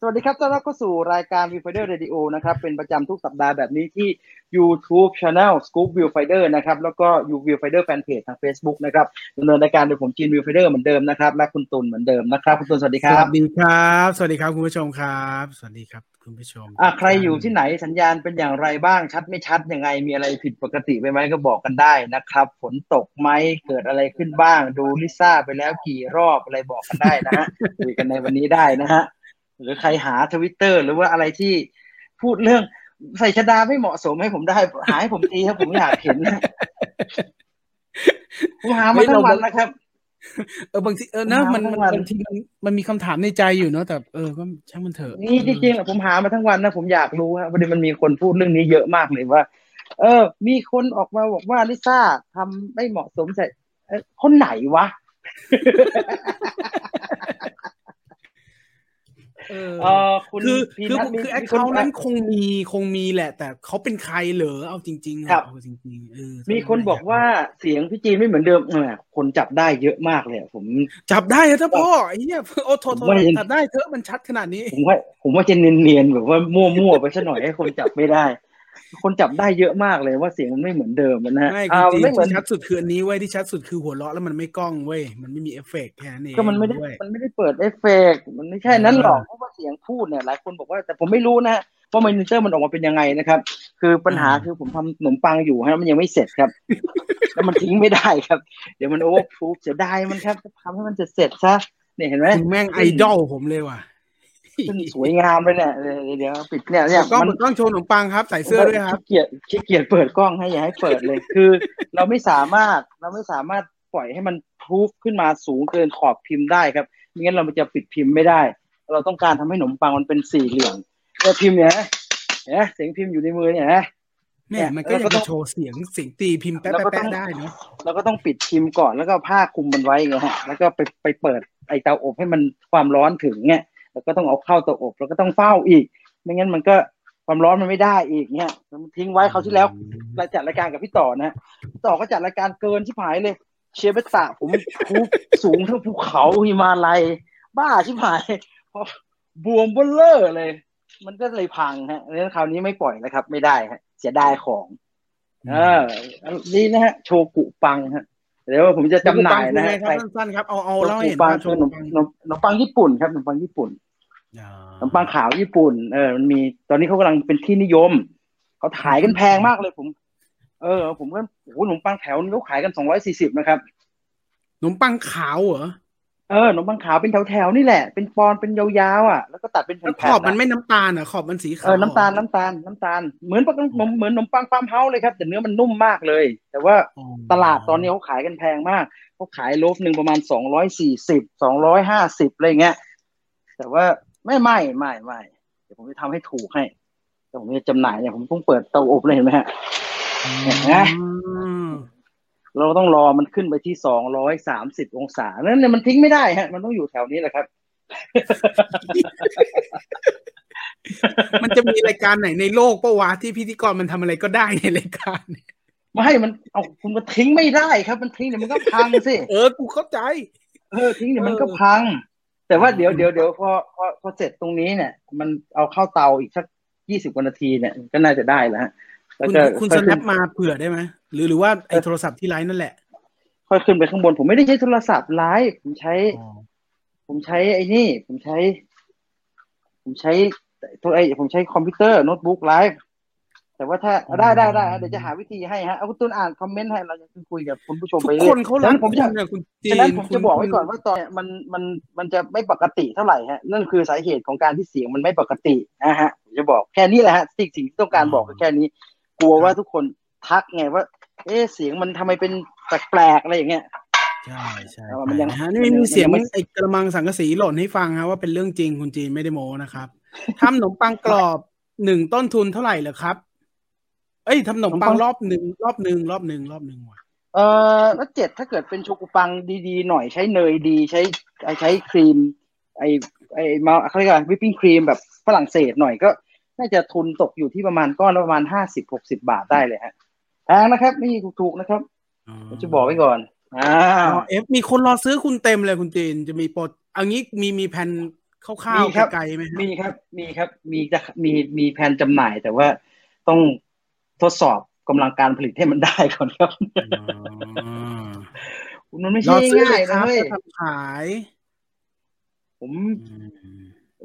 สวัสดีครับต้อนรับเข้าสู่รายการ Viewfinder Radio นะครับ เป็นประจำทุกสัปดาห์แบบนี้ที่ YouTube Channel Scoop Viewfinder นะครับ แล้วก็ You Viewfinder Fanpage ทาง Facebook นะครับดำเนินรายการโดยผมจีน Viewfinder เหมือนเดิมนะครับ และคุณตุลเหมือนเดิมนะครับ คุณตุลสวัสดีครับ สวัสดีครับ สวัสดีครับคุณผู้ชมครับ สวัสดีครับ คุณผู้ชมอะใครอยู่ที่ไหนสัญญาณเป็นอย่างไรบ้างชัดไม่ชัดยังไงมีอะไรผิดปกติไปไหมก็บอกกันได้นะครับ ฝนตกไหมเกิดอะไรขึ้นบ้าง ดูลิซ่าไปแล้วกี่รอบอะไรบอกกันได้นะฮะคุยกันในวันนี้ได้นะฮะหรือใครหาทวิตเตอร์หรือว่าอะไรที่พูดเรื่องใส่ชดาไม่เหมาะสมให้ผมได้ หาให้ผมทีครับผมอยากเห็นนะผมหามาทั้งวันนะครับ เออบางทีเออนะหามัมันทั้มันงวันบางทีมันมันมีคำถามในใจอยู่เนาะแต่เออก็ช่างมันเถอะนี่จริงๆอะผมหามาทั้งวันนะผมอยากรู้ฮะพอดีมันมีคนพูดเรื่องนี้เยอะมากเลยว่า เออ มีคนออกมาบอกว่าลิซ่าทำไม่เหมาะสมใส่เอ้ยคนไหนวะเออเออ คุณคือพีคือนัทมีคือแอคมีเคาท์นั้นคงมีคงมีแหละ แต่เขาเป็นใครเหรอเอาจริงๆอะครับเอาจริงๆเออมีคนบอกว่าเสียงพี่จีนไม่เหมือนเดิมแหมคนจับได้เยอะมากเลยอะผมจับได้เหรอถ้าพ่อไอ้เนี่ยโอ้โทษโทษไม่เห็นจับได้เถอะมันชัดขนาดนี้ ผมว่าผมว่าจะเนียนๆแบบว่ามั่วๆไปซะหน่อยให้คนจับไม่ได้ คนจับได้เยอะมากเลยว่าเสียงมันไม่เหมือนเดิมนะฮะไม่อ่าจริงไม่เหมือนที่ชัดสุดคืออันนี้เว้ยที่ชัดสุดคือหัวเราะแล้วมันไม่ก้องเว้ยมันไม่มีเอฟเฟกต์แค่นั้นเองก็มันไม่ได้เว้ยมันไม่ได้เปิดเอฟเฟกต์มันไม่ใช่นั้นหรอกเพราะว่าเสียงพูดเนี่ยหลายคนบอกว่าแต่ผมไม่รู้นะฮะว่ามอนิเตอร์มันออกมาเป็นยังไงนะครับ คือปัญหาคือผมทำขนมปังอยู่ฮะมันยังไม่เสร็จครับแล้วมันทิ้งไม่ได้ครับ เดี๋ยวมัน overproof เสียดายมันครับทำให้มันเสร็จเสร็จๆซะเนี่ยเห็นไหมคุณแม่งไอดอลผมเลยว่ะขึ้น สวยงามเลยเนี่ยเดี๋ยวเดี๋ยวปิดเนี่ยเนี่ยกล้องมันกล้องโชว์ขนมปังครับ ใส่เสื้อด้วยครับขี้เกียจขี้เกียจเปิดกล้องให้อย่าให้เปิดเลยคือ เราไม่สามารถเราไม่สามารถปล่อยให้มันพูฟขึ้นมาสูงเกินขอบพิมพ์ได้ครับไม่งั้นเราจะปิดพิมพ์ไม่ได้ เราต้องการทำให้ขนมปังมันเป็นสี่เหลี่ยมแต่พิมพ์เนี่ยนะเห็นไหมเสียงพิมพ์อยู่ในมือเนี่ยนะแม่มันก็แล้วยังก็ต้จะองโชว์เสียงเสียงตีพิมพ์แป๊ะแล้วก็แป๊ะต้องแป๊ะได้เนาะเราก็ต้องปิดพิมพ์ก่อนแล้วก็เอาผ้าคลุมมันไว้ไงฮะแล้วก็ไปไปเปิดไอเตาอบให้มันความร้อนถึงเนี่ย แล้วก็ต้องเอาเข้าเตาอบแล้วก็ต้องเฝ้าอีก ไม่งั้นมันก็ความร้อนมันไม่ได้อีกเนี่ยมันทิ้งไว้เขาวที่แล้วเราจัดรายการกับพี่ต่อนะฮะพี่ต่อก็จัดรายการเกินชิบหายเลย เชียร์เบตตาผมภูสูงเท่าภูเขาหิมาลัย บ้าชิบหายพอบวมเบลเลอร์เลย มันก็เลยพังฮะแล้วคราวนี้ไม่ปล่อยนะครับ ไม่ได้ฮะเสียดายของเออนี่นะฮะโชกุปังฮะเดี๋ยวผมจะจำหน่ายนะฮะขมปังคือไงครับสั้นๆครับเอาเอาโชเล่าให้กุเห็นปังภาพโชคือว์ขขนนมมปังขนมขนมปังญี่ปุ่นครับขนมปังญี่ปุ่น ขนมปังขาวญี่ปุ่น เออ มันมี ตอนนี้เขากำลังเป็นที่นิยม เขาขายกันแพงมากเลยผม เออ ผมก็โอ้โหขนมปังแถวนี้เขาขายกันสองร้อยสี่สิบนะครับขนมปังขาวเหรอ เออขนมปังขาวเป็นแถวๆนี่แหละ เป็นปอนเป็นยาวๆอะ แล้วก็ตัดเป็นแล้วแผ่ขนอบๆมันอะไม่น้ำตาลเหรอขอบมันสีขาว เออ น้ำตาล น้ำตาล น้ำตาล เหมือนปกติเหมือนขนมปังฟาร์มเฮาส์เลยครับ แต่เนื้อมันนุ่มมากเลย แต่ว่าอ๋อตลาดตอนนี้เขาขายกันแพงมาก เขาขายโลฟหนึ่งประมาณสองร้อยสี่สิบ สองร้อยห้าสิบอะไรเงี้ย แต่ว่า ไม่ไม่ไม่ไม่เดี๋ยวผมจะทำให้ถูกให้แต่ผมจะจำหน่ายเนี่ยผมต้องเปิดเตาอบเลยเห็นไหมฮะเห็นไหมอืมเราต้องรอมันขึ้นไปที่สองร้อยสามสิบองศานั้นเนี่ยมันทิ้งไม่ได้ฮะ มันต้องอยู่แถวนี้แหละครับ มันจะมีรายการไหนในโลกปะวะที่พิธีกรมันทำอะไรก็ได้ในรายการไม่ให้มันเอาคุณมาทิ้งไม่ได้ครับ มันทิ้งเดี๋ยวมันก็พังสิเออกูเข้าใจ เออทิ้งเดี๋ยวมันก็พัง แต่ว่าเดี๋ยวเดี๋ยวเดี๋ยวพอพอพอเสร็จตรงนี้เนี่ย มันเอาเข้าเตาอีกสักยี่สิบกว่านาทีเนี่ยก็น่าจะได้แล้วฮะแล้วคุณก็คุณค่สอยแนขึ้นปมาเผื่อได้ไหมหรือหรือว่าไอ้โทรศัพท์ที่ไลน์นั่นแหละ ค่อยขึ้นไปข้างบนผมไม่ได้ใช้โทรศัพท์ไลฟ์ผมใช้อ๋อผมใช้ไอ้นี่ ผมใช้ ผมใช้โทรไอ้ผมใช้คอมพิวเตอร์โน้ตบุ๊กไลฟ์ แต่ว่าถ้าได้ได้ได้เดี๋ยวจะหาวิธีให้ฮะเอาคุณตุนอ่านคอมเมนต์ให้เราจะคุยกับคุณผู้ชมทุไปกเรื่คอยนเขาฉะรักนั้นผมจะคุณเนี่ยคุณจีฉะนั้นผมคุณจะบอกไว้คุณก่อนว่าตอนเนี้ยมันมันมันจะไม่ปกติเท่าไหร่ฮะนั่นคือสาเหตุของการที่เสียงมันไม่ปกตินะฮะผมจะบอกแค่นี้แหละฮะสิ่งสิ่งที่ต้องการบอกก็แค่นี้ กลัวว่าทุกคนทักไงว่า เอ๊ะเสียงมันทำไมเป็นแปลกๆอะไรอย่างเงี้ยใช่ใช่แต่ว่ามันยังนะฮะนี่มีเสียงมันยังไม่ไอ้กระมังสังกะสีหล่นให้ฟังฮะว่าเป็นเรื่องจริงคุณจีนไม่ได้โม้นะครับทำขนมปังกรอบหนึ่งต้นทุนเท่าไหร่เหรอครับ เอ้ยทำขนมปังรอบหนึ่งรอบหนึ่งรอบหนึ่งรอบหนึ่งว่ะเออแล้วเจ็ดถ้าเกิดเป็นโชกุปังดีๆหน่อยใช้เนยดีใช้ใช้ครีม ไอไอมาเขาเรียกว่าวิปปิ้งครีมแบบฝรั่งเศสหน่อยก็ น่าจะทุนตกอยู่ที่ประมาณก้อนละประมาณห้าสิบหกสิบาทได้เลยฮะแพงนะครับนี่ถูกๆนะครับผมจะบอกไว้ก่อนอ่าเอฟมีคนรอซื้อคุณเต็มเลยคุณจีนจะมีโปรอันนี้มีมีแผนคร่าวๆไกลๆไหมมีครับ มีครับ มีจะมีมีแผนจำหน่ายแต่ว่าต้อง ทดสอบกำลังการผลิตให้มันได้ก่อนครับมันไม่ใช่ง่ายนะเว้ยทำขาย ผม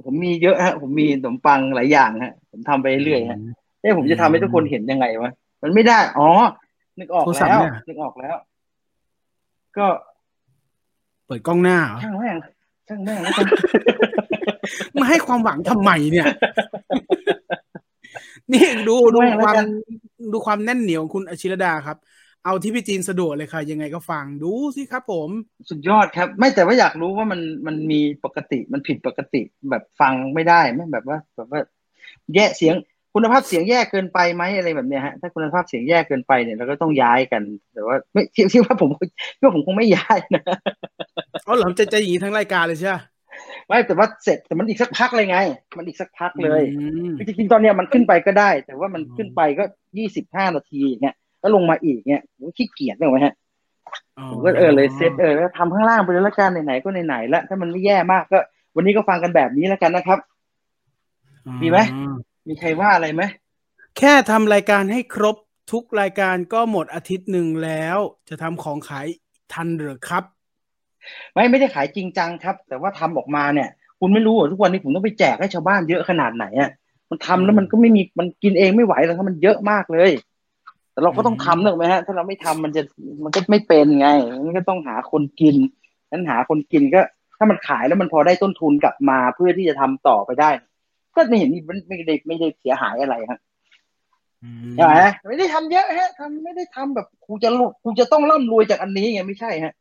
ผมมีเยอะฮะ ผมมีขนมปังหลายอย่างฮะ ผมทำไปเรื่อยฮะเอ้ผมจะทำให้ทุกคนเห็นยังไงวะมันไม่ได้ อ๋อ นึกออกแล้ว นึกออกแล้ว ก็ เปิดกล้องหน้าช่างแม่งช่างแม่งแล้วมาให้ความหวังทำไมเนี่ย นี่ดูดูความดูความแน่นเหนียวของคุณอชิรดาครับ เอาที่พี่จีนสะดวกเลยค่ะ ยังไงก็ฟังดูสิครับผม สุดยอดครับ ไม่แต่ว่าอยากรู้ว่ามันมันมีปกติมันผิดปกติแบบฟังไม่ได้ไม่แบบว่าแบบว่า แย่เสียงคุณภาพเสียงแย่เกินไปไหมอะไรแบบเนี้ยฮะถ้าคุณภาพเสียงแย่เกินไปเนี่ยเราก็ต้องย้ายกัน แต่ว่าไม่ที่ว่าผมที่ว่าผมคงไม่ย้ายนะอ๋อเหรอจะจะอย่างนี้ทั้งรายการเลยใช่ไหม ไม่แต่ว่าเสร็จแต่มันอีกสักพักเลยไง มันอีกสักพักเลยจริงๆตอนเนี้ยมันขึ้นไปก็ได้ แต่ว่ามันขึ้นไปก็ยี่สิบห้านาทีเงี้ยแล้วลงมาอีกเงี้ยผมขี้เกียจเลยไหมฮะผมก็เออเลยเซตเออแล้วทำข้างล่างไปเลยละกันไหนๆก็ไหนๆแล้วถ้ามันไม่แย่มากก็ วันนี้ก็ฟังกันแบบนี้แล้วกันนะครับมีไหมมีใครว่าอะไรไหมแค่ทำรายการให้ครบทุกรายการก็หมดอาทิตย์หนึ่งแล้ว จะทำของขายทันหรือครับ ไม่ไม่ได้ขายจริงจังครับ แต่ว่าทำออกมาเนี่ย คุณไม่รู้ทุกวันนี้ผมต้องไปแจกให้ชาวบ้านเยอะขนาดไหนอะมันทำแล้วมันก็ไม่มีมันกินเองไม่ไหวแล้วครับมันเยอะมากเลย แต่เราก็ต้องทำเนอะไหมฮะ ถ้าเราไม่ทำมันจะมันก็ไม่เป็นไงมันก็ต้องหาคนกินนั้นหาคนกินก็ ถ้ามันขายแล้วมันพอได้ต้นทุนกลับมาเพื่อที่จะทำต่อไปได้ ก็ไม่เห็นมันไม่ได้ไม่ได้เสียหายอะไรครับใช่ไหมไม่ได้ทำเยอะฮะทำไม่ได้ทำแบบกูจะกูจะต้องร่ำรวยจากอันนี้ไงไม่ใช่ฮะ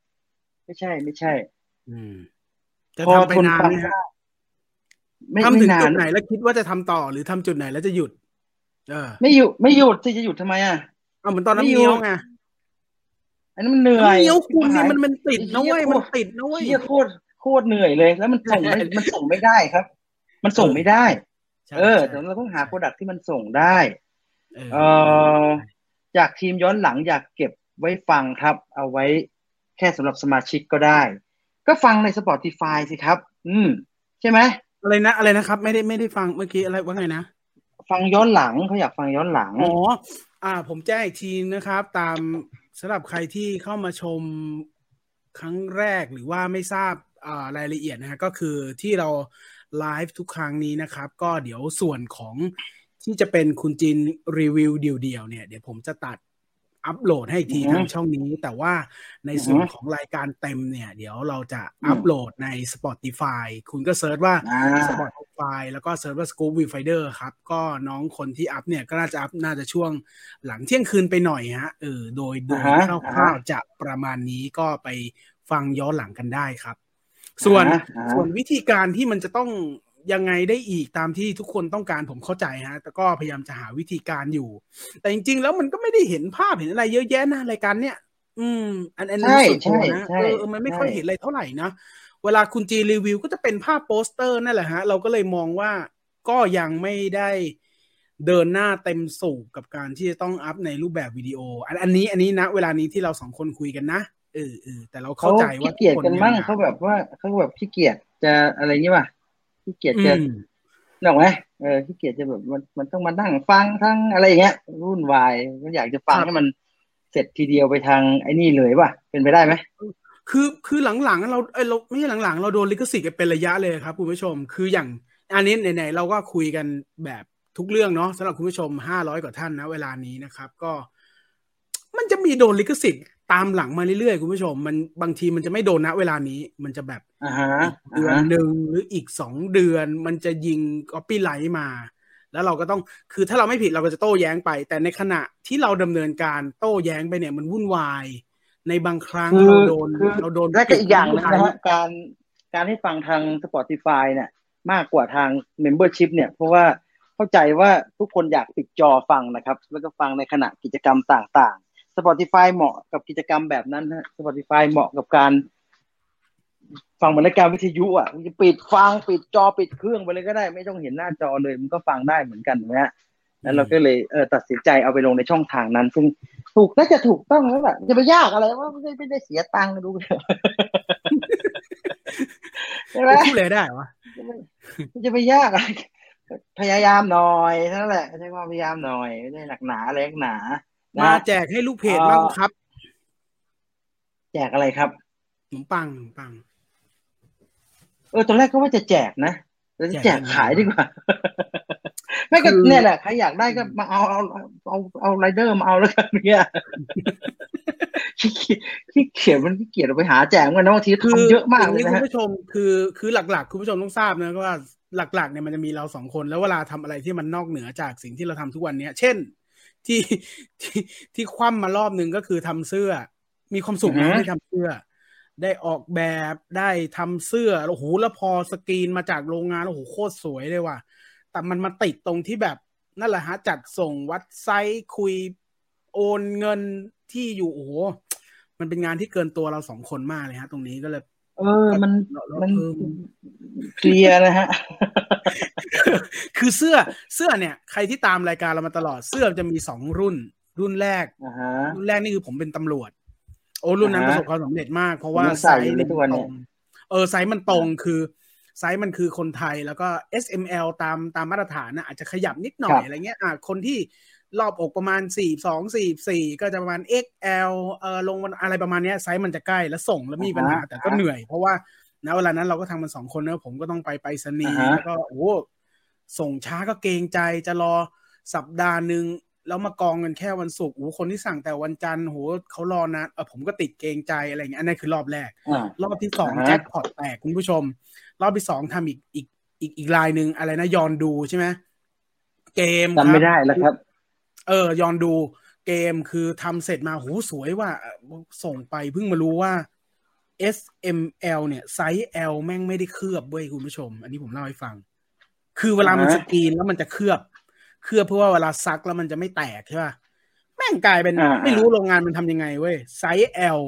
ไม่ใช่ไม่ใช่ อืมจะทำไปนานไหมฮะทำถึงจุดไหนแล้วคิดว่าจะทำต่อหรือทำจุดไหนแล้วจะหยุด เออ ไม่หยุดไม่หยุดที่จะหยุดทำไมอะเอาเหมือนตอนนั้นเงี้ยวไงอันนั้นมันเหนื่อยเงี้ยวคุณนี่มันมันติดนะเว้ยมันติดนะเว้ยโคตรโคตรเหนื่อยเลย แล้วมันส่งไม่มันส่งไม่ได้ครับ มันส่งไม่ได้ เออแต่เราต้องหาโปรดักที่มันส่งได้ เอ่อจากทีมย้อนหลังอยากเก็บไว้ฟังครับ เอาไว้แค่สำหรับสมาชิกก็ได้ ก็ฟังใน Spotify สิครับ อืม ใช่ไหมอะไรนะอะไรนะครับ ไม่ได้ไม่ได้ฟังเมื่อกี้อะไรว่าไงนะฟังย้อนหลังเขาอยากฟังย้อนหลังอ๋ออ่า ผมแจ้งอีกทีนะครับ ตามสำหรับใครที่เข้ามาชมครั้งแรกหรือว่าไม่ทราบอ่ารายละเอียดนะฮะก็คือที่เราไลฟ์ทุกครั้งนี้นะครับ ก็เดี๋ยวส่วนของที่จะเป็นคุณจินรีวิวเดียวๆเนี่ย เดี๋ยวผมจะตัด อัปโหลดให้อีกทีทางช่องนี้ แต่ว่าในส่วนของรายการเต็มเนี่ย เดี๋ยวเราจะอัปโหลดใน Spotify คุณก็ search ว่า Spotify แล้วก็ search ว่า Scoop Viewfinder ครับ ก็น้องคนที่อัพเนี่ยก็น่าจะอัพน่าจะช่วงหลังเที่ยงคืนไปหน่อยฮะเออโดยโดยคร่าวๆจะประมาณนี้ก็ไปฟังย้อนหลังกันได้ครับ ส่วนส่วนวิธีการที่มันจะต้อง ยังไงได้อีกตามที่ทุกคนต้องการผมเข้าใจฮะ แต่ก็พยายามจะหาวิธีการอยู่ แต่จริง ๆ แล้วมันก็ไม่ได้เห็นภาพเห็นอะไรเยอะแยะนะรายการเนี้ยอืม อันอันนี้ส่วนตัวนะเออมันไม่ค่อยเห็นอะไรเท่าไหร่นะ เวลาคุณจีรีวิวก็จะเป็นภาพโปสเตอร์นั่นแหละฮะ เราก็เลยมองว่าก็ยังไม่ได้เดินหน้าเต็มสูบกับการที่จะต้องอัพในรูปแบบวิดีโอ อันอันนี้อันนี้นะ เวลานี้ที่เราสองคนคุยกันนะเออเออแต่เราเข้าใจว่าขี้เกียจกันมั่งเขาแบบว่าเขาแบบขี้เกียจจะอะไรเงี้ยป่ะ ขี้เกียจจะหนอกไหมเออขี้เกียจจะแบบมันมันต้องมานั่งฟังทั้งอะไรอย่างเงี้ยรุ่นวายก็อยากจะฟังให้มันเสร็จทีเดียวไปทางไอ้นี่เลยป่ะเป็นไปได้ไหมคือคือหลังๆเราเออเราไม่ใช่หลังๆ เราโดนลิขสิทธิ์กันเป็นระยะเลยครับคุณผู้ชม คืออย่างอันนี้ไหนๆเราก็คุยกันแบบทุกเรื่องเนาะสำหรับคุณผู้ชมห้าร้อยกว่าท่านนะเวลานี้นะครับ ก็ มันจะมีโดนลิขสิทธิ์ ตามหลังมาเรื่อยๆคุณผู้ชม มันบางทีมันจะไม่โดนนะเวลานี้ มันจะแบบเดือนหนึ่งหรืออีกสองเดือน มันจะยิง copyright มา แล้วเราก็ต้องคือถ้าเราไม่ผิดเราก็จะโต้แย้งไป แต่ในขณะที่เราดำเนินการโต้แย้งไปเนี่ยมันวุ่นวาย ในบางครั้งเราโดนเราโดนและอีกอย่างนึงนะฮะการการให้ฟังทาง Spotify เนี่ยมากกว่าทาง Membership เนี่ยเพราะว่าเข้าใจว่าทุกคนอยากปิดจอฟังนะครับ แล้วก็ฟังในขณะกิจกรรมต่าง Spotify เหมาะกับกิจกรรมแบบนั้นฮะ Spotify เหมาะกับการฟังบรรยากาศวิทยุอะจะปิดฟังปิดจอปิดเครื่องไปเลยก็ได้ ไม่ต้องเห็นหน้าจอเลย มันก็ฟังได้เหมือนกันนะฮะแล้วเราก็เลยเออตัดสินใจเอาไปลงในช่องทางนั้น ซึ่งถูกน่าจะถูกต้องแล้วแหละจะไปยากอะไรว่าไม่ได้ไม่ได้เสียตังค์ดูใช่ไหมพูดเลยได้วะจะไปยากอะไรพยายามหน่อยนั่นแหละใช่ว่าพยายามหน่อยไม่ได้หนักหนาอะไรหนักหนา มานะแจกให้ลูกเพจบ้างครับ แจกอะไรครับขนมปังขนมปัง เออตอนแรกก็ว่าจะแจกนะแล้วจะแจกแจกขายดีกว่า ไม่ก็คือเนี่ยแหละใครอยากได้ก็มาเอาเอาเอาเอาไรเดอร์มาเอาแล้วกันเนี่ยขี้เกียจขี้เกียจมันขี้เกียจเอาไปหาแจกกันนะบางทีคือทำเยอะมากย่งเลยนี้นะคุณฮะผู้ชมคือคือหลักๆ คุณผู้ชมต้องทราบนะว่าหลักๆเนี่ยมันจะมีเราสองคนแล้วเวลาทำอะไรที่มันนอกเหนือจากสิ่งที่เราทำทุกวันเนี้ย เช่น ที่ที่ที่คว่ำมารอบหนึ่งก็คือทำเสื้อ มีความสุขนะได้ทำเสื้อ ได้ออกแบบได้ทำเสื้อโอ้โหแล้วพอสกรีนมาจากโรงงานโอ้โหโคตรสวยเลยว่ะ แต่มันมาติดตรงที่แบบนั่นแหละฮะจัดส่งวัดไซต์คุยโอนเงินที่อยู่โอ้โหมันเป็นงานที่เกินตัวเราสองคนมากเลยฮะ ตรงนี้ก็เลย เออ มันเราเรามันเออเคลียร์นะฮะ คือเสื้อเสื้อเนี่ย ใครที่ตามรายการเรามาตลอดเสื้อจะมีสองรุ่น รุ่นแรกอ่าฮะรุ่นแรกนี่คือผมเป็นตำรวจ โอ้รุ่นนั้นปอ่าระฮะสบความสำเร็จมาก เพราะว่าผมยังไซใส่ส์อยู่เลยทุกวันตเนี่รยงเออไซส์มันตรงคือไซส์มันคือคนไทยแล้วก็ S M L ตามตามมาตรฐานนะอาจจะขยับนิดหน่อยอะไรเงี้ยอะคนที่ รอบอกประมาณสี่สองสี่สี่ก็จะประมาณ X L เออลงมันอะไรประมาณเนี้ยไซส์มันจะใกล้แล้วส่งแล้วมีปัญหาแต่ก็เหนื่อย เพราะว่าณเวลานั้นเราก็ทำมันสองคนนะผมก็ต้องไปไปสนีย์อ่าฮะแล้วก็โอ้ส่งช้าก็เกรงใจจะรอสัปดาห์หนึ่งแล้วมากองกันแค่วันศุกร์โอ้โหคนที่สั่งแต่วันจันทร์โหเขารอนานเออผมก็ติดเกรงใจอะไรอย่างเงี้ยอันนั้นคือรอบแรกอ่ารอบที่สองอ่าฮะแจ็คพอตแตกคุณผู้ชม รอบที่สองทำอีกอีกอีกอีกลายหนึ่งอะไรนะยอนดูใช่ไหมเกมจำไม่ครับได้แล้วครับ เออยอนดูเกมคือทำเสร็จมาโหสวยว่า ส่งไปเพิ่งมารู้ว่า S M L เนี่ยไซส์ L แม่งไม่ได้เคลือบเว้ยคุณผู้ชม อันนี้ผมเล่าให้ฟัง คือเวลามันอ่าสกรีนแล้วมันจะเคลือบ เคลือบเพื่อว่าเวลาซักแล้วมันจะไม่แตกใช่ป่ะแม่งกลายเป็นอ่าไม่รู้โรงงานมันทำยังไงเว้ยไซส์ L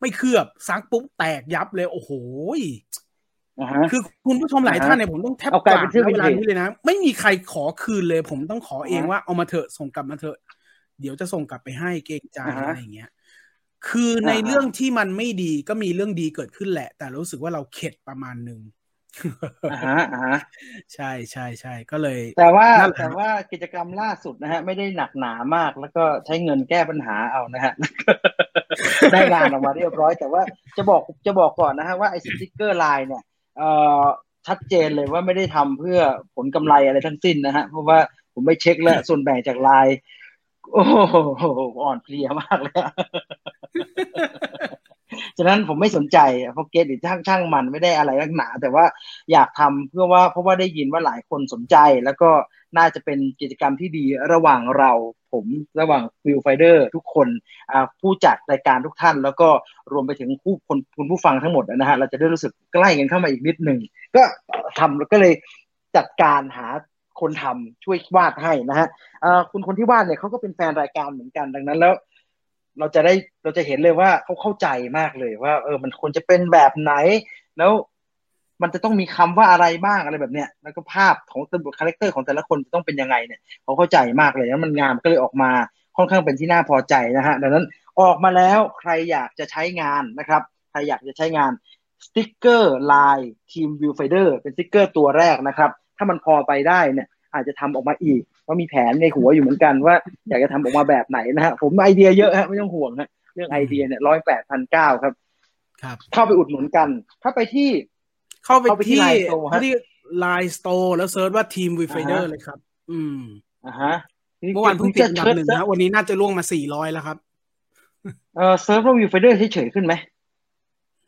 ไม่เคลือบซักปุ๊บแตกยับเลย โอ้โหอ่าฮะ คือคุณผู้ชมหลายท่านเนี่ยผมต้องแทบเอากกลายราเป็บนเสื้อณเวลาวินเทจนี้เลยนะ ไม่มีใครขอคืนเลย ผมต้องขอเองอ่าฮะว่าเอามาเถอะส่งกลับมาเถอะ เดี๋ยวจะส่งกลับไปให้เกรงใจอ่าฮะอะไรอย่างเงี้ยคือในอ่าฮะเรื่องที่มันไม่ดีก็มีเรื่องดีเกิดขึ้นแหละ แต่รู้สึกว่าเราเข็ดประมาณหนึ่งอ่าฮะอ่าฮะใช่ใช่ใช่ก็เลย แต่ว่านั่นแหละแต่ว่ากิจกรรมล่าสุดนะฮะ ไม่ได้หนักหนามากแล้วก็ใช้เงินแก้ปัญหาเอานะฮะ ได้งานออกมาเรียบร้อย แต่ว่าจะบอกจะบอกก่อนนะฮะว่าไอ้สติ๊กเกอร์ไลน์เนี่ยเอ่อ ชัดเจนเลยว่าไม่ได้ทำเพื่อผลกำไรอะไรทั้งสิ้นนะฮะเพราะว่าผมไม่เช็คแล้วส่วนแบ่งจากไลน์โอ้โหอ่อนเพลียมากเลย ฉะนั้นผมไม่สนใจเพราะเกตหรือช่างช่างมันไม่ได้อะไรนักหนา แต่ว่าอยากทำเพื่อว่าเพราะว่าได้ยินว่าหลายคนสนใจ แล้วก็น่าจะเป็นกิจกรรมที่ดีระหว่างเราผมระหว่าง Viewfinder ทุกคนผู้จัดรายการทุกท่าน แล้วก็รวมไปถึงผู้คนคุณผู้ฟังทั้งหมดนะฮะเราจะได้รู้สึกใกล้กันเข้ามาอีกนิดหนึ่งก็ทำแล้วก็เลยจัดการหาคนทำช่วยวาดให้นะฮะคุณคนที่วาดเนี่ยเขาก็เป็นแฟนรายการเหมือนกันดังนั้นแล้ว เราจะได้เราจะเห็นเลยว่าเขาเข้าใจมากเลยว่า เออ มันควรจะเป็นแบบไหน แล้วมันจะต้องมีคำว่าอะไรบ้างอะไรแบบเนี้ย แล้วก็ภาพของตัว character ของแต่ละคนจะต้องเป็นยังไงเนี่ยเขาเข้าใจมากเลยแล้วมันงานก็เลยออกมาค่อนข้างเป็นที่น่าพอใจนะฮะดังนั้นออกมาแล้วใครอยากจะใช้งานนะครับใครอยากจะใช้งานสติ๊กเกอร์ลายทีม Viewfinder เป็นสติ๊กเกอร์ตัวแรกนะครับ ถ้ามันพอไปได้เนี่ยอาจจะทำออกมาอีก เพราะมีแผนในหัวอยู่เหมือนกันว่าอยากจะทำออกมาแบบไหนนะฮะผมไอเดียเยอะฮะไม่ต้องห่วงฮะเรื่องไอเดียเนี่ยร้อยแปดพันเก้าครับ ครับ เข้าไปอุดหนุนกัน ถ้าไปที่ เข้าไปเข้าไปที่ที่ Line Store ฮะที่ Line Store แล้ว search ว่าทีมวีไฟเดอร์อ่าฮะเลยครับ อืมอ่าฮะเมื่อวานเพิ่งติดอันดับหนึ่งนะวันนี้น่าจะล่วงมาสี่ร้อยแล้วครับ เออ search ว่า Viewfinder เฉยๆขึ้นไหม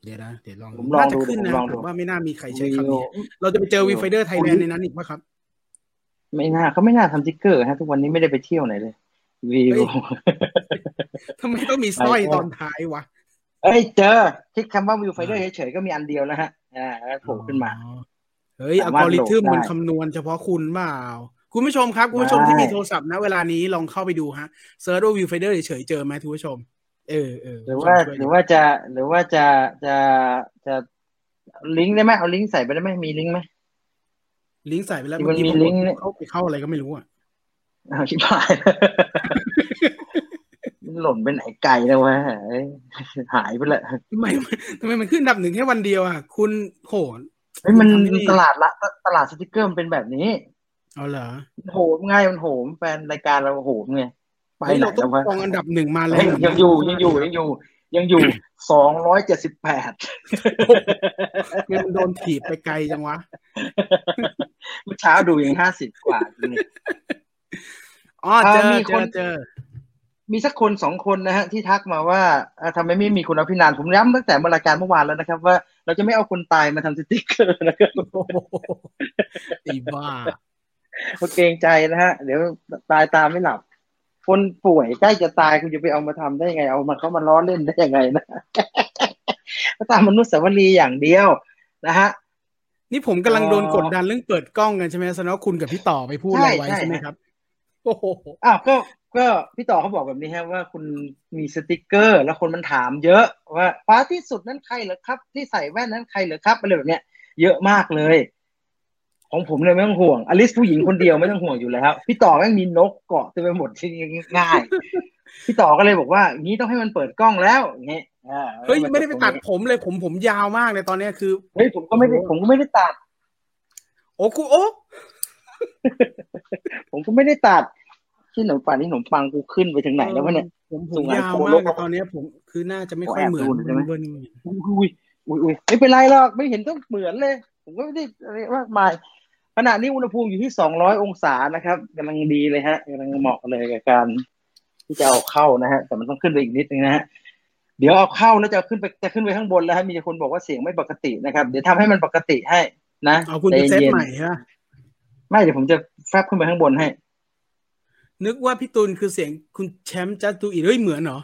เดี๋ยวนะเดี๋ยวลองผมลองน่าจะดูขึ้นผมนะลองดูผมว่าไม่น่ามีใครใช้คำนี้เราจะไปเจอ Viewfinder Thailand ในนั้นอีกปะครับ ไม่น่าเขาไม่น่าทำสติ๊กเกอร์ฮะทุกวันนี้ไม่ได้ไปเที่ยวไหนเลยวิวเฮ้ยทำไมต้องมีสร้อยตอนท้ายวะเอ้ยเจอคลิกคำว่า Viewfinder เฉยๆก็มีอันเดียวแล้วฮะอ่าแล้วโผล่ขึ้นมาอ๋อเฮ้ยอัลกอริทึมสามารถโหลดได้มันคำนวณเฉพาะคุณเปล่าคุณผู้ชมครับ คุณผู้ชมได้ที่มีโทรศัพท์นะเวลานี้ลองเข้าไปดูฮะเซิร์ชว่าวิวไฟเดอร์เฉยๆเจอไหมคุณผู้ชม เออเออหรือว่าช่ยหรือว่าจะหรือว่าจะจะจะลิงก์ได้ไหมเอาลิงก์ใส่ไปได้ไหมมีลิงก์ไหม ลิงก์ใส่ไปแล้วที่เมื่มัอนกี้มีผมลิงก์เนี่ยเข้าไปเข้าอะไรก็ไม่รู้อะอ้าวชิบหายมันหล่นไปไหนไกลแล้ววะเอ้ยหายไปละทำไมทำไมมันขึ้นอันดับหนึ่งแค่วันเดียวอะ คุณโหเฮ้ยมันทำได้ตลาดละตลาดสติกเกอร์มันเป็นแบบนี้เอาเหรอมันโหมไงมันโหมแฟนรายการเราโหมไงไปเฮ้ยไหนเราต้แล้องววะกองอันดับหนึ่งมาแล้เฮ้ยวยังอยู่ยังอยู่ยังอยู่ ยังอยู่สองร้อยเจ็ดสิบแปดมันโดนถีบไปไกลจังวะ เมื่อเช้าดูยังห้าสิบกว่าอยู่เลยอ๋อเจออ่ามีเจคนอเจอ มีสักคนสองคนนะฮะที่ทักมาว่าเอ่อทำไมไม่มีคุณอภินันท์ผมย้ำตั้งแต่เมื่อรายการเมื่อวานแล้วนะครับ ว่าเราจะไม่เอาคนตายมาทำสติกเกอร์นะครับโอ้โหไอ้บ้าเพราะเกรงใจนะฮะ เดี๋ยวตายตามไม่หลับ คนป่วยใกล้จะตายคุณจะไปเอามาทำได้ยังไง เอามาเขามาล้อเล่นได้ยังไงนะก็ตามมนุษย์สวรีอย่างเดียวนะฮะนี่ผมกำลังโดนอ๋อกดดันเรื่องเปิดกล้องกันใช่ไหมแสดงว่าคุณกับพี่ต่อไปพูดอะไรไว้ใช่ใช่ใช่ไหมครับโอ้โหอ้าวก็ก็พี่ต่อเขาบอกแบบนี้ฮะว่าคุณมีสติกเกอร์ แล้วคนมันถามเยอะว่าฟ้าที่สุดนั้นใครเหรอครับ ที่ใส่แว่นนั้นใครเหรอครับอะไรแบบเนี้ยเยอะมากเลย ของผมเลยไม่ต้องห่วงอลิสผู้หญิงคนเดียวไม่ต้องห่วงอยู่แล้วพี่ต่อแม่งมีนกเกาะเต็มไปหมดที่ง่ายพี่ต่อก็เลยบอกว่างี้ต้องให้มันเปิดกล้องแล้วอย่างเงี้ยอ่าเฮ้ยไม่ได้ไปตัดผมเลยผมผมยาวมากเลยตอนเนี้ยคือเฮ้ยผมก็ไม่ได้ผมก็ไม่ได้ตัด โอ้กูโอ้ผมก็ไม่ได้ตัดที่ขนมปังนี่ขนมปังกูขึ้นไปถึงไหนแล้ววะเนี่ยผมผส่มงงานยาวโปรมากโลเลยตอนเนี้ยผมคือน่าจะไม่ค่อยแอบเหมือนดูใช่ไหมเบิร์นอุ้ยอุ้ยอุ้ยไม่เป็นไรหรอกไม่เห็นต้องเหมือนเลย ผมก็ไม่ได้อะไรมากมาย ขณะนี้อุณหภูมิอยู่ที่สองร้อยองศานะครับกำลังดีเลยฮะกำลังเหมาะเลยกับการ ที่จะเอาเข้านะฮะ แต่มันต้องขึ้นไปอีกนิดนึงนะฮะ เดี๋ยวเอาเข้าแล้วจะขึ้นไปจะขึ้นไปข้างบนแล้วฮะ มีคนบอกว่าเสียงไม่ปกตินะครับ เดี๋ยวทำให้มันปกติให้นะเอาคุณจะเซตย็นๆใหม่ฮะไม่เดี๋ยวผมจะแฟบขึ้นไปข้างบนให้ นึกว่าพี่ตุลคือเสียงคุณแชมป์จัดดูอีกเฮ้ยเหมือนเหรอ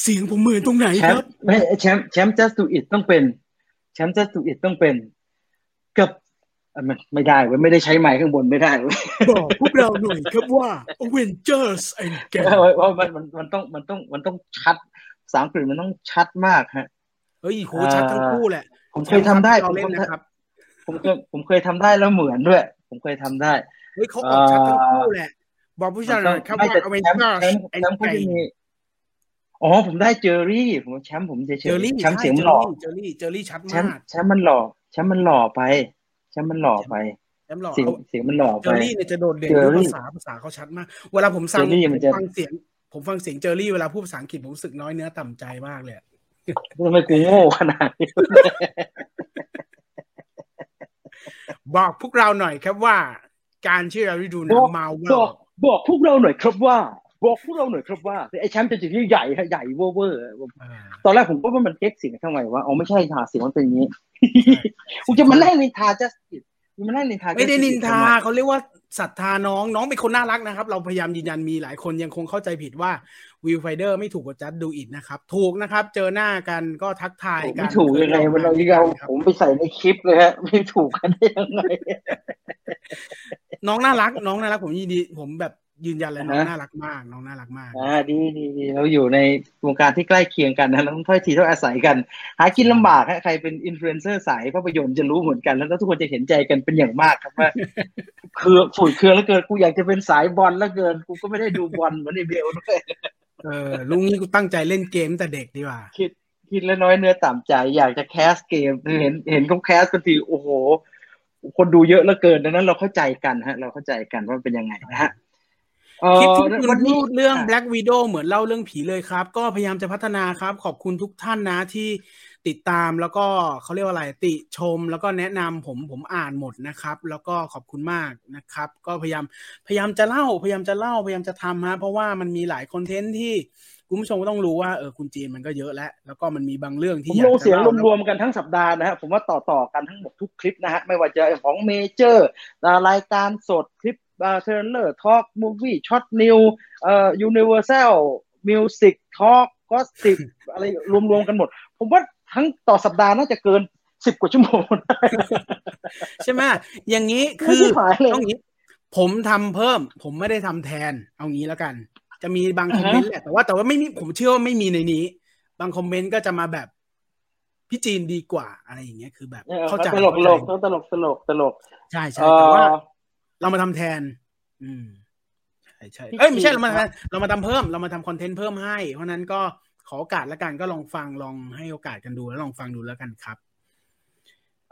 เสียงผมเหมือนตรงไหนแชคมรับป์ไม่แชมป์แชมป์ just do it ต้องเป็น แชมป์ just do it ต้องเป็นกับอะมัน ไม่ได้เว้ยไม่ได้ใช้ไมค์ข้างบนไม่ได้เว้ยบอกพวกเราหน่อยครับว่า Avengers and เพ Gang ราะมันมันมันต้องมันต้องมันต้องชัดภาษาอังกฤษมันต้องชัดมากฮะเฮ้ยโหชัดทั้งคู่แหละ ผมเคยทำได้เราผมเล่นทำนะครับผมเคยผมเคยทำได้แล้วเหมือนด้วย ผมเคยทำได้เฮ้ยเขาออกชัดทั้งคู่แหละ บอกผู้ชายหน่อยครับไม่ว่าแต่แชมป์ Avengers แชมป์แช and มป์เขาจะ Gang มีอ๋อผมได้เจอรี่ ผมว่าแชมป์ผมเฉยเจอรี่ๆแชมป์เสียงมันหล่อเจอรี่เจอรี่ชัดแชมมาป์กแชมป์มันหล่อแชมป์มันหล่อไป แชมป์มันหล่อไปแชมป์หล่อเสียงเอาเสียงมันหล่อเจไปอรี่เนี่ยจะโดดเด่นเจอด้วยรี่ภาษาภาษาเขาชัดมาก เวลาผมฟังเจอรี่มันจะผมฟังเสียง ผมฟังเสียงเจอรี่เวลาพูดภาษาอังกฤษผมรู้สึกน้อยเนื้อต่ำใจมากเลยอะทำไมกูโง่ขนาดนี้บอกพวกเราหน่อยครับว่า การที่เราได้ดูหนับงอกมาเวบลอกบอกพวกเราหน่อยครับว่า บอกพวกเราหน่อยครับว่าไอ้แชมป์จะจุดที่ใหญ่ฮะใหญ่เวอร์เวอร์ตอนแรกผมก็ว่ามันเก๊กเสียงทำไมวะอ๋อไม่ใช่ค่ะเสียงมันเป็นอย่างนี้กูจะมาไล่นินทาจัสติดกูมาไล่นินทาไม่ได้ Justice นินทาทำไมเขาเรียกว่าศรัทธาน้องน้องเป็นคนน่ารักนะครับ เราพยายามยืนยันมีหลายคนยังคงเข้าใจผิดว่าวิวไฟเดอร์ไม่ถูกกับจัดดูอิดนะครับ ถูกนะครับ เจอหน้ากันก็ทักทายกันไม่ถูกยังไงมันเราที่เอาผมไปใส่ในคลิปเลยฮะไม่ถูกกันได้ยังไงน้องน่ารัก น้องน่ารักผมยินดีผมแบบ ยืนยันเลยน้องอ่าฮะน่ารักมากน้องน่ารักมากอ่าดีดีดีเราอยู่ในวงการที่ใกล้เคียงกันนะเราต้องถ้อยทีถ้อยอาศัยกัน หากินลำบากฮะใครเป็นอินฟลูเอนเซอร์สายภาพยนตร์จะรู้เหมือนกัน แล้วทุกคนจะเห็นใจกันเป็นอย่างมากครับว่าคือฝุ่นเครือแล้วเกินกูอยากจะเป็นสายบอลแล้วเกินกูก็ไม่ได้ดูบอลเหมือนไอเบลด้วยเออลุงนี้กูตั้งใจเล่นเกมตั้งแต่เด็กดีกว่าคิดคิดแล้วน้อยเนื้อต่ำใจ อยากจะ cast เกมเห็นเห็นเขา cast กันทีโอ้โห คนดูเยอะเหลือเกินดังนั้นเราเข้าใจกันฮะ เราเข้าใจกันว่าเป็นยังไงนะฮะเอ่อ คลิปที่คุณวันนี้พูดเรื่องะ Black Widow เหมือนเล่าเรื่องผีเลยครับ ก็พยายามจะพัฒนาครับ ขอบคุณทุกท่านนะที่ติดตามแล้วก็เขาเรียกว่าอะไรติชมแล้วก็แนะนำผมผมอ่านหมดนะครับ แล้วก็ขอบคุณมากนะครับ ก็พยายามพยายามจะเล่าพยายามจะเล่าพยายามจะทำฮะเพราะว่ามันมีหลายคอนเทนต์ที่คุณผู้ชมก็ต้องรู้ว่าเออคุณจีนมันก็เยอะแล้ว แล้วก็มันมีบางเรื่องผที่มอยาลกงจะเสียงเล่ารวมๆกันทั้งสัปดาห์นะฮะผมว่าต่อต่อๆกันทั้งหมดทุกคลิปนะฮะไม่ว่าจะของเมเจอร์รายการสดคลิป เอ่อเทรลเลอร์ทอล์กมูฟวี่ช็อตนิวเอ่อยูนิเวอร์แซลมิวสิกทอล์กก็สิบอะไรรวมๆกันหมด ผมว่าทั้งต่อสัปดาห์น่าจะเกินสิบกว่าชั่วโมง ใช่ไหมอย่างนี้คือไม่หายเลยต้องอย่างนี้ ผมทำเพิ่ม ผมไม่ได้ทำแทน เอางี้แล้วกัน จะมีบางคอมเมนต์แหละแต่ว่าแต่ว่าไม่มีผมเชื่อว่าไม่มีในนี้ บางคอมเมนต์ก็จะมาแบบพี่จีนดีกว่าอะไรอย่างเงี้ยคือแบบเออเข้าใจตลกตลกเข้าใจตลกตลกตลกใช่ใช่เอ่แต่ว่าอ เรามาทำแทน อืมใช่เอ้ยไม่ใช่เรามาเรามาทำเพิ่ม เรามาทำคอนเทนต์เพิ่มให้ เพราะนั้นก็ขอโอกาสแล้วกันก็ลองฟังลองให้โอกาสกันดูแล้วลองฟังดูแล้วกันครับ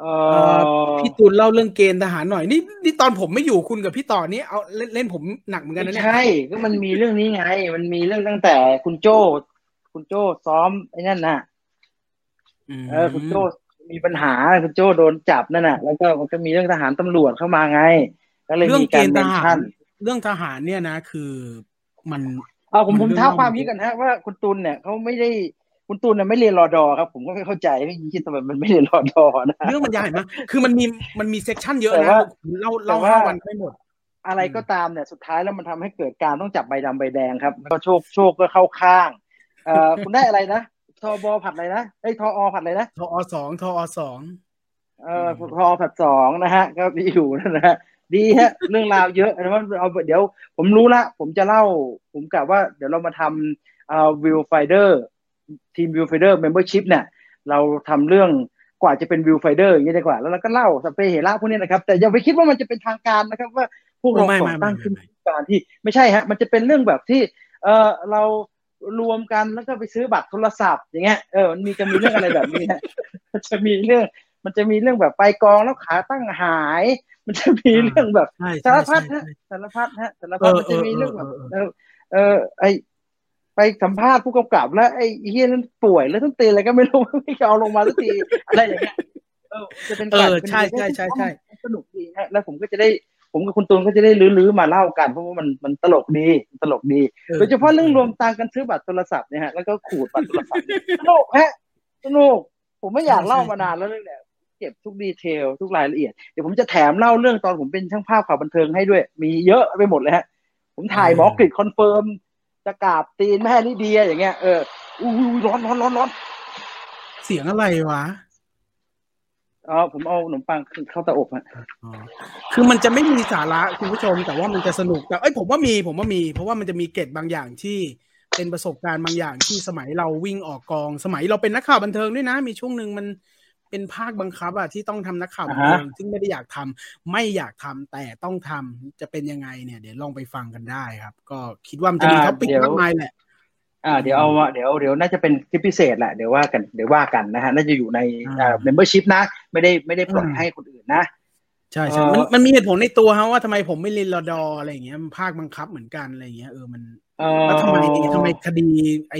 เออพี่ตูนเล่าเรื่องเกณฑ์ทหารหน่อยนี่นี่ตอนผมไม่อยู่คุณกับพี่ต่อนี่เอาเล่นเล่นผมหนักเหมือนกันนะไม่เนี่ยใช่ก็มันมีเรื่องนี้ไง มันมีเรื่องตั้งแต่คุณโจ้ คุณโจ้ซ้อมไอ้นั่นน่ะมเออคุณโจ้มีปัญหาคุณโจ้โดนจับนั่นน่ะ แล้วก็มันก็มีเรื่องทหารตำรวจเข้ามาไง ก็เลยเรื่องมีเกการณฑ์เมทนหาชั่รนเรื่องทหารเนี่ยนะ คือมันเอาผมมันผมเรื่องท้าเล่าความมันนี้กันฮะว่าคุณตุลเนี่ยเขาไม่ได้คุณตุลเนี่ยไม่เรียนรอดอครับ ผมก็ไม่เข้าใจไม่คิดทำไมมันไม่เรียนรอดอนะเรื่องมันยาวเห็นไหมคือมันมีมันมีเซกชันเยอะแต่นะว่าเล่าแต่เล่าว่าห้าวันไม่หมด อะไรก็ตามเนี่ยสุดท้ายแล้วมันทำให้เกิดการต้องจับใบดำใบแดงครับแล้วก็โชคโชคก็เข้าข้างเอ่อคุณได้อะไรนะทอบอผัดอะไรนะไอ้ยทออผัดอะไรนะทอสองทอสองเอ่อทอผัดสองนะฮะ ก็มีอยู่นั่นนะฮะ ดีฮะ เรื่องราวเยอะนะว่าเอาเดี๋ยว ผมรู้ละ ผมจะเล่า ผมกะว่าเดี๋ยวเรามาทำเอ่อ Viewfinder ทีม Viewfinder membership เนี่ย เราทำเรื่องกว่าจะเป็น Viewfinder อย่างนี้ดีกว่า แล้วเราก็เล่าสัพเพเหระพวกนี้นะครับ แต่อย่าไปคิดว่ามันจะเป็นทางการนะครับว่าพวกเราไม่ก่ไม่อไม่ตั้งไม่ขึ้นไม่การที่ไม่ใช่ฮะ มันจะเป็นเรื่องแบบที่ เออเรารวมกันแล้วก็ไปซื้อบัตรโทรศัพท์ อย่างเงี้ยเออมันมีจะมีเรื่องอะไรแบบนี้ฮะมันจะมีเรื่อง มันจะมีเรื่องแบบไปกองแล้วขาตั้งหาย มันจะมีเรื่องแบบใช่สารใช่พัดใช่ฮะใช่สารพัดฮะสารพัดเออมันจะมีเรื่องแบบเออเออเออเออไอไปสัมภาษณ์ผู้กำกับแล้วไอ้เฮียนั้นป่วยแล้วต้องตีอะไรก็ไม่รู้ไม่เอาลงมาสักทีอะไรอย่างเงี้ยเออจะเป็นเออเป็นใช่ใช่ใช่ใช่สนุกดีฮะแล้วผมก็จะได้ผมกับคุณตูนก็จะได้ลื้อๆมาเล่ากันเพราะว่ามันมันตลกดีตลกดีโดยเฉพาะเรื่องรวมตังค์กันซื้อบัตรโทรศัพท์เนี่ยฮะแล้วก็ขูดบัตรโทรศัพท์เนี่ยสนุกฮะสนุกผมไม่อยากเล่ามานานแล้วเรื่องเนี้ย เก็บทุก detail ทุกรายละเอียด เดี๋ยวผมจะแถมเล่าเรื่องตอนผมเป็นช่างภาพข่าวบันเทิงให้ด้วย มีเยอะไปหมดเลยฮะ ผมถ่ายหมอกฤษณ์คอนเฟิร์มจะกราบตีนแม่ลิเดียอย่างเงี้ยเอออู้ยร้อนร้อนร้อนร้อนเสียงอะไรวะอ๋อผมเอาขนมปังเข้าเตาอบฮะอ๋อคือมันจะไม่มีสาระคุณผู้ชม แต่ว่ามันจะสนุกแต่เอ้ยผมว่ามีผมว่ามี เพราะว่ามันจะมีเกร็ดบางอย่างที่เป็นประสบการณ์บางอย่างที่สมัยเราวิ่งออกกอง สมัยเราเป็นนักข่าวบันเทิงด้วยนะ มีช่วงหนึ่งมัน เป็นภาคบังคับอะที่ต้องทำนักข่าวบันเทิงซึ่งไม่ได้อยากทำไม่อยากทำแต่ต้องทำจะเป็นยังไงเนี่ย เดี๋ยวลองไปฟังกันได้ครับ ก็คิดว่ามันจะมี topic มากมายแหละอ่าเดี๋ยวเอามาเดี๋ยวเดี๋ยวน่าจะเป็นคลิปพิเศษแหละเดี๋ยวว่ากันเดี๋ยวว่ากันนะฮะน่าจะอยู่ในอ่า membership นะ ไม่ได้ไม่ได้ปล่อยอืมให้คนอื่นนะใช่ใช่เอ่อมันมันมีเหตุผลในตัวฮะว่าทำไมผมไม่เรียนรอดออะไรอย่างเงี้ยมันภาคบังคับเหมือนกันอะไรอย่างเงี้ยเออมันเอ่แล้วทำไมอทำไมคดีไอ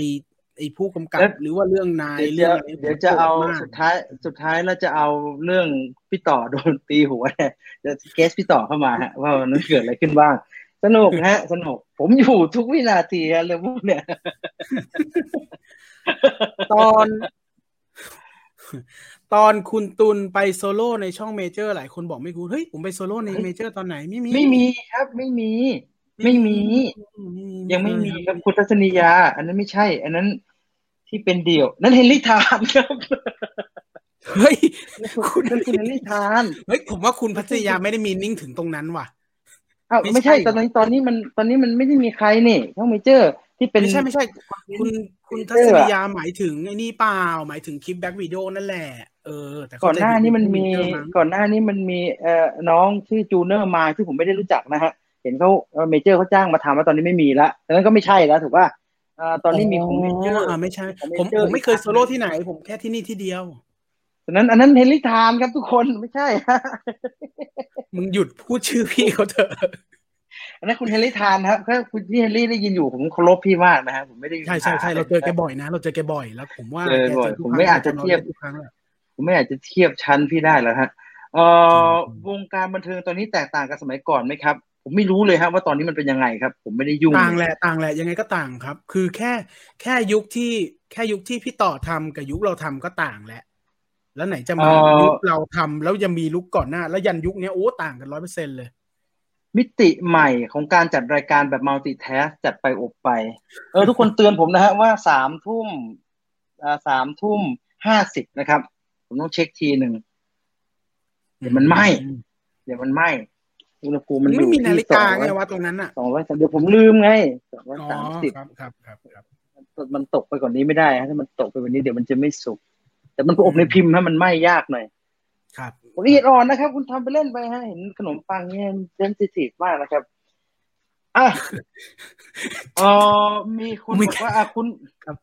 ไอผู้กำกับแล้วหรือว่าเรื่องนายเดี๋ยวเรื่องอะไรเดี๋ยวจะเอาโกรธมกสุดท้ายสุดท้ายแล้วจะเอาเรื่องพี่ต่อโดนตีหัวเนี่ยจะเกสพี่ต่อเข้ามาฮะว่ามันนเกิดอะไรขึ้นบ้าง สนุกฮะ สนุก ผมอยู่ทุกวินาทีฮะเรื่องพวกเนี่ย ตอน ตอนคุณตุลไปโซโล่ในช่องเมเจอร์หลายคนบอกไม่คุ้นเฮ้ยผมไปโซโล่ในเมเจอร์ตอนไหนไม่มีไม่มีครับไม่มีไม่มี ยังไม่มีครับคุณทัศนียา อันนั้นไม่ใช่ อันนั้น ที่เป็นเดี่ยว นั่นเฮนรี่ทานครับเฮ้ยคุณนั่นคุณเฮนรี่ทานเฮ้ยผมว่าคุณพัทยาไม่ได้มีนิ่งถึงตรงนั้นว่ะอ้าวไม่ไม่ใช่ใช่ตอนนี้ตอนนี้มันตอนนี้มันไม่ได้มีใครนี่ช่องเมเจอร์ที่เป็นไม่ใช่ไม่ใช่ คุณคุณเมทัเจอร์ศอะนียาหมายถึงไอ้นี่เปล่าหมายถึงคลิปแบ็กวิดีโอนั่นแหละเออ แต่ก่เข้าอนใจหน้าผิดนี้มันมีเจอมั้งก่อนหน้านี้มันมีเอ่อน้องชื่อจูเนอร์มาที่ผมไม่ได้รู้จักนะฮะ เห็นเขา Major เขาจ้างมาทำแล้วตอนนี้ไม่มีละดังนั้นก็ไม่ใช่แล้วถูกป่ะ อ่าตอนนี้มีของ Major อ่าไม่ใช่ของผม Major ผมไม่เคยโซโล่ที่ไหน ผมแค่ที่นี่ที่เดียวฉะนั้นอันนั้นเฮนรี่ทานครับทุกคนไม่ใช่ฮะมึงหยุดพูดชื่อพี่เขาเถอะ อันนั้นคุณเฮนรี่ทานครับถ้าคุณพี่เฮนรี่ได้ยินอยู่ผมเคารพพี่มากนะฮะผมไม่ได้ใช่ใช่ใช่เราเจอแกบ่อยนะ เราเจอแกบ่อยแล้ว ผมว่าเจอบ่อยแกทุกผมครั้งไม่อาจจะเทียบทุกครั้งแหละผมไม่อาจจะเทียบชั้นพี่ได้แล้วฮะเอ่ออืมวงการบันเทิงตอนนี้แตกต่างกับสมัยก่อนไหมครับ ผมไม่รู้เลยฮะว่าตอนนี้มันเป็นยังไงครับ ผมไม่ได้ยุ่งต่างแหละต่างแหละยังไงก็ต่างครับ คือแค่แค่ยุคที่แค่ยุคที่พี่ต่อทำกับยุคเราทำก็ต่างแหละ แล้วไหนจะมายุคเราทำแล้วยังมีลุกก่อนหน้า แล้วยันยุคเนี้ยโอ้ต่างกันร้อยเปอร์เซ็นเลย มิติใหม่ของการจัดรายการแบบมัลติแทสจัดไปอบไป เออ ทุกคนเตือนผมนะฮะว่าสามทุ่มอ่าสามทุ่มห้าสิบนะครับ ผมต้องเช็คทีหนึ่งเดี๋ยวมันไหม้เดี๋ยวมันไหม้ อุณหภูมิมัมันนอยู่ไม่มีนาฬิกาไงที่วะตรงนั้นอะสองร้อยสามเดี๋ยวผมลืมไงสองร้อยอ๋อสามสิบครับครับครับครับมันตกไปกว่านนี้ไม่ได้ฮะถ้ามันตกไปกว่านี้เดี๋ยวมันจะไม่สุก แต่มันก็อบในพิมพ์ฮะมันไหม้ยากหน่อย ครับละเอียดอ่อนนะครับ คุณทำไปเล่นไปฮะเห็นขนมปังเนี่ยเซนซิทีฟมากนะครับอะเออมีคุณบอกว่าอะคุณครับ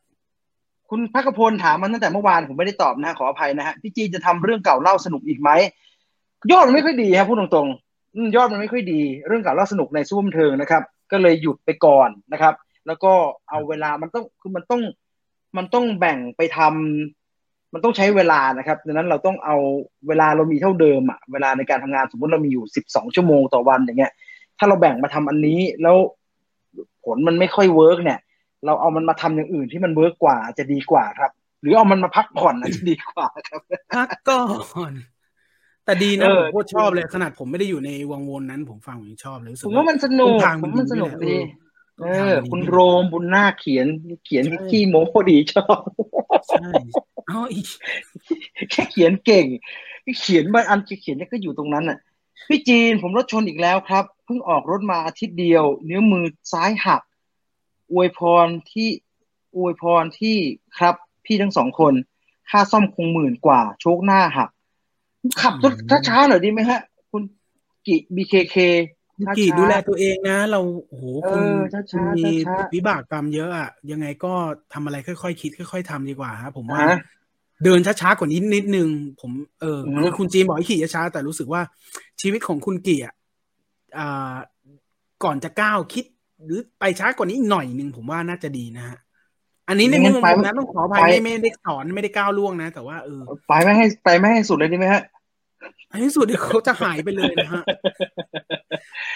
คุณพักพลถามมันตั้งแต่เมื่อวานผมไม่ได้ตอบนะขออภัยนะฮะพี่จีนจะทำเรื่องเก่าเล่าสนุกอีกไหมยอดมันไม่ค่อยดีครับพูดตรงๆอืม ยอดมันไม่ค่อยดี เรื่องก่าเล่าสนุกในซุ้มเทิงนะครับ ก็เลยหยุดไปก่อนนะครับ แล้วก็เอาเวลามันต้องคือมันต้องมันต้องแบ่งไปทำมันต้องใช้เวลานะครับดังนั้นเราต้องเอาเวลาเรามีเท่าเดิมอะเวลาในการทำงานสมมติเรามีอยู่สิบสองชั่วโมงต่อวันอย่างเงี้ย ถ้าเราแบ่งมาทำอันนี้แล้วผลมันไม่ค่อย work เนี่ยเราเอามันมาทำอย่างอื่นที่มัน work กว่าจะดีกว่าครับ หรือเอามันมาพักผ่อนจะดีกว่าครับพักก่อน แต่ดีนะเอผอมโคตรชอบเลยขนาดผมไม่ได้อยู่ในวังวนนั้น ผมฟังผมยังชอบเลยรู้สึผกมว่ามันสนุกต้ทางผมว่ามันสนุกดีเอเอออ คุณโรมบุญนาคเขียน เขียนขี้โม้พอดีชอบใช่เอาอีกแค่เขียนเก่ง เขียนบางอันเขียนเนี่ยก็อยู่ตรงนั้นน่ะพี่จีนผมรถชนอีกแล้วครับ เพิ่งออกรถมาอาทิตย์เดียวนิ้วมือซ้ายหัก อวยพรที่อวยพรที่ครับ พี่ทั้งสองคน ค่าซ่อมคงหมื่นกว่า โชคหน้าหัก ขับรถช้าๆหน่อยดีไหมฮะ คุณกิบีเคเคคุณกี่ดูแลตัวเองนะ เราโอ้โหคุณเออช้าๆคุณมีช้าๆวิบากกรรมเยอะอะยังไงก็ทำอะไรค่อยๆคิด ค่อย ๆทำดีกว่าครับผมว่าฮะเดินช้าๆกว่านี้นิดนึง ผมเอออืมคือคุณจีนบอกให้ขี่ช้าๆแต่รู้สึกว่าชีวิตของคุณกี่อะอ่าก่อนจะก้าวคิด หรือไปช้ากว่านี้อีกหน่อยหนึ่งผมว่าน่าจะดีนะฮะ อันนี้ในมุมของผมนะต้องขออภัยไม่ไม่ได้สอนไม่ได้ก้าวล่วงนะ แต่ว่าเออไปไม่ให้ไปไม่ให้สุดเลยดีไหมฮะในที่สุดเดี๋ยวเขาจะหายไปเลยนะฮะ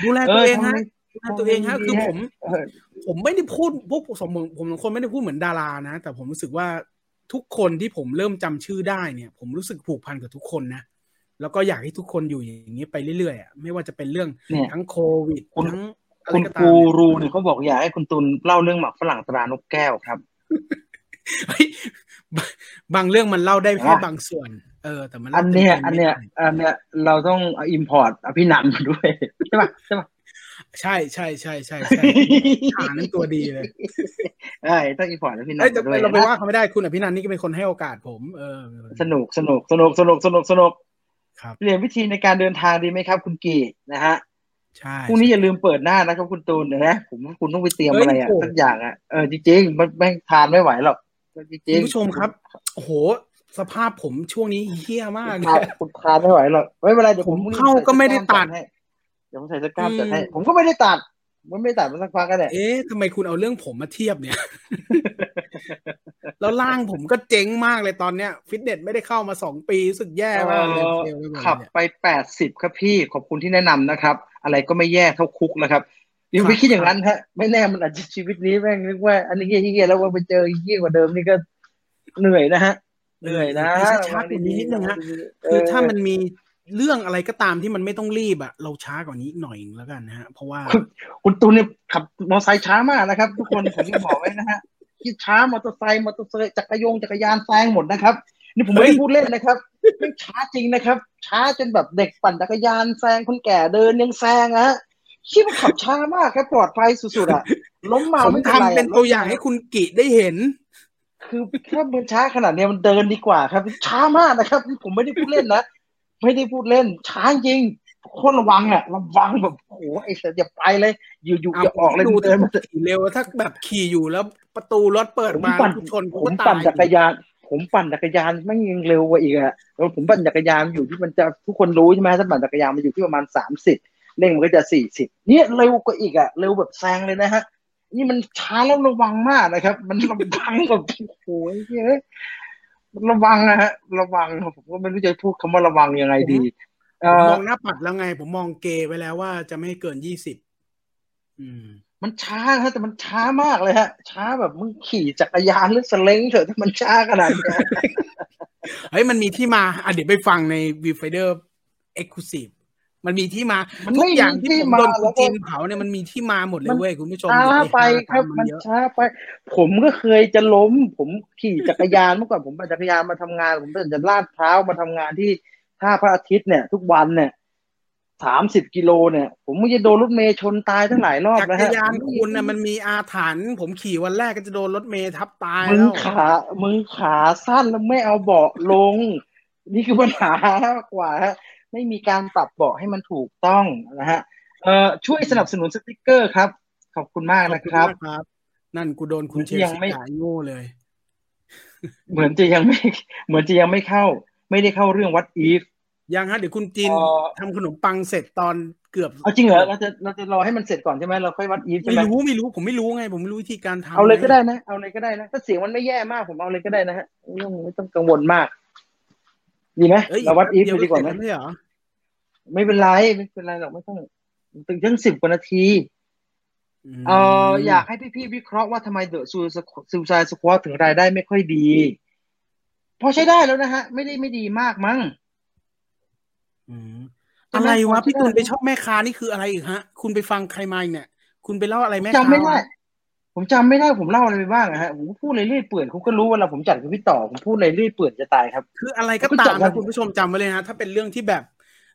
ดูแลตัวเองฮะดูแลตัวเองฮะคือผมเออผมไม่ได้พูดพวกสมผมผมสองคนไม่ได้พูดเหมือนดารานะ แต่ผมรู้สึกว่าทุกคนที่ผมเริ่มจำชื่อได้เนี่ย ผมรู้สึกผูกพันกับทุกคนนะแล้วก็อยากให้ทุกคนอยู่อย่างนี้ไปเรื่อยๆอะไม่ว่าจะเป็นเรื่องเนี่ยทั้งโควิดคุณทั้งอะไรคุณก็ตามกูเนี่ยรูเนี่ยเขาบอกอยากให้คุณตุลเล่าเรื่องหมักฝรั่งตรานกแก้วครับเฮ้ย บางบางเรื่องมันเล่าได้แค่อะบางส่วน เออ แต่มันอัเล่านเนี้ยต็มๆอันเนี้ยไม่ได้อันเนี้ยเราต้อง import อภินันท์มาด้วยใช่ปะใช่ปะใช่ใช่ใช่ใช่ใช่หานั่นตัวดีเลยใช่ต้องอิมพอร์ตอภินันเอ้ยท์แต่มาด้วยเราไปนะว่าเขาไม่ได้คุณอภินันท์นี่ก็เป็นคนให้โอกาสผม เออ สนุกสนุกสนุกสนุกสนุกสนุกครับเรียนวิธีในการเดินทางดีไหมครับ คุณกีนะฮะ ใช่พรุ่งนี้อย่าลืมเปิดหน้านะครับคุณตูนเดี๋ยวนะผมว่าคุณต้องไปเตรียมเฮ้ยอะไรอะโอ้สักอย่างอะเออจริงๆมันแม่งทานไม่ไหวหรอกจริงคุณผู้ชมครับโอ้โหสภาพผมช่วงนี้เฮี้ยมากคุณเลทานยคุณทานไม่ไหวหรอกไม่เป็นไรเดี๋ยวผมผมเข้าก็ไม่ได้ตัดให้เดี๋ยวผมใส่สกล้ามจัดให้อืมผมก็ไม่ได้ตัดผมไม่ได้ตัดมาสักพักก็ได้เอ๊ะทำไมคุณเอาเรื่องผมมาเทียบเนี่ย แล้วร่างผมก็เจ๊งมากเลยตอนเนี้ย ฟิตเนสไม่ได้เข้ามาสองปีรู้สึกแย่มากเลยเฟลไปหมดขับเลยไปแปดสิบครับพี่ ขอบคุณที่แนะนำนะครับ อะไรก็ไม่แย่เท่าคุกนะครับอย่าครัไปบคิดอย่างนั้นฮะ ไม่แน่มันอาจจะชีวิตนี้แม่งนึกว่า อันนี้เฮี้ยๆแล้วว่าไปเจอเฮี้ยกว่าเดิมนี่ก็เหนื่อยนะฮะเหนื่อยนะไปช้าๆกว่านี้นิดนึงฮะเอคืออถ้ามันมีเรื่องอะไรก็ตามที่มันไม่ต้องรีบอะเราช้ากว่านี้อีกหน่อยแล้วกันนะฮะเพราะว่าคุณคุณตูนเนี่ยขับมอเตอร์ไซค์ช้ามากนะครับ ทุกคนผมจะบอกไว้นะฮะคิดช้ามอเตอร์ไซค์มอเตอร์ไซค์จักรยงจักรยานแซงหมดนะครับ นี่ผมไม่ได้พูดเล่นนะครับไม่งช้าจริงนะครับ ช้าจนแบบเด็กปั่นจักรยานแซงคนแก่เดินยังแซงอะฮะคิดว่าขับช้ามากครับปลอดภัยสุดๆอะล้มมาผมไม่เป็นไรทำเป็นตัวอย่างให้คุณกิได้เห็น คือถ้ามันช้าขนาดเนี้ยมันเดินดีกว่าครับ ช้ามากนะครับ ผมไม่ได้พูดเล่นนะไม่ได้พูดเล่น ช้าจริงโคนระวังอะระวังแบบโอ้โหไอ้เสียอย่าไปเลย อยู่ๆอย่าออกเลยดูเดินมาขี่เร็วถ้าแบบขี่อยู่แล้วประตูรถเปิดผมมาปั่นทุกชนผกูมก็ปั่นตายจักรยาน ผมปั่นจักรยานไม่งยังเร็วกว่าอีกอะแล้วผมปั่นจักรยานอยู่ที่มันจะทุกคนรู้ใช่ไหมถ้าปั่นจักรยานมันอยู่ที่ประมาณสามสิบเร่งมันก็จะสี่สิบเนี่ยเร็วกว่าอีกอะเร็วแบบแซงเลยนะฮะ นี่มันช้าแล้วระวังมากนะครับ มันระวังแบบโอ้โหเฮ้ยมันระวังนะฮะ ระวังผมก็ไม่รู้จะพูดคำว่าระวังยังไงดีเอผมมอองหน้าปัดแล้วไง ผมมองเกย์ไว้แล้วว่าจะไม่ให้เกินยี่สิบอืม มันช้าฮะแต่มันช้ามากเลยฮะ ช้าแบบมึงขี่จักรยานหรือสเล้งเถอะถ้ามันช้าขนาดเนี้ยเฮ้ยมันมีที่มาอะเดี๋ยวไปฟังใน Viewfinder Exclusive มันมีที่มามันทุไม่กมีอย่างที่ที่ผมมาโดนคุณแล้วก็จีนเผาเนี่ยมันมีที่มาหมดเลยเว้ยคุณผู้ชมช้าอย่าไปหครับตามันเยอะช้าไป ผมก็เคยจะล้ม ผมขี่จักรยานเมื่อก่อนผมปั่นจักรยานมาทำงาน ผมปั่นจากลาดพร้าวมาทำงานที่ท่าพระอาทิตย์เนี่ย ทุกวันเนี่ย สามสิบกิโลเนี่ย ผมไม่จะโดนรถเมย์ชนตายทั้งหลายรอบจัแล้วกรฮะยานคุณน่ะมันมีอาถรรพ์ผมขี่วันแรกก็จะโดนรถเมย์ทับตายมึงแล้วขามึงขาสั้นแล้วไม่เอาเบาะลง นี่คือปัญหากว่าฮะไม่มีการปรับเบาะให้มันถูกต้องนะฮะเอ่อช่วยสนับสนุนสติกเกอร์ครับ ขอบคุณมากนะครับครับ นั่นกูโดนคุณเชลยังซีไม่ด่าโง่เลย เหมือนจะยังไม่ เหมือนจะยังไม่เข้า ไม่ได้เข้าเรื่องวัดอีฟ ยังฮะเดี๋ยวคุณจีนเอ่อทำขนมปังเสร็จตอนเกือบเอาจริงเหรอเราจะเราจะรอให้มันเสร็จก่อนใช่ไหมเราค่อยวัดอีฟใช่ไม่ไหมรู้ไม่รู้ผมไม่รู้ไง ผมไม่รู้วิธีการทำเอาเลยก็งได้นะเอาเลยก็ได้นะถ้าเสียงมันไม่แย่มากผมเอาเลยก็ได้นะฮะไม่ต้องไม่ต้องกังวลมากดีไหมเอ้ยเราวัดอีฟเดี๋ยวไปดีกว่าไหมเสร็จแล้ไม่เหรอไม่เป็นไรไม่เป็นไรหรอกไม่ต้องถึงทั้งสิบกว่านาทีมเอออยากให้พี่ๆวิเคราะห์ว่าทำไมเดอะซูซูซายสควอตถึงรายได้ไม่ค่อยดี พอใช้ได้แล้วนะฮะ ไม่ได้ไม่ดีมากมั้ง อืมใช่ไหมอะไรวะพอพี่ตูนใช้ได้ไปชอบแม่ค้านี่คืออะไรอีกฮะ คุณไปฟังใครมาอีกเนี่ย คุณไปเล่าอะไรแม่ค้าจำไม่ได้วะผมจำไม่ได้ผมเล่าอะไรไปบ้างอะฮะผมก็พูดเลยเรื่อยเปื่อยคุณก็รู้เวลาผมจัดกับพี่ต่อผมพูดเลยเรื่อยเปื่อยจะตายครับ คืออะไรก็คุณตาจัมดกันะนคุณผู้ชมจำไว้เลยนะถ้าเป็นเรื่องที่แบบ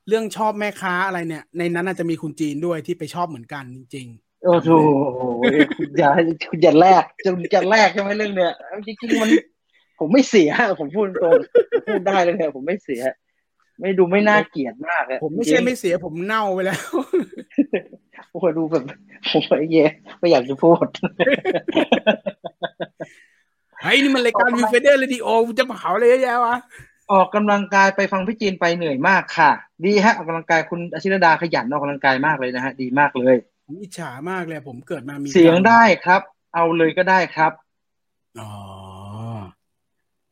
เรื่องชอบแม่ค้าอะไรเนี่ย ในนั้นอาจจะมีคุณจีนด้วยที่ไปชอบเหมือนกันจริงโอ้โหคุณอย่าคุณอย่าแลกจะจะแลกใช่ไหมเรื่องเนี้ยเอาจริงๆมัน ผมไม่เสียผมพูดตรงผมพูดได้เลยเนี่ยผมไม่เสีย ไม่ดูไม่น่าเกลียดมากอะๆผมไม่ใช่จริงไม่เสียผมเน่าไปแล้วโอ้โหดูแบบผมไอ้เย่ไม่อยากจะพูดเฮ้ยนี่มันรายการวิวเฟเดอร์เรดิโอจะเผาอะไรเยอะแยะวะออกกำลังกายไปฟังพี่จีนไปเหนื่อยมากค่ะ ดีฮะออกกำลังกายคุณอาชิรดาขยันออกกำลังกายมากเลยนะฮะ ดีมากเลยผมอิจฉามากเลยผมเกิดมามีเสียงได้ครับ เอาเลยก็ได้ครับอ๋อ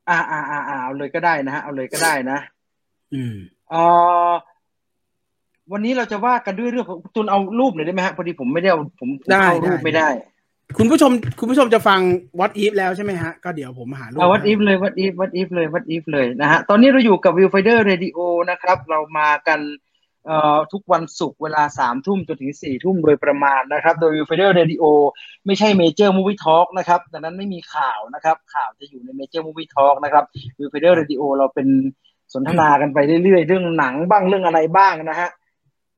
อ่าอ่าอ่าอ่าเอาเลยก็ได้นะฮะเอาเลยก็ได้นะ อืมเออวันนี้เราจะว่ากันด้วยเรื่องของตุนเอารูปหน่อยได้ไหมฮะพอดีผมไม่ได้เอาผมผมได้เอารูปได้ไม่ได้ คุณผู้ชม คุณผู้ชมจะฟัง What If แล้วใช่ไหมฮะ ก็เดี๋ยวผมหารูปเอา What If เลย What If What If เลย What If เลยนะฮะตอนนี้เราอยู่กับ Viewfinder Radio นะครับ เรามากันเอ่อทุกวันศุกร์เวลาสามทุ่มจนถึงสี่ทุ่มโดยประมาณนะครับ โดย Viewfinder Radio ไม่ใช่ Major Movie Talk นะครับดังนั้นไม่มีข่าวนะครับ ข่าวจะอยู่ใน Major Movie Talk นะครับ Viewfinder Radio เราเป็น สนทนากันไปเรื่อยๆเรื่องหนังบ้างเรื่องอะไรบ้างนะฮะ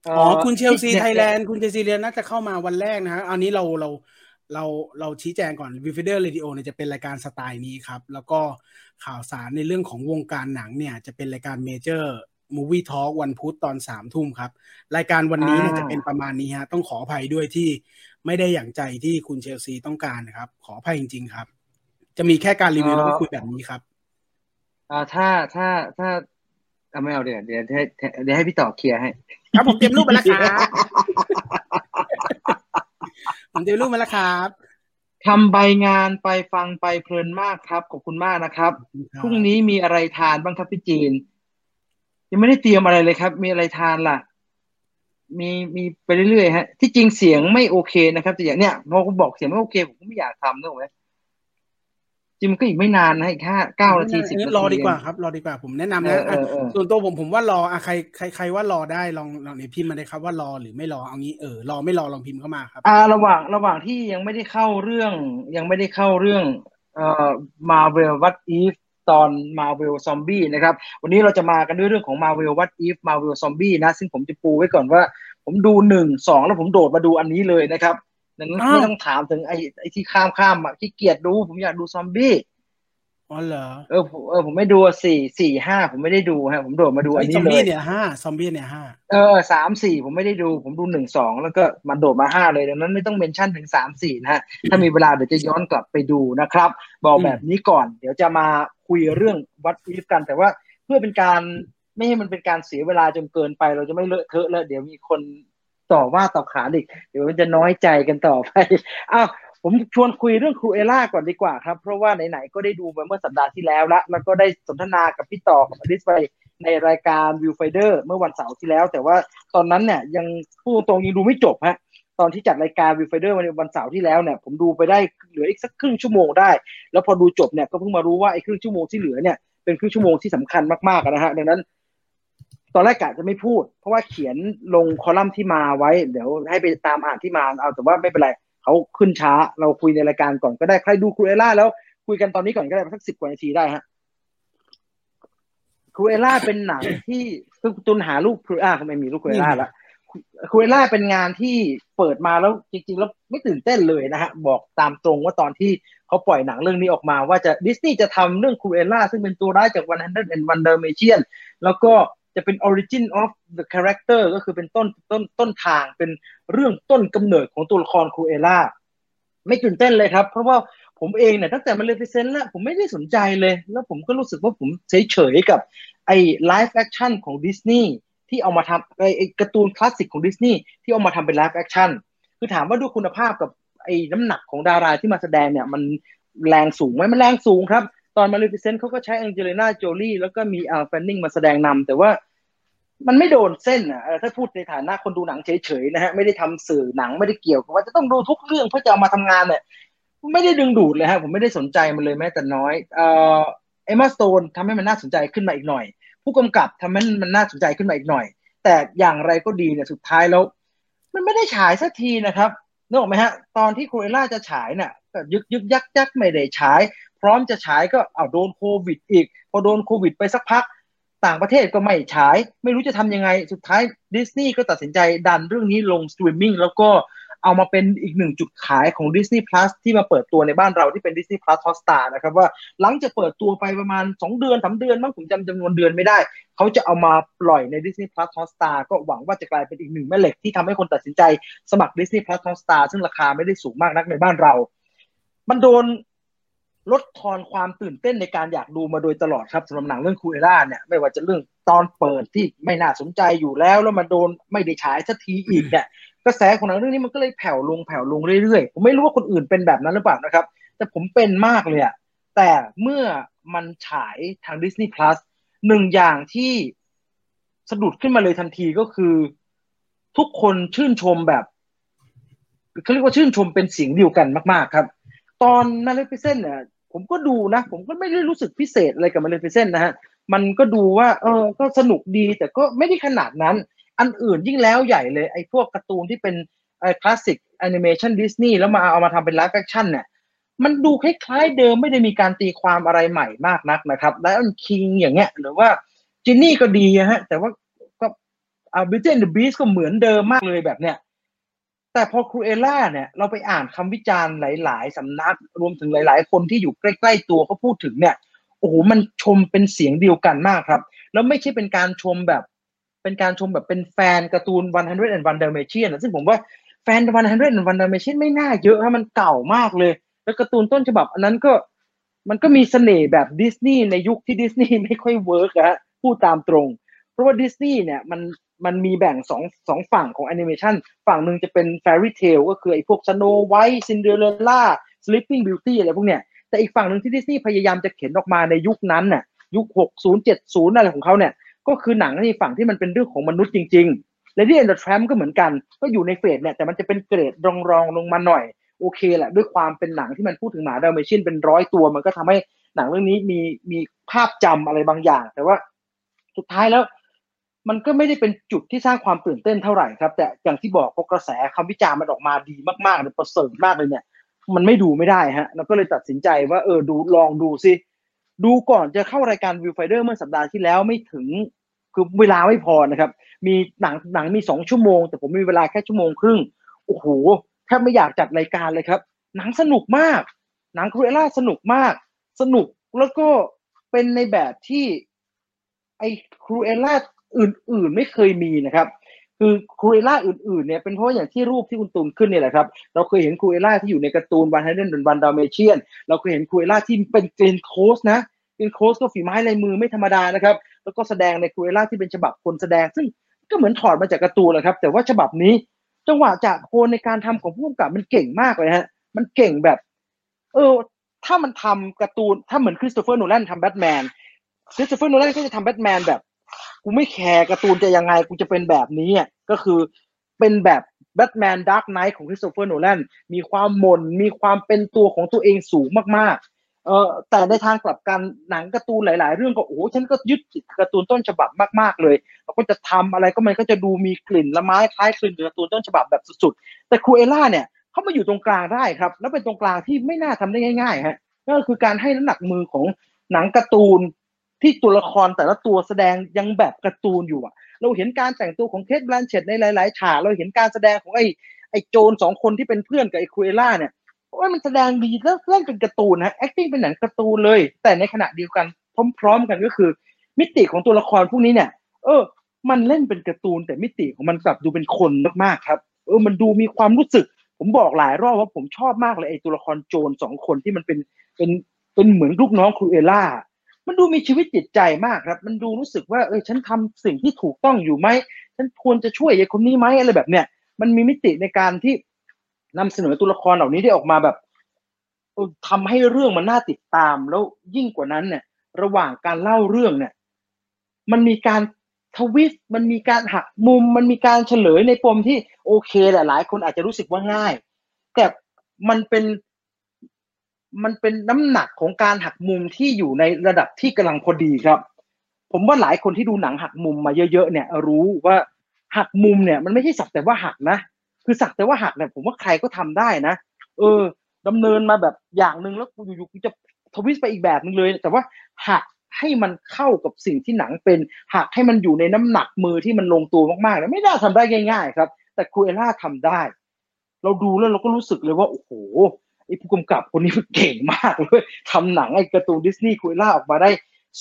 อ๋อคุณเชลซีนี่ไทยแลนด์คุณเชลซีเรียนน่าจะเข้ามาวันแรกนะฮะอันนี้เราเราเราเราชี้แจงก่อน Viewfinder Radio เนี่ยจะเป็นรายการสไตล์นี้ครับ แล้วก็ข่าวสารในเรื่องของวงการหนังเนี่ยจะเป็นรายการ Major Movie Talk วันพุธตอนสามทุ่มครับ รายการวันนี้เนี่ยอ่าจะเป็นประมาณนี้ฮะ ต้องขออภัยด้วยที่ไม่ได้อย่างใจที่คุณเชลซีต้องการนะครับ ขออภัยจริง ๆ ครับ จะมีแค่การรีวิวแล้วก็คุยแบบนี้ครับ อ่าถ้าถ้าถ้าเอาไม่เอาเดี๋ยวเดี๋ยวให้เดี๋ยวให้พี่ต่อเคลียร์ให้ครับผมเตรียมรูปมาแล้วครับผมเตรียมรูปมาแล้วครับทำใบงานไปฟังไปเพลินมากครับขอบคุณมากนะครับพรุ่งนี้มีอะไรทานบ้างครับพี่จีน ยังไม่ได้เตรียมอะไรเลยครับ มีอะไรทานล่ะ มีมีไปเรื่อยๆฮะ ที่จริงเสียงไม่โอเคนะครับแต่อย่างเนี้ยพอผมบอกเสียงไม่โอเค ผมก็ไม่อยากทำนึกออกไหม จริงมันก็อีกไม่นานนะอีกห้าเก้านาทีสิบนาทีรอดีกว่าครับ รอดีกว่าผมแนะนำเอนะอเออเออส่วนตัวผมผมว่ารออะใครใครใครว่ารอได้ลองลองเนี่ยพิมพ์มาเลยครับว่ารอหรือไม่รอเอางี้เออรอไม่รอลองพิมพ์เข้ามาครับอ่าระหว่างระหว่างที่ยังไม่ได้เข้าเรื่อง ยังไม่ได้เข้าเรื่องเอ่อ Marvel What If ตอน Marvel Zombie นะครับ วันนี้เราจะมากันด้วยเรื่องของ Marvel What If Marvel Zombie นะ ซึ่งผมจะปูไว้ก่อนว่า ผมดูหนึ่งสองแล้วผมโดดมาดูอันนี้เลยนะครับดัง นั้นอ้าวไม่ต้องถามถึงไอ้ไอ้ที่ข้ามข้ามอะขี้เกียจดู ผมอยากดูซอมบี้อ๋อเหรอเออผมเออผมไม่ดูอะสี่สี่ห้าผมไม่ได้ดูฮะผมโดดมาดูอันไอ้นี้ซอมเลบี้ยเนี่ยห้าซอมบี้เนี่ยห้าเออสามสี่ผมไม่ได้ดู ผมดูหนึ่งสองแล้วก็มาโดดมาห้าเลยดังนั้นไม่ต้องเมนชั่นถึงสามสี่นะฮะถ้ามีเวลาเดี๋ยวจะย้อนกลับไปดูนะครับ บอกแบบนี้ก่อน เดี๋ยวจะมาคุยเรื่องวัดอีฟกัน แต่ว่าเพื่อเป็นการไม่ให้มันเป็นการเสียเวลาจนเกินไป เราจะไม่เลอะเทอะแล้วเดี๋ยวมีคน ต่อว่าต่อขานอีกเดี๋ยวมันจะน้อยใจกันต่อไปอ้าวผมชวนคุยเรื่องครูเอล่าก่อนดีกว่าครับ เพราะว่าไหนๆก็ได้ดูมาเมื่อสัปดาห์ที่แล้วละแล้วก็ได้สนทนากับพี่ต่อกับอลิสไปในรายการ Viewfinder เมื่อวันเสาร์ที่แล้ว แต่ว่าตอนนั้นเนี่ยยังพูดตรงยังดูไม่จบฮะตอนที่จัดรายการ Viewfinder วันวันเสาร์ที่แล้วเนี่ยผมดูไปได้เหลืออีกสักครึ่งชั่วโมงได้ แล้วพอดูจบเนี่ยก็เพิ่งมารู้ว่าไอ้ครึ่งชั่วโมงที่เหลือเนี่ยเป็นครึ่งชั่วโมงที่สำคัญมากๆนะฮะดังนั้น ตอนแรกกะจะไม่พูด เพราะว่าเขียนลงคอลัมน์ที่มาไว้ เดี๋ยวให้ไปตามอ่านที่มาเอาแต่ว่าไม่เป็นไรเขาขึ้นช้า เราคุยในรายการก่อนก็ได้ใครดูครูเอล่าแล้วคุยกันตอนนี้ก่อนก็ได้สักสิบกว่านาทีได้ฮะครูเอล่าเป็นหนังที่คือตุลหารูปครูเอล่าไม่มีรูปครูเอล่าละครูเอล่าเป็นหนังที่เปิดมาแล้วจริง ๆ แล้วไม่ตื่นเต้นเลยนะฮะ บอกตามตรงว่าตอนที่เขาปล่อยหนังเรื่องนี้ออกมา ว่าจะดิสนีย์จะทำเรื่องครูเอล่าซึ่งเป็นตัวร้ายจาก One Hundred and One Dalmatiansแล้วก็ จะเป็น origin of the character ก็คือเป็นต้นต้นต้นทางเป็นเรื่องต้นกำเนิดของตัวละครครูเอล่าไม่ตื่นเต้นเลยครับ เพราะว่าผมเองเนี่ยตั้งแต่ Maleficent แล้ว ผมไม่ได้สนใจเลย แล้วผมก็รู้สึกว่าผมเฉยๆกับไอ้ live action ของดิสนีย์ที่เอามาทำไอ้การ์ตูนคลาสสิกของดิสนีย์ที่เอามาทำเป็น live action คือถามว่าดูคุณภาพกับไอ้น้ำหนักของดาราที่มาแสดงเนี่ยมันแรงสูงไหมมันแรงสูงครับ ตอน Maleficent เขาก็ใช้แองเจลิน่าโจลี่แล้วก็มีแอลแฟนนิงมาแสดงนำแต่ว่ามันไม่โดนเส้นอะถ้าพูดในฐานะคนดูหนังเฉยๆนะฮะไม่ได้ทำสื่อหนังไม่ได้เกี่ยวกับว่าจะต้องดูทุกเรื่องเพื่อจะเอามาทำงานเนี่ยไม่ได้ดึงดูดเลยฮะผมไม่ได้สนใจมันเลยแม้แต่น้อยเอ่อเอ็มมาสโตนทำให้มันน่าสนใจขึ้นมาอีกหน่อย ผู้กำกับทำให้มันน่าสนใจขึ้นมาอีกหน่อย แต่อย่างไรก็ดีเนี่ยสุดท้ายแล้ว มันไม่ได้ฉายสักทีนะครับนึกออกไหมฮะ ตอนที่ Cruella จะฉายเนี่ยก็ยึกยึกยักยักไม่ได้ฉาย พร้อมจะฉายก็เอาโดนโควิด อีก พอโดนโควิด ไปสักพัก ต่างประเทศก็ไม่ฉาย ไม่รู้จะทำยังไง สุดท้ายดิสนีย์ก็ตัดสินใจดันเรื่องนี้ลงสตรีมมิ่งแล้วก็เอามาเป็นอีกหนึ่งจุดขายของ Disney Plus ที่มาเปิดตัวในบ้านเราที่เป็น Disney Plus Hotstar นะครับว่าหลังจากเปิดตัวไปประมาณ 2 เดือนสามเดือนมั้งผมจำจำนวนเดือนไม่ได้ เขาจะเอามาปล่อยใน Disney Plus Hotstar ก็หวังว่าจะกลายเป็นอีกหนึ่งแม่เหล็กที่ทำให้คนตัดสินใจสมัคร Disney Plus Hotstar ซึ่งราคาไม่ได้สูงมากนักในบ้านเรา มันโดน ลดทอนความตื่นเต้นในการอยากดูมาโดยตลอดครับสำหรับหนังเรื่องคูเอล่าเนี่ยไม่ว่าจะเรื่องตอนเปิดที่ไม่น่าสนใจอยู่แล้ว แล้วมาโดนไม่ได้ฉายสักทีอีกเนี่ยกระแสของหนังเรื่องนี้มันก็เลยแผ่วลงแผ่วลงเรื่อยๆผมไม่รู้ว่าคนอื่นเป็นแบบนั้นหรือเปล่านะครับ แต่ผมเป็นมากเลยอะแต่เมื่อมันฉายทาง Disney Plus หนึ่งอย่างที่สะดุดขึ้นมาเลยทันทีก็คือ ทุกคนชื่นชมแบบเขาเรียกว่าชื่นชมเป็นเสียงเดียวกันมาก ๆ ครับ ตอน Maleficent เนี่ย ผมก็ดูนะ ผมก็ไม่ได้รู้สึกพิเศษอะไรกับ Maleficent นะฮะ มันก็ดูว่าเออก็สนุกดีแต่ก็ไม่ได้ขนาดนั้น อันอื่นยิ่งแล้วใหญ่เลยไอ้พวกการ์ตูนที่เป็นไอ้คลาสสิกแอนิเมชันดิสนีย์แล้วมาเอามาทำเป็น live action เนี่ยมันดูคล้ายๆเดิมไม่ได้มีการตีความอะไรใหม่มากนักนะครับ Lion King อย่างเงี้ย หรือว่าจินนี่ก็ดีฮะแต่ว่าก็อาบิเจนเดอะบีสก็เหมือนเดิมมากเลยแบบเนี้ย แต่พอครูเอล่าเนี่ยเราไปอ่านคำวิจารณ์หลาย ๆสำนัก รวมถึงหลาย ๆ คนที่อยู่ใกล้ ๆ ตัวเขาพูดถึงเนี่ยโอ้โหมันชมเป็นเสียงเดียวกันมากครับ แล้วไม่ใช่เป็นการชมแบบ เป็นการชมแบบเป็นแฟนการ์ตูน 101 Dalmatian ซึ่งผมว่าแฟน 101 Dalmatian ไม่น่าเยอะฮะมันเก่ามากเลย แล้วการ์ตูนต้นฉบับ อันนั้นก็มันก็มีเสน่ห์แบบดิสนีย์ในยุคที่ดิสนีย์ไม่ค่อย work อะพูดตามตรง เพราะว่าดิสนีย์เนี่ยมัน มันมีแบ่งสองสองฝั่งของแอนิเมชันฝั่งหนึ่งจะเป็น fairy tale ก็คือไอ้พวก Snow White Cinderella Sleeping Beauty อะไรพวกเนี้ยแต่อีกฝั่งหนึ่งที่ดิสนีย์พยายามจะเข็นออกมาในยุคนั้นน่ะยุค 60 70 อะไรของเขาเนี่ย ก็คือหนังในฝั่งที่มันเป็นเรื่องของมนุษย์จริงๆ Lady and the Tramp ก็เหมือนกัน ก็อยู่ใน phase เนี่ยแต่มันจะเป็นเกรดรองรองลงมาหน่อย โอเคแหละ ด้วยความเป็นหนังที่มันพูดถึงหมาดาวเมชินเป็นร้อยตัว มันก็ทำให้หนังเรื่องนี้มีมีภาพจำอะไรบางอย่าง แต่ว่าสุดท้ายแล้ว มันก็ไม่ได้เป็นจุดที่สร้างความตื่นเต้นเท่าไหร่ครับ แต่อย่างที่บอกพอกระแสคำวิจารณ์มันออกมาดีมากๆเลยประเสริฐมากเลยเนี่ย มันไม่ดูไม่ได้ฮะเราก็เลยตัดสินใจว่าเออดูลองดูซิดูก่อนจะเข้ารายการ Viewfinder เมื่อสัปดาห์ที่แล้วไม่ถึงคือเวลาไม่พอนะครับ มีหนังหนังมีสองชั่วโมง แต่ผมมีเวลาแค่ชั่วโมงครึ่งโอ้โหแทบไม่อยากจัดรายการเลยครับ หนังสนุกมาก หนัง Cruella สนุกมาก สนุกแล้วก็เป็นในแบบที่ไอ้ Cruella อื่นๆไม่เคยมีนะครับคือ Cruella อื่นๆเนี่ยเป็นเพราะอย่างที่รูปที่คุณตูนขึ้นเนี่ยแหละครับเราเคยเห็น Cruella ที่อยู่ในการ์ตูน One Hundred and One Dalmatians เราเคยเห็น Cruella ที่เป็น Glenn Close นะ Glenn Close ก็ฝีไม้ลายมือไม่ธรรมดานะครับแล้วก็แสดงใน Cruella ที่เป็นฉบับคนแสดงซึ่งก็เหมือนถอดมาจากการ์ตูนแหละครับ แต่ว่าฉบับนี้จังหวะจะโคนในการทำของผู้กำกับมันเก่งมากเลยฮะมันเก่งแบบ เออ ถ้ามันทำการ์ตูนถ้าเหมือนคริสโตเฟอร์โนแลนทำแบทแมนคริสโตเฟอร์โนแลนก็จะทำแบทแมนแบบ กูไม่แคร์การ์ตูนจะยังไงกูจะเป็นแบบนี้อะก็คือเป็นแบบแบทแมน Dark Knight ของคริสโตเฟอร์โนแลนมีความมนมีความเป็นตัวของตัวเองสูงมากเออแต่ในทางกลับกันหนังการ์ตูนหลาย ๆ เรื่องก็โอ้ฉันก็ยึดติดการ์ตูนต้นฉบับมากๆเลยเราก็จะทำอะไรก็มันก็จะดูมีกลิ่นละไม้คล้ายคลึงกับการ์ตูนต้นฉบับแบบสุดๆแต่ครูเอล่าเนี่ยเขามาอยู่ตรงกลางได้ครับ แล้วเป็นตรงกลางที่ไม่น่าทำได้ง่ายๆฮะนั่นก็คือการให้น้ำหนักมือของหนังการ์ตูน ที่ตัวละครแต่ละตัวแสดงยังแบบการ์ตูนอยู่อะเราเห็นการแต่งตัวของเคทบลันเชตในหลาย ๆ ฉากเราเห็นการแสดงของไอ้ไอ้โจนสองคนที่เป็นเพื่อนกับไอ้คุเอล่าเนี่ยว่ามันแสดงดีแล้วเล่นเป็นการ์ตูนนะ acting เป็นหนังการ์ตูนเลย แต่ในขณะเดียวกันพร้อม ๆ กันก็คือ มิติของตัวละครพวกนี้เนี่ย เออ มันเล่นเป็นการ์ตูน แต่มิติของมันกลับดูเป็นคนมากๆครับ เออ มันดูมีความรู้สึก ผมบอกหลายรอบว่าผมชอบมากเลยไอ้ตัวละครโจนสองคนที่มันเป็นเป็นเป็นเหมือนลูกน้องครูเอล่า มันดูมีชีวิตจิตใจมากครับ มันดูรู้สึกว่าเออฉันทำสิ่งที่ถูกต้องอยู่ไหมฉันควรจะช่วยไอ้คนนี้ไหมอะไรแบบเนี้ยมันมีมิติในการที่นำเสนอตัวละครเหล่านี้ได้ออกมาแบบทำให้เรื่องมันน่าติดตาม แล้วยิ่งกว่านั้นเนี่ย ระหว่างการเล่าเรื่องเนี่ย มันมีการทวิสต์มันมีการหักมุม มันมีการเฉลยในปมที่โอเคแหละหลายคนอาจจะรู้สึกว่าง่าย แต่มันเป็น มันเป็นน้ำหนักของการหักมุมที่อยู่ในระดับที่กำลังพอดีครับ ผมว่าหลายคนที่ดูหนังหักมุมมาเยอะๆเนี่ยรู้ว่าหักมุมเนี่ยมันไม่ใช่สักแต่ว่าหักนะ คือสักแต่ว่าหักเนี่ยผมว่าใครก็ทำได้นะ เออ ดำเนินมาแบบอย่างหนึ่งแล้วอยู่ๆกูจะทวิสไปอีกแบบหนึ่งเลย แต่ว่าหักให้มันเข้ากับสิ่งที่หนังเป็นหักให้มันอยู่ในน้ำหนักมือที่มันลงตัวมากๆเนี่ยไม่ได้ทำได้ง่าย ๆ ครับ แต่คูเอล่าทำได้ เราดูแล้วเราก็รู้สึกเลยว่าโอ้โห ไอ้ผู้กำกับคนนี้เก่งมากเลยทำหนังไอ้การ์ตูนดิสนีย์ Cruella ออกมาได้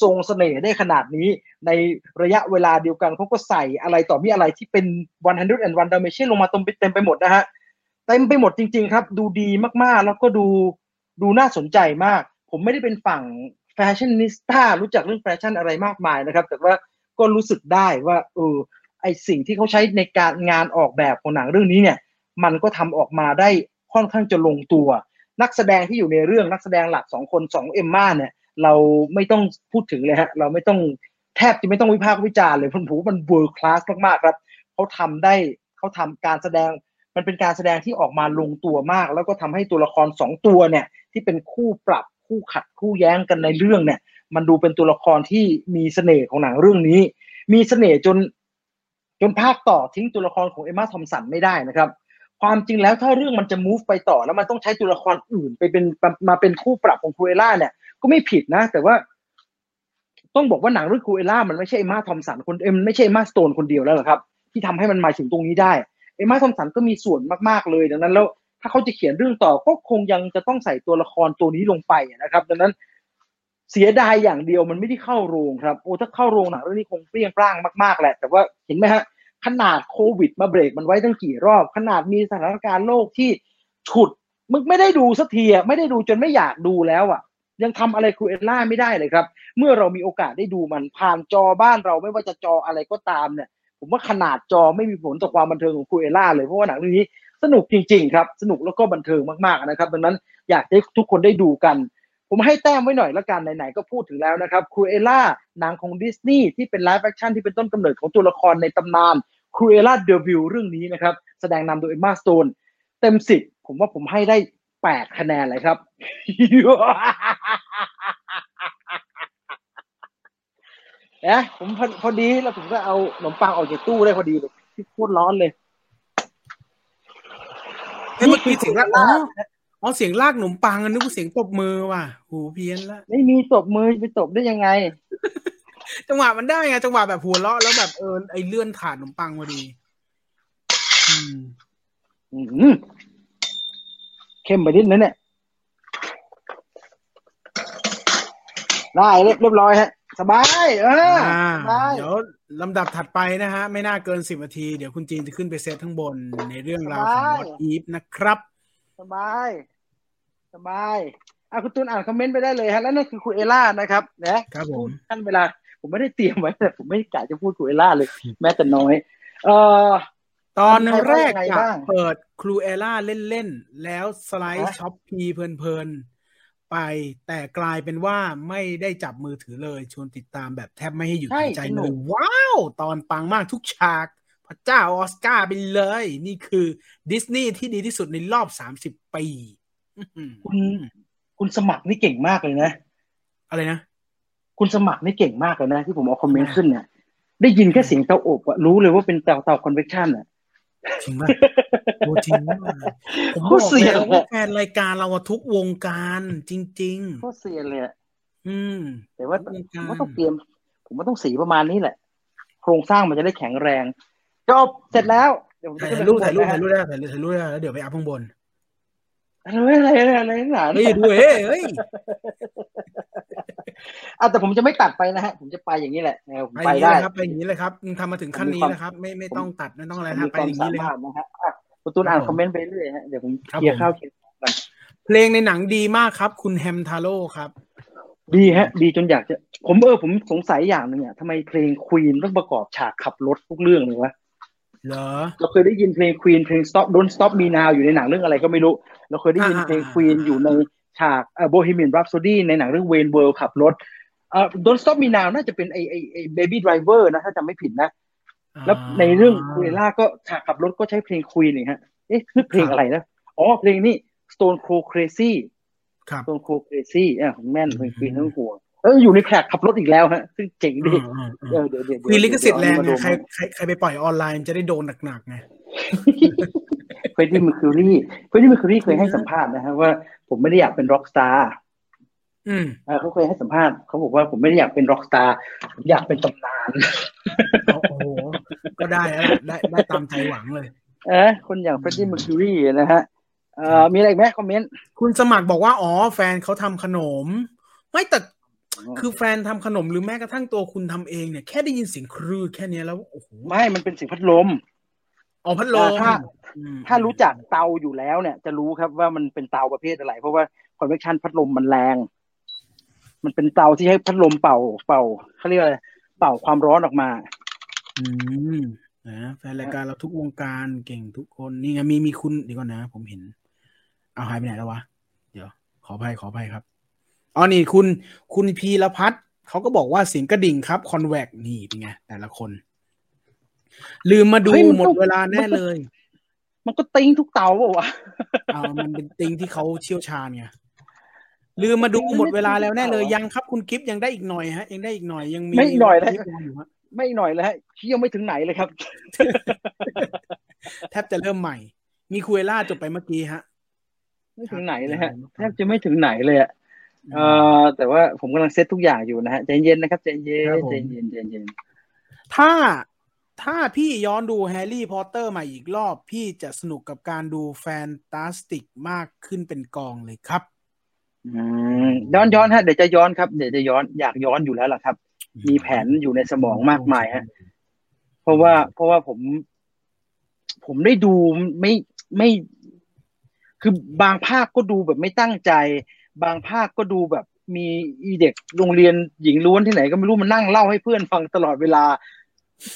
ทรงเสน่ห์ได้ขนาดนี้ ในระยะเวลาเดียวกันเขาก็ใส่อะไรต่อมิอะไรที่เป็น One Hundred and One Dalmatians ลงมาเต็มเต็มไปหมดนะฮะเต็มไปหมดจริง ๆ ครับ ดูดีมากๆ แล้วก็ดูดูน่าสนใจมาก ผมไม่ได้เป็นฝั่ง fashionista รู้จักเรื่องแฟชั่นอะไรมากมายนะครับ แต่ว่าก็รู้สึกได้ว่าเออไอสิ่งที่เขาใช้ในการงานออกแบบของหนังเรื่องนี้เนี่ย มันก็ทำออกมาได้ค่อนข้างจะลงตัว นักแสดงที่อยู่ในเรื่องนักแสดงหลักสองคนสองเอมมาเนี่ย เราไม่ต้องพูดถึงเลยฮะเราไม่ต้องแทบจะไม่ต้องวิพากษ์วิจารณ์เลยผมผูมันเวิร์คลาสมากๆครับเขาทำได้เขาทำการแสดงมันเป็นการแสดงที่ออกมาลงตัวมาก แล้วก็ทำให้ตัวละครสองตัวเนี่ย ที่เป็นคู่ปรับคู่ขัดคู่แย้งกันในเรื่องเนี่ย มันดูเป็นตัวละครที่มีเสน่ห์ของหนังเรื่องนี้ มีเสน่ห์จนจนภาคต่อทิ้งตัวละครของเอมมาทอมสันไม่ได้นะครับ ความจริงแล้วถ้าเรื่องมันจะ move ไปต่อ แล้วมันต้องใช้ตัวละครอื่นไปเป็นมาเป็นคู่ปรับของครูเอล่าเนี่ย ก็ไม่ผิดนะ แต่ว่าต้องบอกว่าหนังเรื่องครูเอล่ามันไม่ใช่เอมาทอมสันคนเอ็มไม่ใช่เอมาสโตนคนเดียวแล้วหรอครับ ที่ทำให้มันมาถึงตรงนี้ได้เอมาทอมสันก็มีส่วนมากๆเลยดังนั้นแล้วถ้าเขาจะเขียนเรื่องต่อก็คงยังจะต้องใส่ตัวละครตัวนี้ลงไปนะครับ ดังนั้นเสียดายอย่างเดียวมันไม่ได้เข้าโรงครับโอ้ถ้าเข้าโรงหนังเรื่องนี้คงเปรี้ยงปร้างมากๆแหละ แต่ว่าเห็นไหมฮะ ขนาดโควิดมาเบรกมันไว้ตั้งกี่รอบ ขนาดมีสถานการณ์โลกที่ฉุด มึงไม่ได้ดูสักทีไม่ได้ดูจนไม่อยากดูแล้วอะ ยังทำอะไรครูเอลล่าไม่ได้เลยครับ เมื่อเรามีโอกาสได้ดูมันผ่านจอบ้านเราไม่ว่าจะจออะไรก็ตามเนี่ย ผมว่าขนาดจอไม่มีผลต่อความบันเทิงของครูเอลล่าเลยเพราะว่าหนังเรื่องนี้สนุกจริง ๆ ครับ สนุกแล้วก็บันเทิงมากๆนะครับ ดังนั้นอยากให้ทุกคนได้ดูกัน ผมให้แต้มไว้หน่อยละกันไหนๆก็พูดถึงแล้วนะครับครูเอล่าหนังของดิสนีย์ที่เป็น live action ที่เป็นต้นกำเนิดของตัวละครในตำนาน Cruella de Vil เรื่องนี้นะครับ แสดงนำโดยเอ็มมาสโตนเต็มสิบผมว่าผมให้ได้แปดคะแนนเลยครับ เอ๊ะผมพอดีแล้วผมก็เอาขนมปังออกจากตู้ได้พอดีเลยที่โคตรร้อนเลยเฮ้ยมันมีเสียงลากอ๋อเสียงลากขนมปังนึกว่าเสียงตบมือว่ะหูเพี้ยนละไม่มีตบมือไปตบได้ยังไง จังหวะมันได้ไงจังหวะแบบหัวเราะแล้วแบบเออไอเลื่อนถาดขนมปังพอดีอืมเข้มไปนิดนึงเนี่ยได้เรียบร้อยฮะ สบายเออสบายเดี๋ยวลำดับถัดไปนะฮะ ไม่น่าเกินสิบนาที เดี๋ยวคุณจีนจะขึ้นไปเซตทั้งบนในเรื่องราวของวอตอีฟนะครับ สบาย สบายอะคุณตูนอ่านคอมเมนต์ไปได้เลยฮะ และนั่นคือ Cruella นะครับนะครับผมท่านเวลา ผมไม่ได้เตรียมไว้แต่ผมไม่กล้าจะพูด Cruella เลย แม้แต่น้อย เอ่อตอนแรกจะเปิด Cruella เล่นๆ แล้วสไลด์ช้อปปี้เพลินๆ ไปแต่กลายเป็นว่าไม่ได้จับมือถือเลยชวนติดตามแบบแทบไม่ให้หยุดหายใจเลยว้าว ตอนปังมากทุกฉาก พระเจ้าออสการ์ไปเลย นี่คือดิสนีย์ที่ดีที่สุดในรอบสามสิบปี คุณคุณสมัครนี่เก่งมากเลยนะ อะไรนะ คุณสมัครนี่เก่งมากเลยนะ ที่ผมเอาคอมเมนต์ขึ้นเนี่ยได้ยินแค่เสียงเตาอบอะรู้เลยว่าเป็นเตาเตาคอนเวกชันอะจริงมากจริงป่ะผมบอกเลยว่าแฟนรายการเราทุกวงการจริงๆก็เสียเลยอืม แต่ว่าผมว่ต้องเตรียม ผมว่าต้องสีประมาณนี้แหละ โครงสร้างมันจะได้แข็งแรงจบเสร็จแล้วเดี๋ยวผมจะถ่ายรูปถ่ายรูปถ่ายรูปได้ถ่ายรูปถ่ายรูปได้แล้วเดี๋ยวไปอัพข้างบนอะไรอะไรอะไรหนาเฮ้ยดูเฮ้ย ผมฮะมีไปความอย่างสานี้เลยคมารัรบถนะฮะอะคุณตูนอ่านครับผมคอมเมนต์ไปเรื่อยฮะเดี๋ยวผมครับเคลียร์ผมข้าวเคลียร์ของกันเพลงในหนังดีมากครับ คุณแฮมทาโร่ครับ ดีฮะ ดีจนอยากจะ ผมเออผมสงสัยอย่างหนึ่งอะทำไมเพลงควีนต้องประกอบฉากขับรถทุกเรื่องเลยวะเหรอเราเคยได้ยินเพลงควีนเพลง stop don't stop me now อยู่ในหนังเรื่องอะไรก็ไม่รู้ เราเคยได้ยินอ่าเพลงอ่าควีนอยู่ใน ฉากเอ่อ Bohemian Rhapsody ในหนังเรื่อง Wayne World ขับรถเอ่อ don't stop me now น่าจะเป็นไอไอไอ baby driver นะ ถ้าจำไม่ผิดนะ แล้วในเรื่องคุยล่าก็ฉากขับรถก็ใช้เพลงคุยนี่ฮะ เอ๊ะนึกเพลงอะไรนะ อ๋อ เพลงนี้ Stone Cold Crazy ครับ Stone Cold Crazy อะของแม่นเพลงคุยทั้งหัวเอออยู่ในแขกขับรถอีกแล้วฮะ ซึ่งเจ๋งดีอืมอืมเออืมอเดี๋ยวเดี๋ยวควีนลิขสิทธิ์แรงเดี๋ไงยวใครใครใครไปปล่อยออนไลน์จะได้โดนหนักๆไง เฟรดดี้มิคิวรี่เฟรดดี้มิคิวรี่เคยให้สัมภาษณ์นะฮะว่าผมไม่ได้อยากเป็นร็อกสตาร์อืมเขาเคยให้สัมภาษณ์เขาบอกว่าผมไม่ได้อยากเป็นร็อกสตาร์ผมอยากเป็นตำนานโอ้โหก็ได้แล้วล่ะได้ได้ตามใจหวังเลย เออคนอย่างเฟรดดี้เมอร์คิวรี่นะฮะเอ่อมีอะไรอีกไหมคอมเมนต์ คุณสมัครบอกว่า อ๋อ แฟนเขาทำขนม ไม่แต่คือแฟนทำขนมหรือแม้กระทั่งตัวคุณทำเองเนี่ยแค่ได้ยินเสียงครืดแค่เนี้ยแล้วโอ้โหไม่ มันเป็นเสียงพัดลม อ๋อพัดลมถ้าอืมถ้ารู้จักเตาอยู่แล้วเนี่ย จะรู้ครับว่ามันเป็นเตาประเภทอะไร เพราะว่า convection พัดลมมันแรง มันเป็นเตาที่ให้พัดลมเป่าเป่าเขาเรียกอะไรเป่าความร้อนออกมา อืมนะแฟนรายการเราทุกวงการเก่งทุกคนนี่ไงมีมีคุณเดี๋ยวก่อนนะ ผมเห็น เอาหายไปไหนแล้ววะเดี๋ยว ขออภัยขออภัยครับอ๋อนี่คุณคุณพีรพัฒน์เขาก็บอกว่าเสียงกระดิ่งครับคอนแวกนี่เป็นไงแต่ละคน ลืมมาดูเฮ้ยมันหมดต้องเวลาแน่เลย มันก็ติ้งทุกเตาเปล่าวะเอามันเป็นติงที่เขาเชี่ยวชาญไงลืมมาดูหมดเวลาแล้วแน่เลย ยังครับคุณกิฟต์ยังได้อีกหน่อยฮะยังได้อีกหน่อยยังมีไม่อีกหน่อยแล้วคลิปรอยู่ฮะไม่หน่อยแล้วฮะที่ยังไม่ถึงไหนเลยครับ แทบจะเริ่มใหม่ มีคุเอล่าจบไปเมื่อกี้ฮะ ไม่ถึงไหนเลยฮะแทบจะไม่ถึงไหนเลยอะเอ่อแต่ว่าผมกำลังเซตทุกอย่างอยู่นะฮะใจเย็นนะครับใจเย็นครับผมใจเย็นใจเย็นถ้า ถ้าพี่ย้อนดูแฮร์รี่พอตเตอร์ใหม่อีกรอบ พี่จะสนุกกับการดูแฟนตาสติกมากขึ้นเป็นกองเลยครับอืมย้อนย้อนฮะเดี๋ยวจะย้อนครับเดี๋ยวจะย้อนอยากย้อนอยู่แล้วล่ะครับ มีแผนอยู่ในสมองมากมายฮะ เพราะว่าเพราะว่าผม ผมได้ดูไม่ไม่ คือบางภาคก็ดูแบบไม่ตั้งใจ บางภาคก็ดูแบบมีอีเด็กโรงเรียนหญิงล้วนที่ไหนก็ไม่รู้มานั่งเล่าให้เพื่อนฟังตลอดเวลา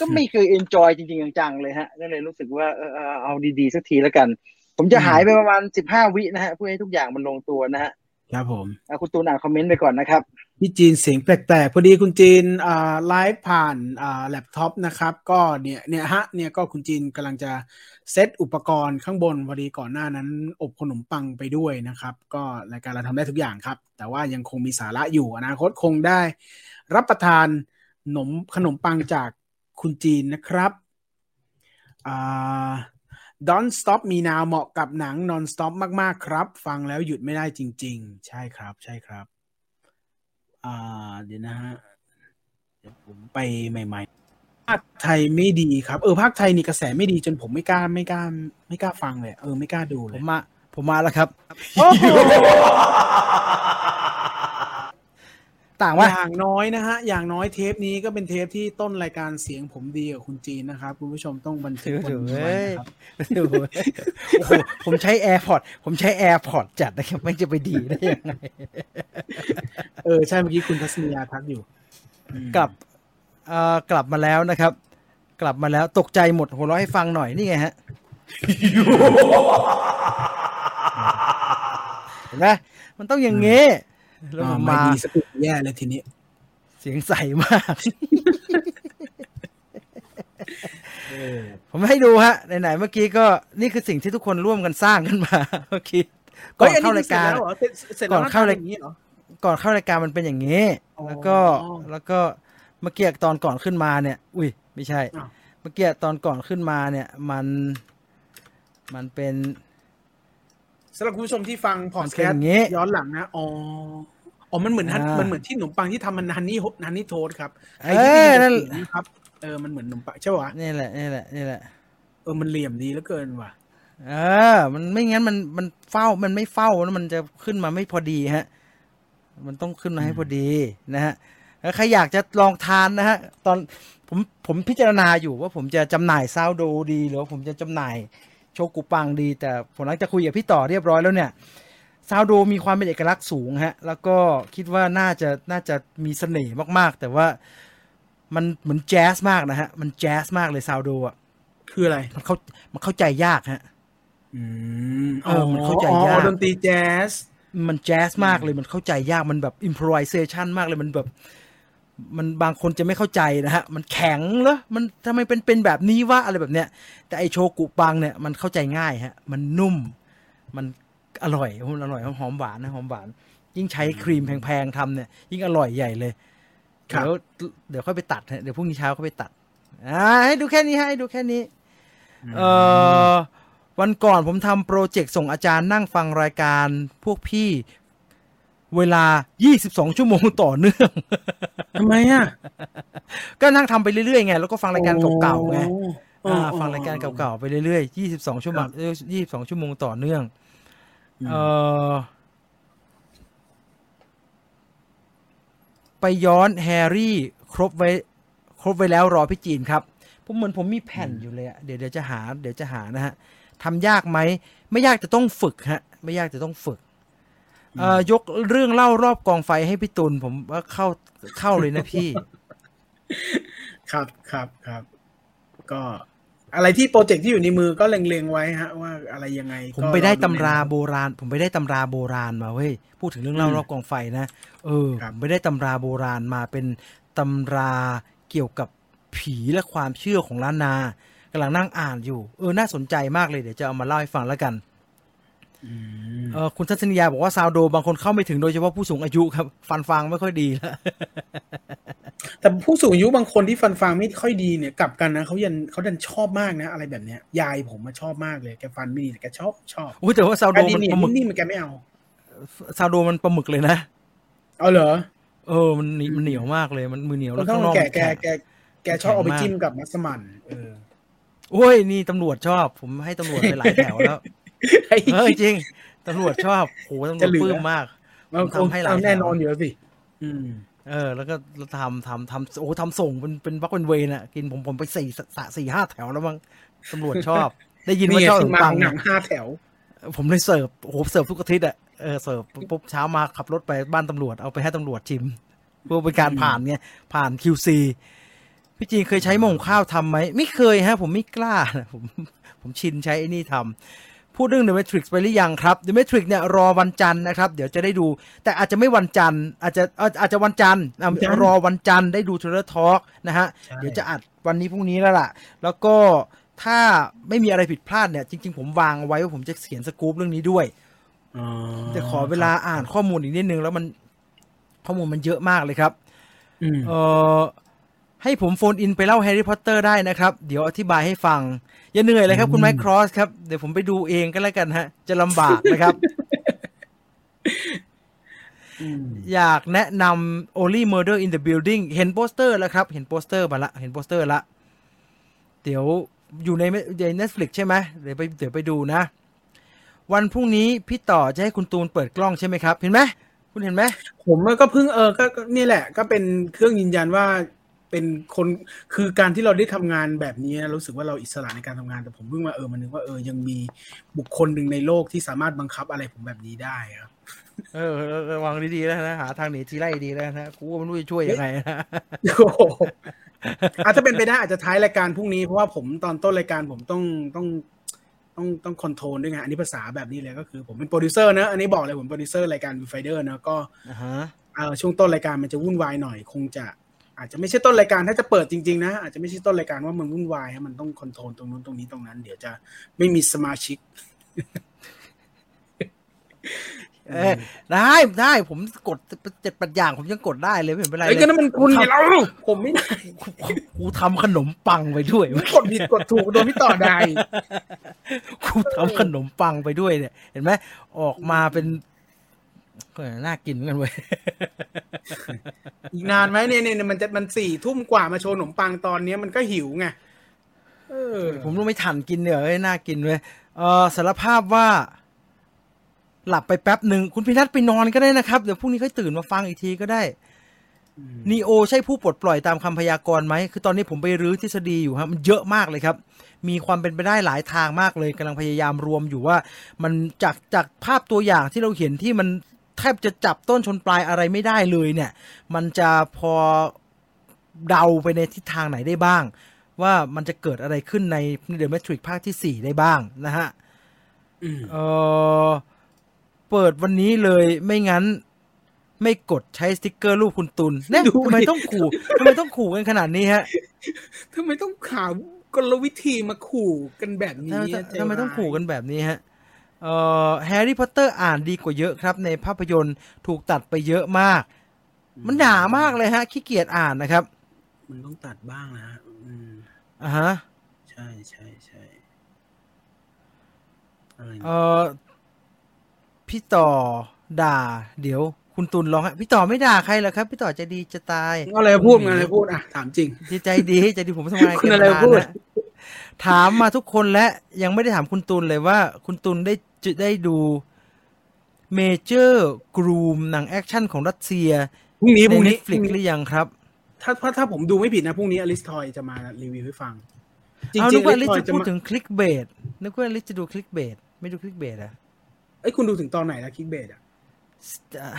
ก็ไม่เคยเอนจอยจริงๆจังๆเลยฮะก็เลยรู้สึกว่าเออเออเอาดีๆสักทีแล้วกัน ผมจะหายไปประมาณสิบห้าวินะฮะเพื่อให้ทุกอย่างมันลงตัวนะฮะครับผมอะคุณตูนอ่านคอมเมนต์ไปก่อนนะครับพี่จีนเสียงแปลกๆพอดีคุณจีนอ่าไลฟ์ผ่านอ่าแล็ปท็อปนะครับ ก็เนี่ยเนี่ยฮะเนี่ยก็คุณจีนกำลังจะเซตอุปกรณ์ข้างบนพอดีก่อนหน้านั้น อบขนมปังไปด้วยนะครับ ก็รายการเราทำได้ทุกอย่างครับ แต่ว่ายังคงมีสาระอยู่อนาคตคงได้ รับประทานขนมขนมปังจาก คุณจีนนะครับอ่า Don't Stop Me Now เหมาะกับหนัง Non Stop มาก ๆ ครับ ฟังแล้วหยุดไม่ได้จริง ๆ ใช่ครับ ใช่ครับอ่าเดี๋ยวนะฮะเดี๋ยวผมไปใหม่ ๆ ภาคไทยไม่ดีครับ เออ ภาคไทยนี่กระแสไม่ดีจนผมไม่กล้าไม่กล้า ไม่กล้าฟังเลย เออ ไม่กล้าดูเลผยมมา ผมมาแล้วครับ โอ้โห ต่างอว่าย่างน้อยนะฮะ อย่างน้อยเทปนี้ก็เป็นเทปที่ต้นรายการเสียงผมดีกับคุณจีนนะครับ คุณผู้ชมต้องบันทึกบนนี้ไว้นะครับโอ้โหผมใช้ AirPod ผมใช้ AirPod จัดนะครับไม่จะไปดีได้ยังไง เออ ใช่เมื่อกี้คุณทัศนียาทักอยู่อืมกลับเอ่อกลับมาแล้วนะครับ กลับมาแล้วตกใจหมดหัวเราะให้ฟังหน่อยนี่ไงฮะเห็นไหมมันต้องอย่างงี้ แล้วอ่าผมไม่มาดีสักทีแย่เลยทีนี้ เสียงใสมาก ผมให้ดูฮะไหนๆเมื่อกี้ก็นี่คือสิ่งที่ทุกคนร่วมกันสร้างขึ้นมาเมื่อกี้ก่อนเข้ารายการเฮ้ยอันนี้เสร็จแล้วเหรอเสร็จเสร็จก่แล้วอนเข้ารายอย่างนี้เหรอก่อนเข้ารายการมันเป็นอย่างนี้อ๋อแล้วก็แล้วก็เมื่อกี้ตอนก่อนขึ้นมาเนี่ย อุ้ย ไม่ใช่อ้าวเมื่อกี้ตอนก่อนขึ้นมาเนี่ย มันมันเป็น สำหรับคุณผู้ชมที่ฟังพอดมันแคเป็นสอต์ย่างงี้ย้อนหลังนะอ๋ออ๋อมันเหมือนฮันอ่ามัมันเหมือนที่ขนมปังที่ทำมันฮันนี่ฮันนี่โทสครับเอไอ้ที่อพี่นั่นเขียนะครับเออมันเหมือนขนมปังใช่ปะนี่แหละนี่แหละนี่แหละเออมันเหลี่ยมดีเหลือเกินว่ะเออ มันไม่งั้นมันมันเฝ้ามันไม่เฝ้าแล้วมันจะขึ้นมาไม่พอดีฮะ มันต้องขึ้นมาให้พอดีนะฮะแล้วใครอยากจะลองทานนะฮะ ตอนผมผมพิจารณาอยู่ว่าผมจะจำหน่ายซาวโดดี หรือว่าผมจะจำหน่ายโชกุปังดี แต่ผมหลังจากคุยกับพี่ต่อเรียบร้อยแล้วเนี่ยซาวโดมีความเป็นเอกลักษณ์สูงฮะ แล้วก็คิดว่าน่าจะน่าจะมีเสน่ห์มากๆ แต่ว่ามันเหมือนแจ๊สมากนะฮะ มันแจ๊สมากเลยซาวโดอะคืออะไร มันเข้ามันเข้าใจยากฮะ อืมเออมันเข้าใจยากอ๋อดนตรีแจ๊สมันแจ๊สมากเลยมันเข้าใจยากมันแบบ improvisation มากเลยมันแบบ มันบางคนจะไม่เข้าใจนะฮะ มันแข็งเหรอ มันทำไมเป็นเป็นแบบนี้วะอะไรแบบเนี้ย แต่ไอโชกุปังเนี่ยมันเข้าใจง่ายฮะ มันนุ่ม มันอร่อยมันอร่อยหอมหวานนะหอมหวาน ยิ่งใช้ครีมแพงๆทำเนี่ย ยิ่งอร่อยใหญ่เลยครับเดี๋ยวเดี๋ยวค่อยไปตัดฮะเดี๋ยวพรุ่งนี้เช้าก็ไปตัดอ่าให้ดูแค่นี้ฮะให้ดูแค่นี้ เอ่อวันก่อนผมทำโปรเจกต์ส่งอาจารย์นั่งฟังรายการพวกพี่ เวลา 22 ชั่วโมงต่อเนื่องทำไมอะ ก็นั่งทำไปเรื่อยๆไง แล้วก็ฟังรายการเก่าๆไงโอ้อ่าฟังรายการเก่าๆไปเรื่อยๆ 22 ชั่วโมงเอ้ย22 ชั่วโมงต่อเนื่อง เอ่อไปย้อนแฮร์รี่ครบไว้ ครบไว้แล้วรอพี่จีนครับ ผมเหมือนผมมีแผ่นอยู่เลยอะเดี๋ยวเดี๋ยวจะหา เดี๋ยวจะหานะฮะทำยากไหม ไม่ยากแต่ต้องฝึกฮะ ไม่ยากแต่ต้องฝึกเอ่อ ยกเรื่องเล่ารอบกองไฟให้พี่ตุลผมว่าเข้าเข้าเลยนะพี่ ครับครับครับ ก็อะไรที่โปรเจกต์ที่อยู่ในมือก็เล็งๆไว้ฮะ ว่าอะไรยังไง ผมไปได้ตำราโบราณ ผมไปได้ตำราโบราณมาเว้ยพูดถึงเรื่องเล่ารอบกองไฟนะเออผมไปได้ตำราโบราณมาเป็นตำราเกี่ยวกับผีและความเชื่อของล้านนากำลังนั่งอ่านอยู่ เออน่าสนใจมากเลยเดี๋ยวจะเอามาเล่าให้ฟังแล้วกันอืม เออคุณทัศนียาบอกว่าซาวโดบางคนเข้าไม่ถึงโดยเฉพาะผู้สูงอายุครับ ฟันฟังไม่ค่อยดีแล้วแต่ผู้สูงอายุบางคนที่ฟันฟังไม่ค่อยดีเนี่ยกลับกันนะเขายันเขาดันชอบมากนะ อะไรแบบเนี้ยยายผมมาชอบมากเลยแกฟันไม่ดีแต่แกชอบชอบอุ้ยแต่ว่าซาวโดการดีมันเนี่ยปลาหมึกนิ่มๆมันแกไม่เอาซาวโดมันปลาหมึกเลยนะเอาเหรอเออมันเหนีมันเหนียวมากเลยมันมือเหนียวคแล้วนเท่าข้างนอกแกมันแกแข็งแกแกชอบเอาไปแข็งมากจิ้มกับมัสมั่นเออโอ้ยนี่ตำรวจชอบ ผมให้ตำรวจไปหลายแถวแล้วไอ้ เออจริงตำรวจชอบโหตำรวจะจเหลือปลื้มมากมันคงทำให้หลายเอาแถวแน่นอนอยู่แล้วสิอืมเออ แล้วก็ทำทำทำโอ้ทำส่งเป็นเป็นบักเป็นเวน่ะ กินผมผมไปสี่สะสี่ห้าแถวแล้วมั้งตำรวจชอบ ได้ยินว่านี่ชอบที่ขนมมาปัขงองหนังห้าแถว ผมเลยเสิร์ฟโอ้โหเสิร์ฟทุกอาทิตย์อะเออเสิร์ฟปุ๊บเช้ามาขับรถไปบ้านตำรวจเอาไปให้ตำรวจชิมเพื่อเป็นการผ่านไงผ่าน QC พี่จีนเคยใช้หม้อข้าวทำไหม ไม่เคยฮะ ผมไม่กล้านะผม ผมชินใช้ไอ้นี่ทำ พูดเรื่อง The Matrix ไปหรือยังครับ The Matrix เนี่ยรอวันจันทร์นะครับ เดี๋ยวจะได้ดู แต่อาจจะไม่วันจันทร์อาจจะอาอาจจะวันจันทร์อะวันจันทร์รอวันจันทร์ได้ดู Trailer Talk นะฮะใช่เดี๋ยวจะอัดวันนี้พรุ่งนี้แล้วล่ะ แล้วก็ถ้าไม่มีอะไรผิดพลาดเนี่ย จริง ๆ ผมวางเอาไว้ว่าผมจะเขียนสกู๊ปเรื่องนี้ด้วยอ๋อจะขอเวลาอ่านข้อมูลอีกนิดนึงแล้วมันข้อมูลมันเยอะมากเลยครับอืมเออ ให้ผม phone in ไปเล่า Harry Potter ได้นะครับ เดี๋ยวอธิบายให้ฟัง อย่าเหนื่อยเลยครับคุณไมค์ครอสครับ เดี๋ยวผมไปดูเองก็แล้วกันฮะ จะลำบากนะครับอืมอยากแนะนำ Only Murder in the Building เห็นโปสเตอร์แล้วครับ เห็นโปสเตอร์มาละเห็นโปสเตอร์ละ เดี๋ยวอยู่ในใน Netflix ใช่ไหมเดี๋ยวไปเดี๋ยวไปดูนะ วันพรุ่งนี้พี่ต่อจะให้คุณตูนเปิดกล้องใช่ไหมครับ เห็นไหมคุณเห็นไหมผมก็เพิ่งเออก็ก็นี่แหละ ก็เป็นเครื่องยืนยันว่า เป็นคนคือการที่เราได้ทำงานแบบนี้นะรู้สึกว่าเราอิสระในการทำงานแต่ผมเพิ่งมาเออมันนึกว่าเออยังมีบุคคลหนึ่งในโลกที่สามารถบังคับอะไรผมแบบนี้ได้ครับเออระวังดีๆแล้วนะหาทางหนีทีไล่ดีแล้วนะกูก็ไม่รู้จะช่วยยังไงนะโอ้โหอาจจะเป็นไปได้อาจจะท้ายรายการพรุ่งนี้เพราะว่าผมตอนต้นรายการผมต้องต้องต้องต้อง control ด้วยไงอันนี้ภาษาแบบนี้เลยก็คือ ผมเป็นโปรดิวเซอร์นะอันนี้บอกเลยผมโปรดิวเซอร์รายการวิไฟเดอร์นะก็อ่าฮะเออช่วงต้นรายการมันจะวุ่นวายหน่อย คงจะ อาจจะไม่ใช่ต้นรายการถ้าจะเปิดจริงๆนะอาจจะไม่ใช่ต้นรายการว่ามันวุ่นวายฮะมันต้อง control ตรงนู้นตรงนี้ตรงนั้น เดี๋ยวจะไม่มีสมาธิเออได้ได้ผมกดเจ็ดแปดอย่างผมยังกดได้เลยไม่เป็นไรไอ้ยเลก็ยนั่นมันคุณไงเราผมไม่ได้กูทำขนมปังไปด้วยกดผิดกดถูกโดนพี่ต่อได้กูทำขนมปังไปด้วยเนี่ย เห็นไหมออกมาเป็น ก็น่ากินเหมือนกันเว้ยอีกนานไหมเนี่ยเนี่ยมันจะมันสี่ทุ่มกว่ามาโชว์ขนมปังตอนเนี้ยมันก็หิวไงเออผมรู้ไม่ทันกินเนี่ยเอ้ยน่ากินเว้ยเออสารภาพว่า หลับไปแป๊บหนึ่งคุณพินัทไปนอนก็ได้นะครับเดี๋ยวพรุ่งนี้ค่อยตื่นมาฟังอีกทีก็ได้นีโอใช่ผู้ปลดปล่อยตามคำพยากรณ์ไหม คือตอนนี้ผมไปรื้อทฤษฎีอยู่ครับ มันเยอะมากเลยครับ มีความเป็นไปได้หลายทางมากเลยกำลังพยายามรวมอยู่ว่า มันจากจากภาพตัวอย่างที่เราเห็นที่มัน แทบจะจับต้นชนปลายอะไรไม่ได้เลยเนี่ย มันจะพอเดาไปในทิศทางไหนได้บ้าง ว่ามันจะเกิดอะไรขึ้นใน The Matrix ภาคที่สี่ได้บ้างนะฮะอืมเออเปิดวันนี้เลยไม่งั้น ไม่กดใช้สติกเกอร์รูปคุณตุลเนี่ยทำไมต้องขู่ทำไมต้องขู่กันขนาดนี้ฮะทำไมต้องข่าวกลวิธีมาขู่กันแบบนี้ทำไมอะทำไมต้องใจร้ายขู่กันแบบนี้ฮะเอ่อ Harry Potter อ่านดีกว่าเยอะครับ ในภาพยนตร์ถูกตัดไปเยอะมาก มันหนามากเลยฮะขี้เกียจอ่านนะครับ มันต้องตัดบ้างนะฮะอืมอ่าฮะใช่ใช่ใช่อะไรเอนะอพี่ต่อด่า เดี๋ยว คุณตุลร้องฮะพี่ต่อไม่ด่าใครหรอกครับ พี่ต่อใจดีจะตายอะไรพูดมาอะไรพูดอะถามจริงดีใจดีใจดีผมทำงานคุณอะไรเก็บงานพูดนะถามมาทุกคนและยังไม่ได้ถามคุณตุลเลยว่า คุณตุลได้ จะได้ดูเมเจอร์กรูมหนังแอคชั่นของรัสเซียพรุ่งนี้พในรุ่งเน็นี้ตฟลิกหรือยังครับ ถ้าถ้าถ้าผมดูไม่ผิดนะพรุ่งนี้อลิสทอยจะมารีวิวให้ฟัง จริงเอาจรินึงกว่าอลิลิสสทอยจะจะพูดมาถึงคลิกเบสนึกว่าลิสจะดูคลิกเบสไม่ดูคลิกเบสอะเอ้ยคุณดูถึงตอนไหนแล้วคิกเบดอะ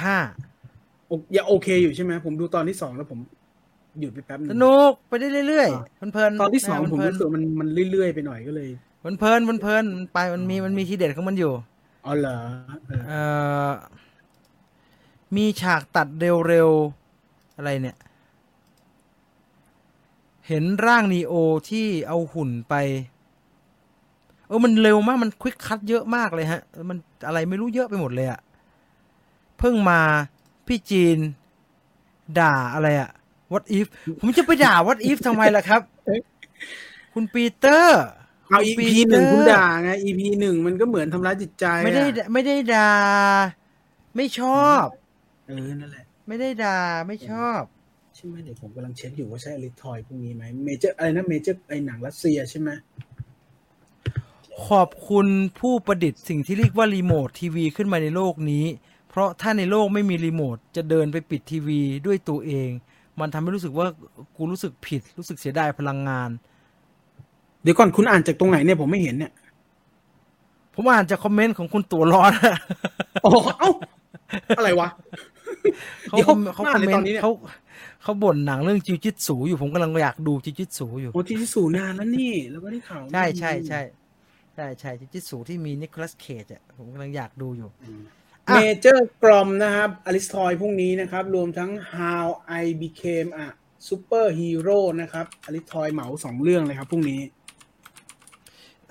ห้าโอยังโอเคอยู่ใช่ไหมผมดูตอนที่สองแล้วผมหยุดไปแป๊บนึสงนุกไปได้เรื่อยๆเพลินๆตอนที่สองะผมเพลินรู้สึกมันมันเรื่อยๆไปหน่อยก็เลย ๆเพลินๆเพลินๆมันไปมันมีมันมีทีเด็ดของมันอยู่อ๋อเหรอเออเอ่อมีฉากตัดเร็วๆอะไรเนี่ย เห็นร่างนีโอที่เอาหุ่นไปเออมันเร็วมากมันควิกคัตเยอะมากเลยฮะ มันอะไรไม่รู้เยอะไปหมดเลยอะเพิ่งมาพี่จีน ด่าอะไรอะ what if ผมจะไปด่า what if ทำไมล่ะครับ คุณปีเตอร์ เอา EP หนึ่งคุณปีเตอร์คุณด่าไง EP หนึ่งมันก็เหมือนทำร้ายจิตใจอะไม่ได้ไม่ได้ด่าไม่ชอบเออนั่นแหละ ไม่ได้ด่าไม่ชอบใช่ไหมเดี๋ยวผมกำลังเช็คอยู่ว่าใช่อลิสทอยพรุ่งนี้ไหมเมเจอร์อะไรนะเมเจอร์ไอหนังรัสเซียใช่ไหมขอบคุณผู้ประดิษฐ์สิ่งที่เรียกว่ารีโมททีวีขึ้นมาในโลกนี้ เพราะถ้าในโลกไม่มีรีโมทจะเดินไปปิดทีวีด้วยตัวเอง มันทำให้รู้สึกว่ากูรู้สึกผิด รู้สึกเสียดายพลังงาน เดี๋ยวก่อนคุณอ่านจากตรงไหนเนี่ยผมไม่เห็นเนี่ย ผมอ่านจากคอมเมนต์ของคุณตัวร้อนโอ้เอ้าอะไรวะเขาเดี๋ยวคอมเขามาคอมในเมตนอนต์นี้เนี่ยเขาเขาบ่นหนังเรื่องจิวจิตสูอยู่ผมกำลังอยากดูจิวจิตสูอยู่โอ้ที่สูนานแล้วนี่ แล้วก็ได้ข่าวใช่ใช่ใช่ใช่ใช่จิวจิตสูที่มีนิโคลัสเคจอะผมกำลังอยากดูอยู่อะ Major Grom นะครับอลิสทอยพรุ่งนี้นะครับ รวมทั้ง How I Became a Superhero นะครับอลิสทอยเหมาสองเรื่องเลยครับพรุ่งนี้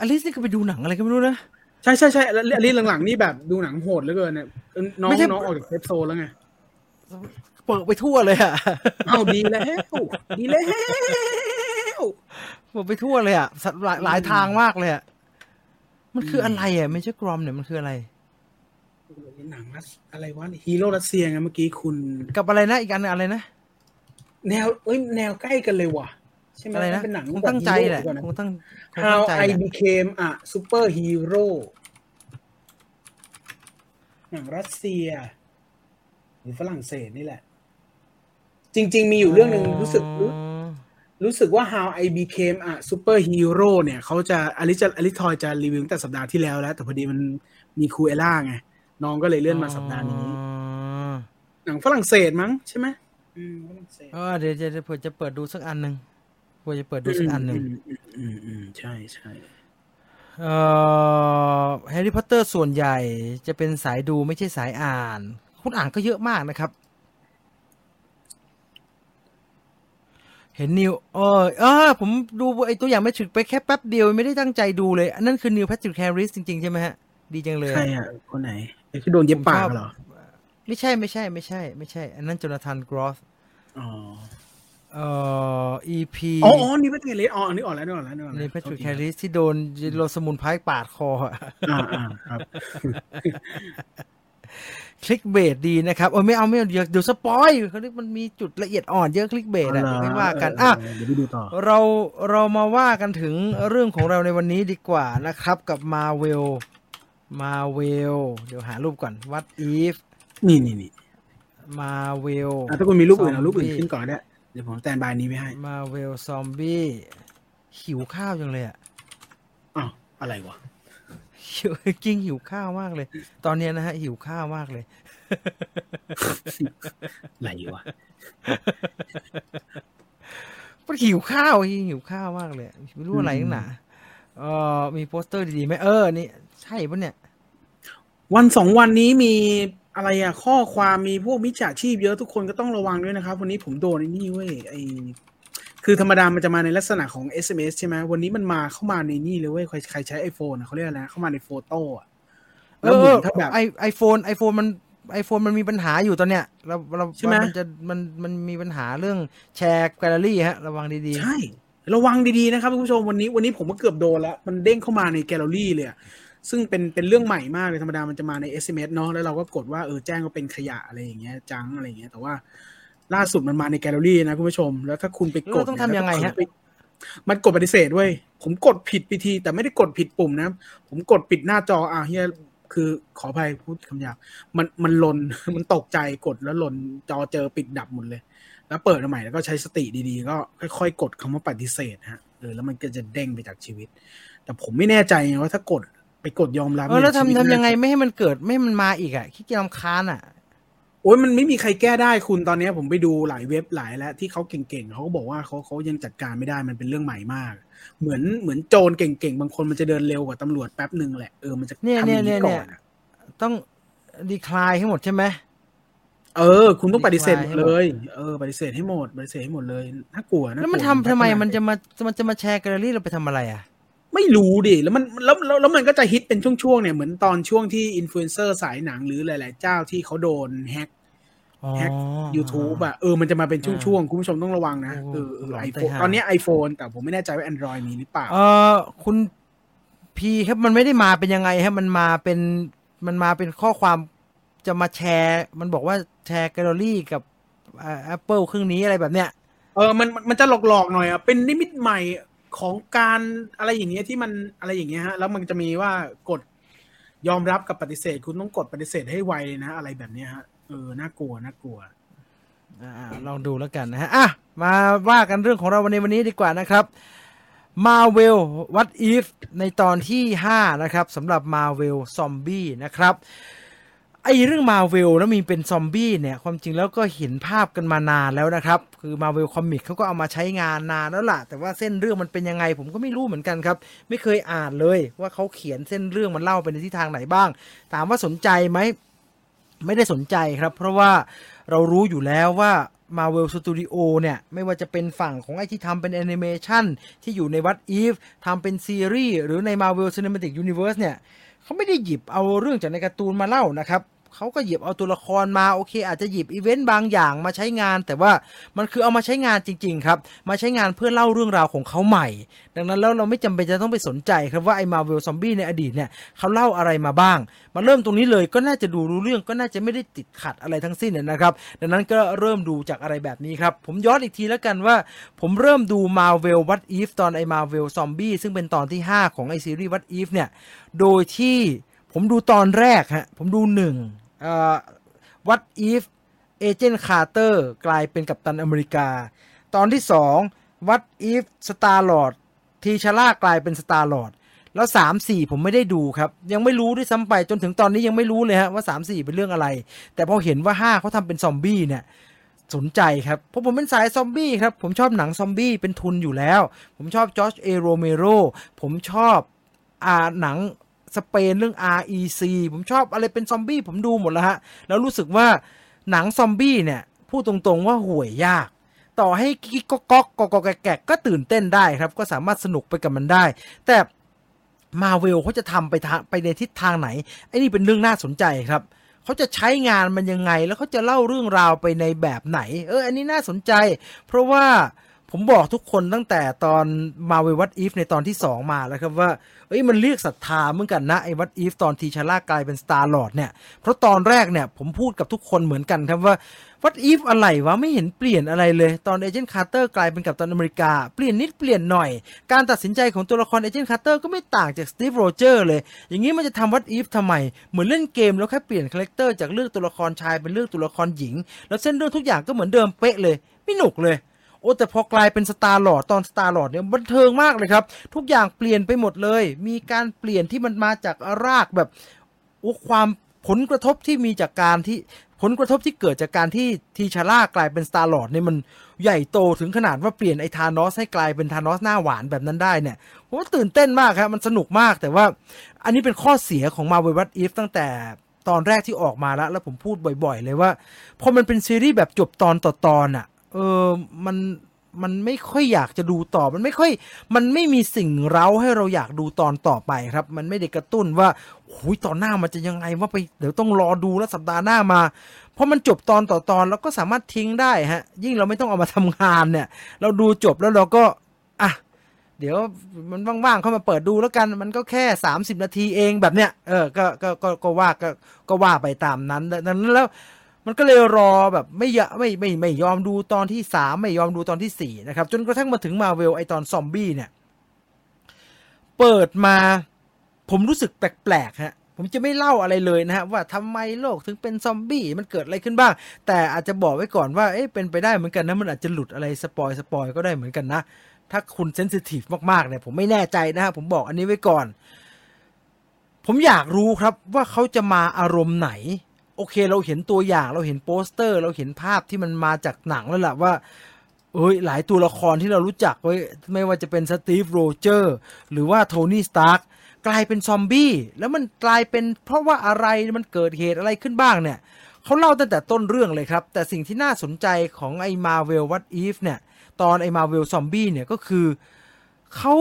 อลิสนี่ก็ไปดูหนังอะไรก็ไม่รู้นะ ใช่ใช่ใช่แล้วอลิสหลังๆนี่แบบดูหนังโหดเหลือเกินเนี่ยน้องไม่ใช่ น้องออกจาก safe zone แล้วไงเปิดไปทั่วเลยอะ เอาดีแล้วดีแล้วเปิดไปทั่วเลยอะสัตว์หลายหลายทางมากเลยอะ มันคืออะไรอะไม่ใช่กรอมเนี่ยมันคืออะไร หนังรัสอะไรวะฮีโร่รัสเซียไงเมื่อกี้คุณ กับอะไรนะอีกอันหนึ่งอะไรนะ แนวเอ้ยแนวใกล้กันเลยว่ะ ใช่ไหมอะไรนะเป็นหนังคงตั้งใจแหละบบคงตั้งคงฮีโร่ตั้ How งใจ I แหละ became a superhero หนังรัสเซีย หรือฝรั่งเศสนี่แหละ จริง ๆ มีอยู่เรื่องหนึ่งรู้สึกรู้อ๋อรู้สึกว่า How I Became a Superhero เนี่ยเขาจะอลิจะอลิทอยจะรีวิวตั้งแต่สัปดาห์ที่แล้วแล้ว แต่พอดีมันมีคูเอล่าไง น้องก็เลยเลื่อนมาสัปดาห์นี้อ๋อหนังฝรั่งเศสมั้งใช่ไหมอืมฝรั่งเศสเออเดี๋ยวจะเผื่อจะเปิดดูสักอันหนึ่ง เผื่อจะเปิดดูสักอันหนึ่งอืมอืมใช่ใช่เอ่อแฮร์รี่พอตเตอร์ส่วนใหญ่จะเป็นสายดูไม่ใช่สายอ่าน คุณอ่านก็เยอะมากนะครับ เห็นนิวเออเออผมดูไอตัวอย่างไม่ถึกไปแค่แป๊บเดียวไม่ได้ตั้งใจดูเลย อันนั้นคือนิวแพทริกแฮร์ริสจริงๆ ใช่ไหมฮะ ดีจังเลยใครอะคนไหนไอ้ที่โดนเย็บปากเหรอ ไม่ใช่ไม่ใช่ไม่ใช่ ไม่ใช่ อันนั้นจนาธานกรอสอ๋อ เอ่อ EP อ๋ออ๋อนี่เป็นไงเลยอ๋ออันนี้ออกแล้วนี่ออกแล้วนี่ออกแล้วนิวแพทริกแฮร์ริสที่โดนโลสมุนไพรปาดคออะอ่าอ่าครับคลิกเบสดีนะครับโอ้ยไม่เอาไม่เอาเดี๋ยวเดี๋ยวสปอยเขาเรียกมันมีจุดละเอียดอ่อนเยอะคลิกเบสอะเดี๋ยวไม่ว่ากันอะเเดี๋ยวไปดูต่อเราเรามาว่ากันถึงเรื่องของเราในวันนี้ดีกว่านะครับ กับ Marvel มาเวลเดี๋ยวหารูปก่อน what if นี่นี่นี่มาเวลอะถ้าคุณมีรูปอื่นเอารูปอื่นขึ้นก่อนได้เดี๋ยวผมสแตนบายนี้ไว้ให้มาเวลซอมบี้หิวข้าวจังเลยอะอ้าวอะไรวะหิวจริงหิวข้าวมากเลย ตอนเนี้ยนะฮะ หิวข้าวมากเลยอะไรวะมันหิวข้าวหิวข้าวมากเลยไม่รู้อะไรนักหนาเออมีโปสเตอร์ดีๆไหมเออนี่ใช่ปะเนี่ย วันสองวันนี้มี อะไรอะข้อความมีพวกมิจฉาชีพเยอะทุกคนก็ต้องระวังด้วยนะครับ วันนี้ผมโดนไอ้นี่เว้ยไอคือธรรมดามันจะมาในลักษณะของ SMS ใช่ไหมวันนี้มันมาเข้ามาในนี่เลยเว้ยใครใครใช้ iPhone อะเขาเรียกอะไรนะเข้ามาในโฟโต้อะเอแล้วอเหมือนถ้าแบบไอ iPhone iPhone มัน iPhone มันมีปัญหาอยู่ตอนเนี้ยเราเราใช่ไหมมันจะมันมันมีปัญหาเรื่องแชร์แกลเลอรี่ฮะ ระวังดีใช่ ระวังดีๆนะครับคุณผู้ชมวันนี้วันนี้ผมก็เกือบโดนแล้ว มันเด้งเข้ามาในแกลเลอรี่เลยอะ ซึ่งเป็นเป็นเรื่องใหม่มากเลยธรรมดามันจะมาใน SMS เนาะแล้วเราก็กดว่าเออแจ้งว่าเป็นขยะอะไรอย่างเงี้ยจังอะไรอย่างเงี้ยแต่ว่าล่าสุดมันมาในแกลเลอรี่นะคุณผู้ชม แล้วถ้าคุณไปๆกดเราต้องทำยังไงฮะเนี่ยแล้วก็มันกดปฏิเสธเว้ยผมกดผิดไปทีแต่ไม่ได้กดผิดปุ่มนะ ผมกดปิดหน้าจออะเฮียคือขออภัยพูดคำหยาบมันมันลนมันตกใจกดแล้วลนจอเจอปิดดับหมดเลย แล้วเปิดมาใหม่แล้วก็ใช้สติดีๆ ก็ค่อยๆกดคำว่าปฏิเสธฮะเออแล้วมันก็จะเด้งไปจากชีวิต แต่ผมไม่แน่ใจไงว่าถ้ากด ไปกดยอมรับเออแล้วนี่ชีทำตทำยังไงน่าจะไม่ให้มันเกิดไม่ให้มันมาอีกอะขี้เกียจรำคาญอะโอ้ยมันไม่มีใครแก้ได้คุณตอนนี้ผมไปดูหลายเว็บหลายแล้วที่เขาเก่งๆเขาก็บอกว่าเขาเขายังจัดการไม่ได้มันเป็นเรื่องใหม่มาก เหมือนเหมือนโจรเก่งๆ บางคนมันจะเดินเร็วกว่าตำรวจแป๊บหนึ่งแหละเออมันจะเนี่ยทำอย่างเนี่นี้ยก่อนอะต้อง decline ให้หมดใช่ไหมเออ คุณต้องปฏิเสธหมดให้หมดเลย เออปฏิเสธให้หมดปฏิเสธให้หมดเลยน่ากลัวนะแล้วมันทำทำไมมันจะมามันจะมาแชร์แกลเลอรี่เราไปทำอะไรอะ ไม่รู้ดิ แล้วมันแล้วแล้วแล้วมันก็จะฮิตเป็นช่วงๆเนี่ยเหมือนตอนช่วงที่อินฟลูเอนเซอร์สายหนังหรือหลาย ๆ เจ้าที่เขาโดนแฮ็กอ๋อแฮ็ก YouTube อะเออมันจะมาเป็นช่วงๆ คุณผู้ชมต้องระวังนะโอ้เออเออหลอนไอไปโฟนหาตอนนี้ iPhone แต่ผมไม่แน่ใจว่า Android มีหรือเปล่า เออคุณพีครับมันไม่ได้มาเป็นยังไงฮะมันมาเป็นมันมาเป็นข้อความจะมาแชร์ มันบอกว่าแชร์แกลเลอรี่กับแอปเปิลเครื่องนี้อะไรแบบเนี้ยเออมันมันมันจะหลอกๆหน่อยอะเป็นมิติใหม่ ของการอะไรอย่างเงี้ยที่มันอะไรอย่างเงี้ยฮะแล้วมันจะมีว่ากดยอมรับกับปฏิเสธ คุณต้องกดปฏิเสธให้ไวเลยนะ อะไรแบบเนี้ยฮะเออน่ากลัวน่ากลัวอ่าลองดูแล้วกันนะฮะอะมาว่ากันเรื่องของเราวันในวันนี้ดีกว่านะครับ Marvel What If ในตอนที่ 5 นะครับสำหรับ Marvel Zombie นะครับ ไอเรื่อง Marvel แล้วมีเป็นซอมบี้เนี่ยความจริงแล้วก็เห็นภาพกันมานานแล้วนะครับ คือ Marvel Comic เขาก็เอามาใช้งานนานแล้วล่ะ แต่ว่าเส้นเรื่องมันเป็นยังไงผมก็ไม่รู้เหมือนกันครับ ไม่เคยอ่านเลยว่าเขาเขียนเส้นเรื่องมันเล่าไปในทิศทางไหนบ้าง ถามว่าสนใจไหมไม่ได้สนใจครับ เพราะว่าเรารู้อยู่แล้วว่า Marvel Studio เนี่ย ไม่ว่าจะเป็นฝั่งของไอที่ทำเป็นแอนิเมชันที่อยู่ใน What If ทำเป็นซีรีส์หรือใน Marvel Cinematic Universe เนี่ยเขาไม่ได้หยิบเอาเรื่องจากในการ์ตูนมาเล่านะครับ เขาก็หยิบเอาตัวละครมาโอเค อาจจะหยิบอีเวนต์บางอย่างมาใช้งาน แต่ว่ามันคือเอามาใช้งานจริง ๆ ครับ มาใช้งานเพื่อเล่าเรื่องราวของเขาใหม่ ดังนั้นแล้วเราไม่จำเป็นจะต้องไปสนใจครับว่าไอ้ Marvel Zombies ในอดีตเนี่ยเขาเล่าอะไรมาบ้าง มาเริ่มตรงนี้เลยก็น่าจะดูรู้เรื่องก็น่าจะไม่ได้ติดขัดอะไรทั้งสิ้นนะครับ ดังนั้นก็เริ่มดูจากอะไรแบบนี้ครับ ผมย้อนอีกทีแล้วกันว่า ผมเริ่มดู Marvel What If ตอนไอ้ Marvel Zombie ซึ่งเป็นตอนที่ 5 ของไอซีรีส์ What If เนี่ยโดยที่ ผมดูตอนแรกฮะ ผมดูหนึ่งเอ่อ What If เอเจนต์คาร์เตอร์กลายเป็นกัปตันอเมริกา ตอนที่2 What If Star Lord ทีชาร่ากลายเป็น Star Lord แล้ว3 4ผมไม่ได้ดูครับ ยังไม่รู้ด้วยซ้ำไปจนถึงตอนนี้ยังไม่รู้เลยฮะว่า3 4เป็นเรื่องอะไร แต่พอเห็นว่า5เขาทำเป็นซอมบี้เนี่ยสนใจครับเพราะผมเป็นสายซอมบี้ครับ ผมชอบหนังซอมบี้เป็นทุนอยู่แล้ว ผมชอบจอร์จเอโรเมโรผมชอบอ่าหนัง สเปนเรื่อง REC ผมชอบอะไรเป็นซอมบี้ผมดูหมดแล้วฮะ แล้วรู้สึกว่าหนังซอมบี้เนี่ยพูดตรงๆว่าห่วยยาก ต่อให้กิ๊กก๊อกก๊อกกอกแกกก็ตื่นเต้นได้ครับ ก็สามารถสนุกไปกับมันได้ แต่มาเวลเขาจะทำไปทางไปในทิศทางไหนไอ้นี่เป็นเรื่องน่าสนใจครับเขาจะใช้งานมันยังไงแล้วเขาจะเล่าเรื่องราวไปในแบบไหน เออ อันนี้น่าสนใจ เพราะว่า ผมบอกทุกคนตั้งแต่ตอนมาเววัตอีฟในตอนที่สองมาแล้วครับว่าเอ้ยมันเรียกศรัทธาเหมือนกันนะไอ้วัตอีฟตอนทีชาร่ากลายเป็นสตาร์ลอดเนี่ย เพราะตอนแรกเนี่ยผมพูดกับทุกคนเหมือนกันครับว่าWhat If อะไรวะไม่เห็นเปลี่ยนอะไรเลย ตอนเอเจนต์คาร์เตอร์กลายเป็นกัปตันอเมริกา เปลี่ยนนิดเปลี่ยนหน่อย การตัดสินใจของตัวละครเอเจนต์คาร์เตอร์ก็ไม่ต่างจากสตีฟโรเจอร์เลย อย่างนี้มันจะทำ What If ทำไม เหมือนเล่นเกมแล้วแค่เปลี่ยน character จากเลือกตัวละครชายเป็นเลือกตัวละครหญิง แล้วเส้นเรื่องทุกอย่างก็เหมือนเดิมเป๊ะเลย ไม่หนุกเลย โอ้แต่พอกลายเป็น Star Lord ตอน Star Lord เนี่ยบันเทิงมากเลยครับ ทุกอย่างเปลี่ยนไปหมดเลย มีการเปลี่ยนที่มันมาจากรากแบบโอ้ความผลกระทบที่มีจากการที่ผลกระทบที่เกิดจากการที่ทีชาร่ากลายเป็นสตาร์หลอดเนี่ยมันใหญ่โตถึงขนาดว่าเปลี่ยนไอ้ธานอสให้กลายเป็นธานอสหน้าหวานแบบนั้นได้เนี่ยผมว่าตื่นเต้นมากครับ มันสนุกมากแต่ว่าอันนี้เป็นข้อเสียของมาเววัตอีฟตั้งแต่ตอนแรกที่ออกมาแล้ว แล้วผมพูดบ่อย ๆ เลยว่าพอมันเป็นซีรีส์แบบจบตอนต่อตอนอะ เออมันมันไม่ค่อยอยากจะดูต่อ มันไม่ค่อย มันไม่มีสิ่งเร้าให้เราอยากดูตอนต่อไปครับ มันไม่ได้กระตุ้นว่าหุยตอนหน้ามันจะยังไงว่าไป เดี๋ยวต้องรอดูแล้วสัปดาห์หน้ามา เพราะมันจบตอนต่อตอนแล้วก็สามารถทิ้งได้ฮะ ยิ่งเราไม่ต้องเอามาทำงานเนี่ย เราดูจบแล้วเราก็ อะ เดี๋ยวมันว่างๆเข้ามาเปิดดูแล้วกัน มันก็แค่ 30 นาทีเองแบบเนี้ย เออ ก็ ก็ ก็ ก็ว่า ก็ ก็ว่าไปตามนั้นดังนั้นแล้ว มันก็เลยรอแบบไม่ยไม่ไม่ไม่ยอมดูตอนที่สามไม่ยอมดูตอนที่สี่นะครับ จนกระทั่งมาถึงมาเวลไอตอนซอมบี้เนี่ย เปิดมาผมรู้สึกแปลกๆฮะผมจะไม่เล่าอะไรเลยนะฮะว่าทำไมโลกถึงเป็นซอมบี้มันเกิดอะไรขึ้นบ้าง แต่อาจจะบอกไว้ก่อนว่าเอ๊ะเป็นไปได้เหมือนกันนะ มันอาจจะหลุดอะไร spoil spoil ก็ได้เหมือนกันนะ ถ้าคุณ sensitive มากๆเนี่ยผมไม่แน่ใจนะฮะผมบอกอันนี้ไว้ก่อน ผมอยากรู้ครับว่าเขาจะมาอารมณ์ไหน โอเค เราเห็นตัวอย่างเราเห็นโปสเตอร์ เราเห็นภาพที่มันมาจากหนังแล้วแหละว่าเอ้ยหลายตัวละครที่เรารู้จักไว้ไม่ว่าจะเป็นสตีฟโรเจอร์หรือว่าโทนี่สตาร์กกลายเป็นซอมบี้แล้วมันกลายเป็นเพราะว่าอะไรมันเกิดเหตุอะไรขึ้นบ้างเนี่ยเขาเล่าตั้งแต่ต้นเรื่องเลยครับ แต่สิ่งที่น่าสนใจของไอ้ Marvel What If เนี่ยตอนไอ้ Marvel Zombie เนี่ยก็คือเขา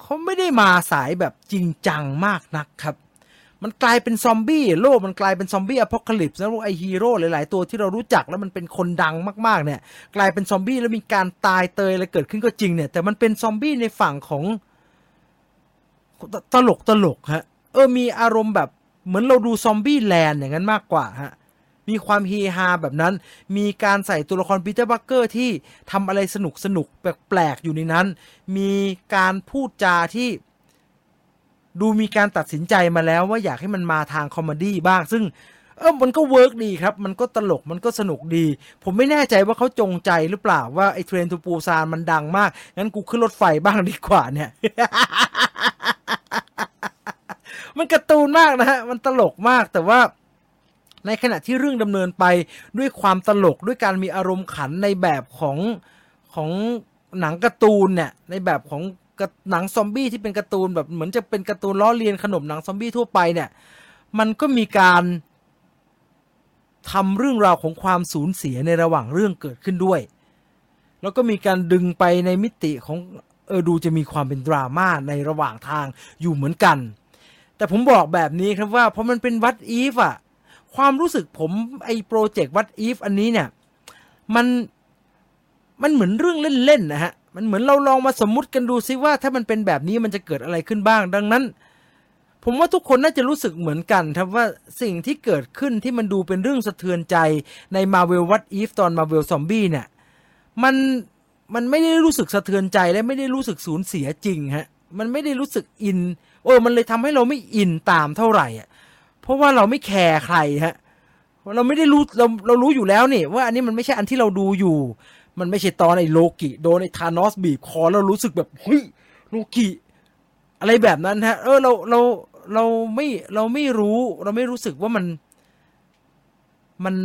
เขาไม่ได้มาสายแบบจริงจังมากนักครับ มันกลายเป็นซอมบี้โลกมันกลายเป็นซอมบี้ apocalypse แล้วไอฮีโร่หลาย ๆ ตัวที่เรารู้จักแล้วมันเป็นคนดังมาก ๆ เนี่ย กลายเป็นซอมบี้แล้วมีการตายเตยอะไรเกิดขึ้นก็จริงเนี่ย แต่มันเป็นซอมบี้ในฝั่งของตลกตลกฮะเออมีอารมณ์แบบเหมือนเราดู Zombieland อย่างนั้นมากกว่าฮะมีความเฮฮาแบบนั้น มีการใส่ตัวละครปีเตอร์ปาร์คเกอร์ที่ทำอะไรสนุกสนุกแปลกๆอยู่ในนั้น มีการพูดจาที่ ดูมีการตัดสินใจมาแล้วว่าอยากให้มันมาทาง comedy บ้าง ซึ่งเออมันก็ work ดีครับ มันก็ตลก มันก็สนุกดี ผมไม่แน่ใจว่าเขาจงใจหรือเปล่าว่าไอ้ Train to Busan มันดังมาก งั้นกูขึ้นรถไฟบ้างดีกว่าเนี่ย มันการ์ตูนมากนะฮะ มันตลกมากแต่ว่าในขณะที่เรื่องดำเนินไปด้วยความตลกด้วยการมีอารมณ์ขันในแบบของของหนังการ์ตูนเนี่ยในแบบของ หนังซอมบี้ที่เป็นการ์ตูนแบบเหมือนจะเป็นการ์ตูนล้อเลียนขนบหนังซอมบี้ทั่วไปเนี่ย มันก็มีการทำเรื่องราวของความสูญเสียในระหว่างเรื่องเกิดขึ้นด้วย แล้วก็มีการดึงไปในมิติของเออดูจะมีความเป็นดราม่าในระหว่างทางอยู่เหมือนกัน แต่ผมบอกแบบนี้ครับว่าเพราะมันเป็นวัดอีฟอะความรู้สึกผมไอ้โปรเจกต์วัดอีฟอันนี้เนี่ย มันมันเหมือนเรื่องเล่นๆนะฮะ มันเหมือนเราลองมาสมมุติกันดูซิว่าถ้ามันเป็นแบบนี้มันจะเกิดอะไรขึ้นบ้าง ดังนั้น ผมว่าทุกคนน่าจะรู้สึกเหมือนกันครับว่าสิ่งที่เกิดขึ้นที่มันดูเป็นเรื่องสะเทือนใจใน Marvel What If ตอน Marvel Zombie เนี่ยมันมันไม่ได้รู้สึกสะเทือนใจและไม่ได้รู้สึกสูญเสียจริงฮะมันไม่ได้รู้สึกอิน โอ้มันเลยทำให้เราไม่อินตามเท่าไหร่อะเพราะว่าเราไม่แคร์ใครฮะเราไม่ได้รู้เราเรารู้อยู่แล้วนี่ว่าอันนี้มันไม่ใช่อันที่เราดูอยู่ มันไม่ใช่ตอนไอ้โลกิโดนไอ้ธานอสบีบคอแล้วรู้สึกแบบเฮ้ยโลกิอะไรแบบนั้นฮะ เออเราเราเราไม่เราไม่รู้ เราไม่รู้สึกว่ามันมัน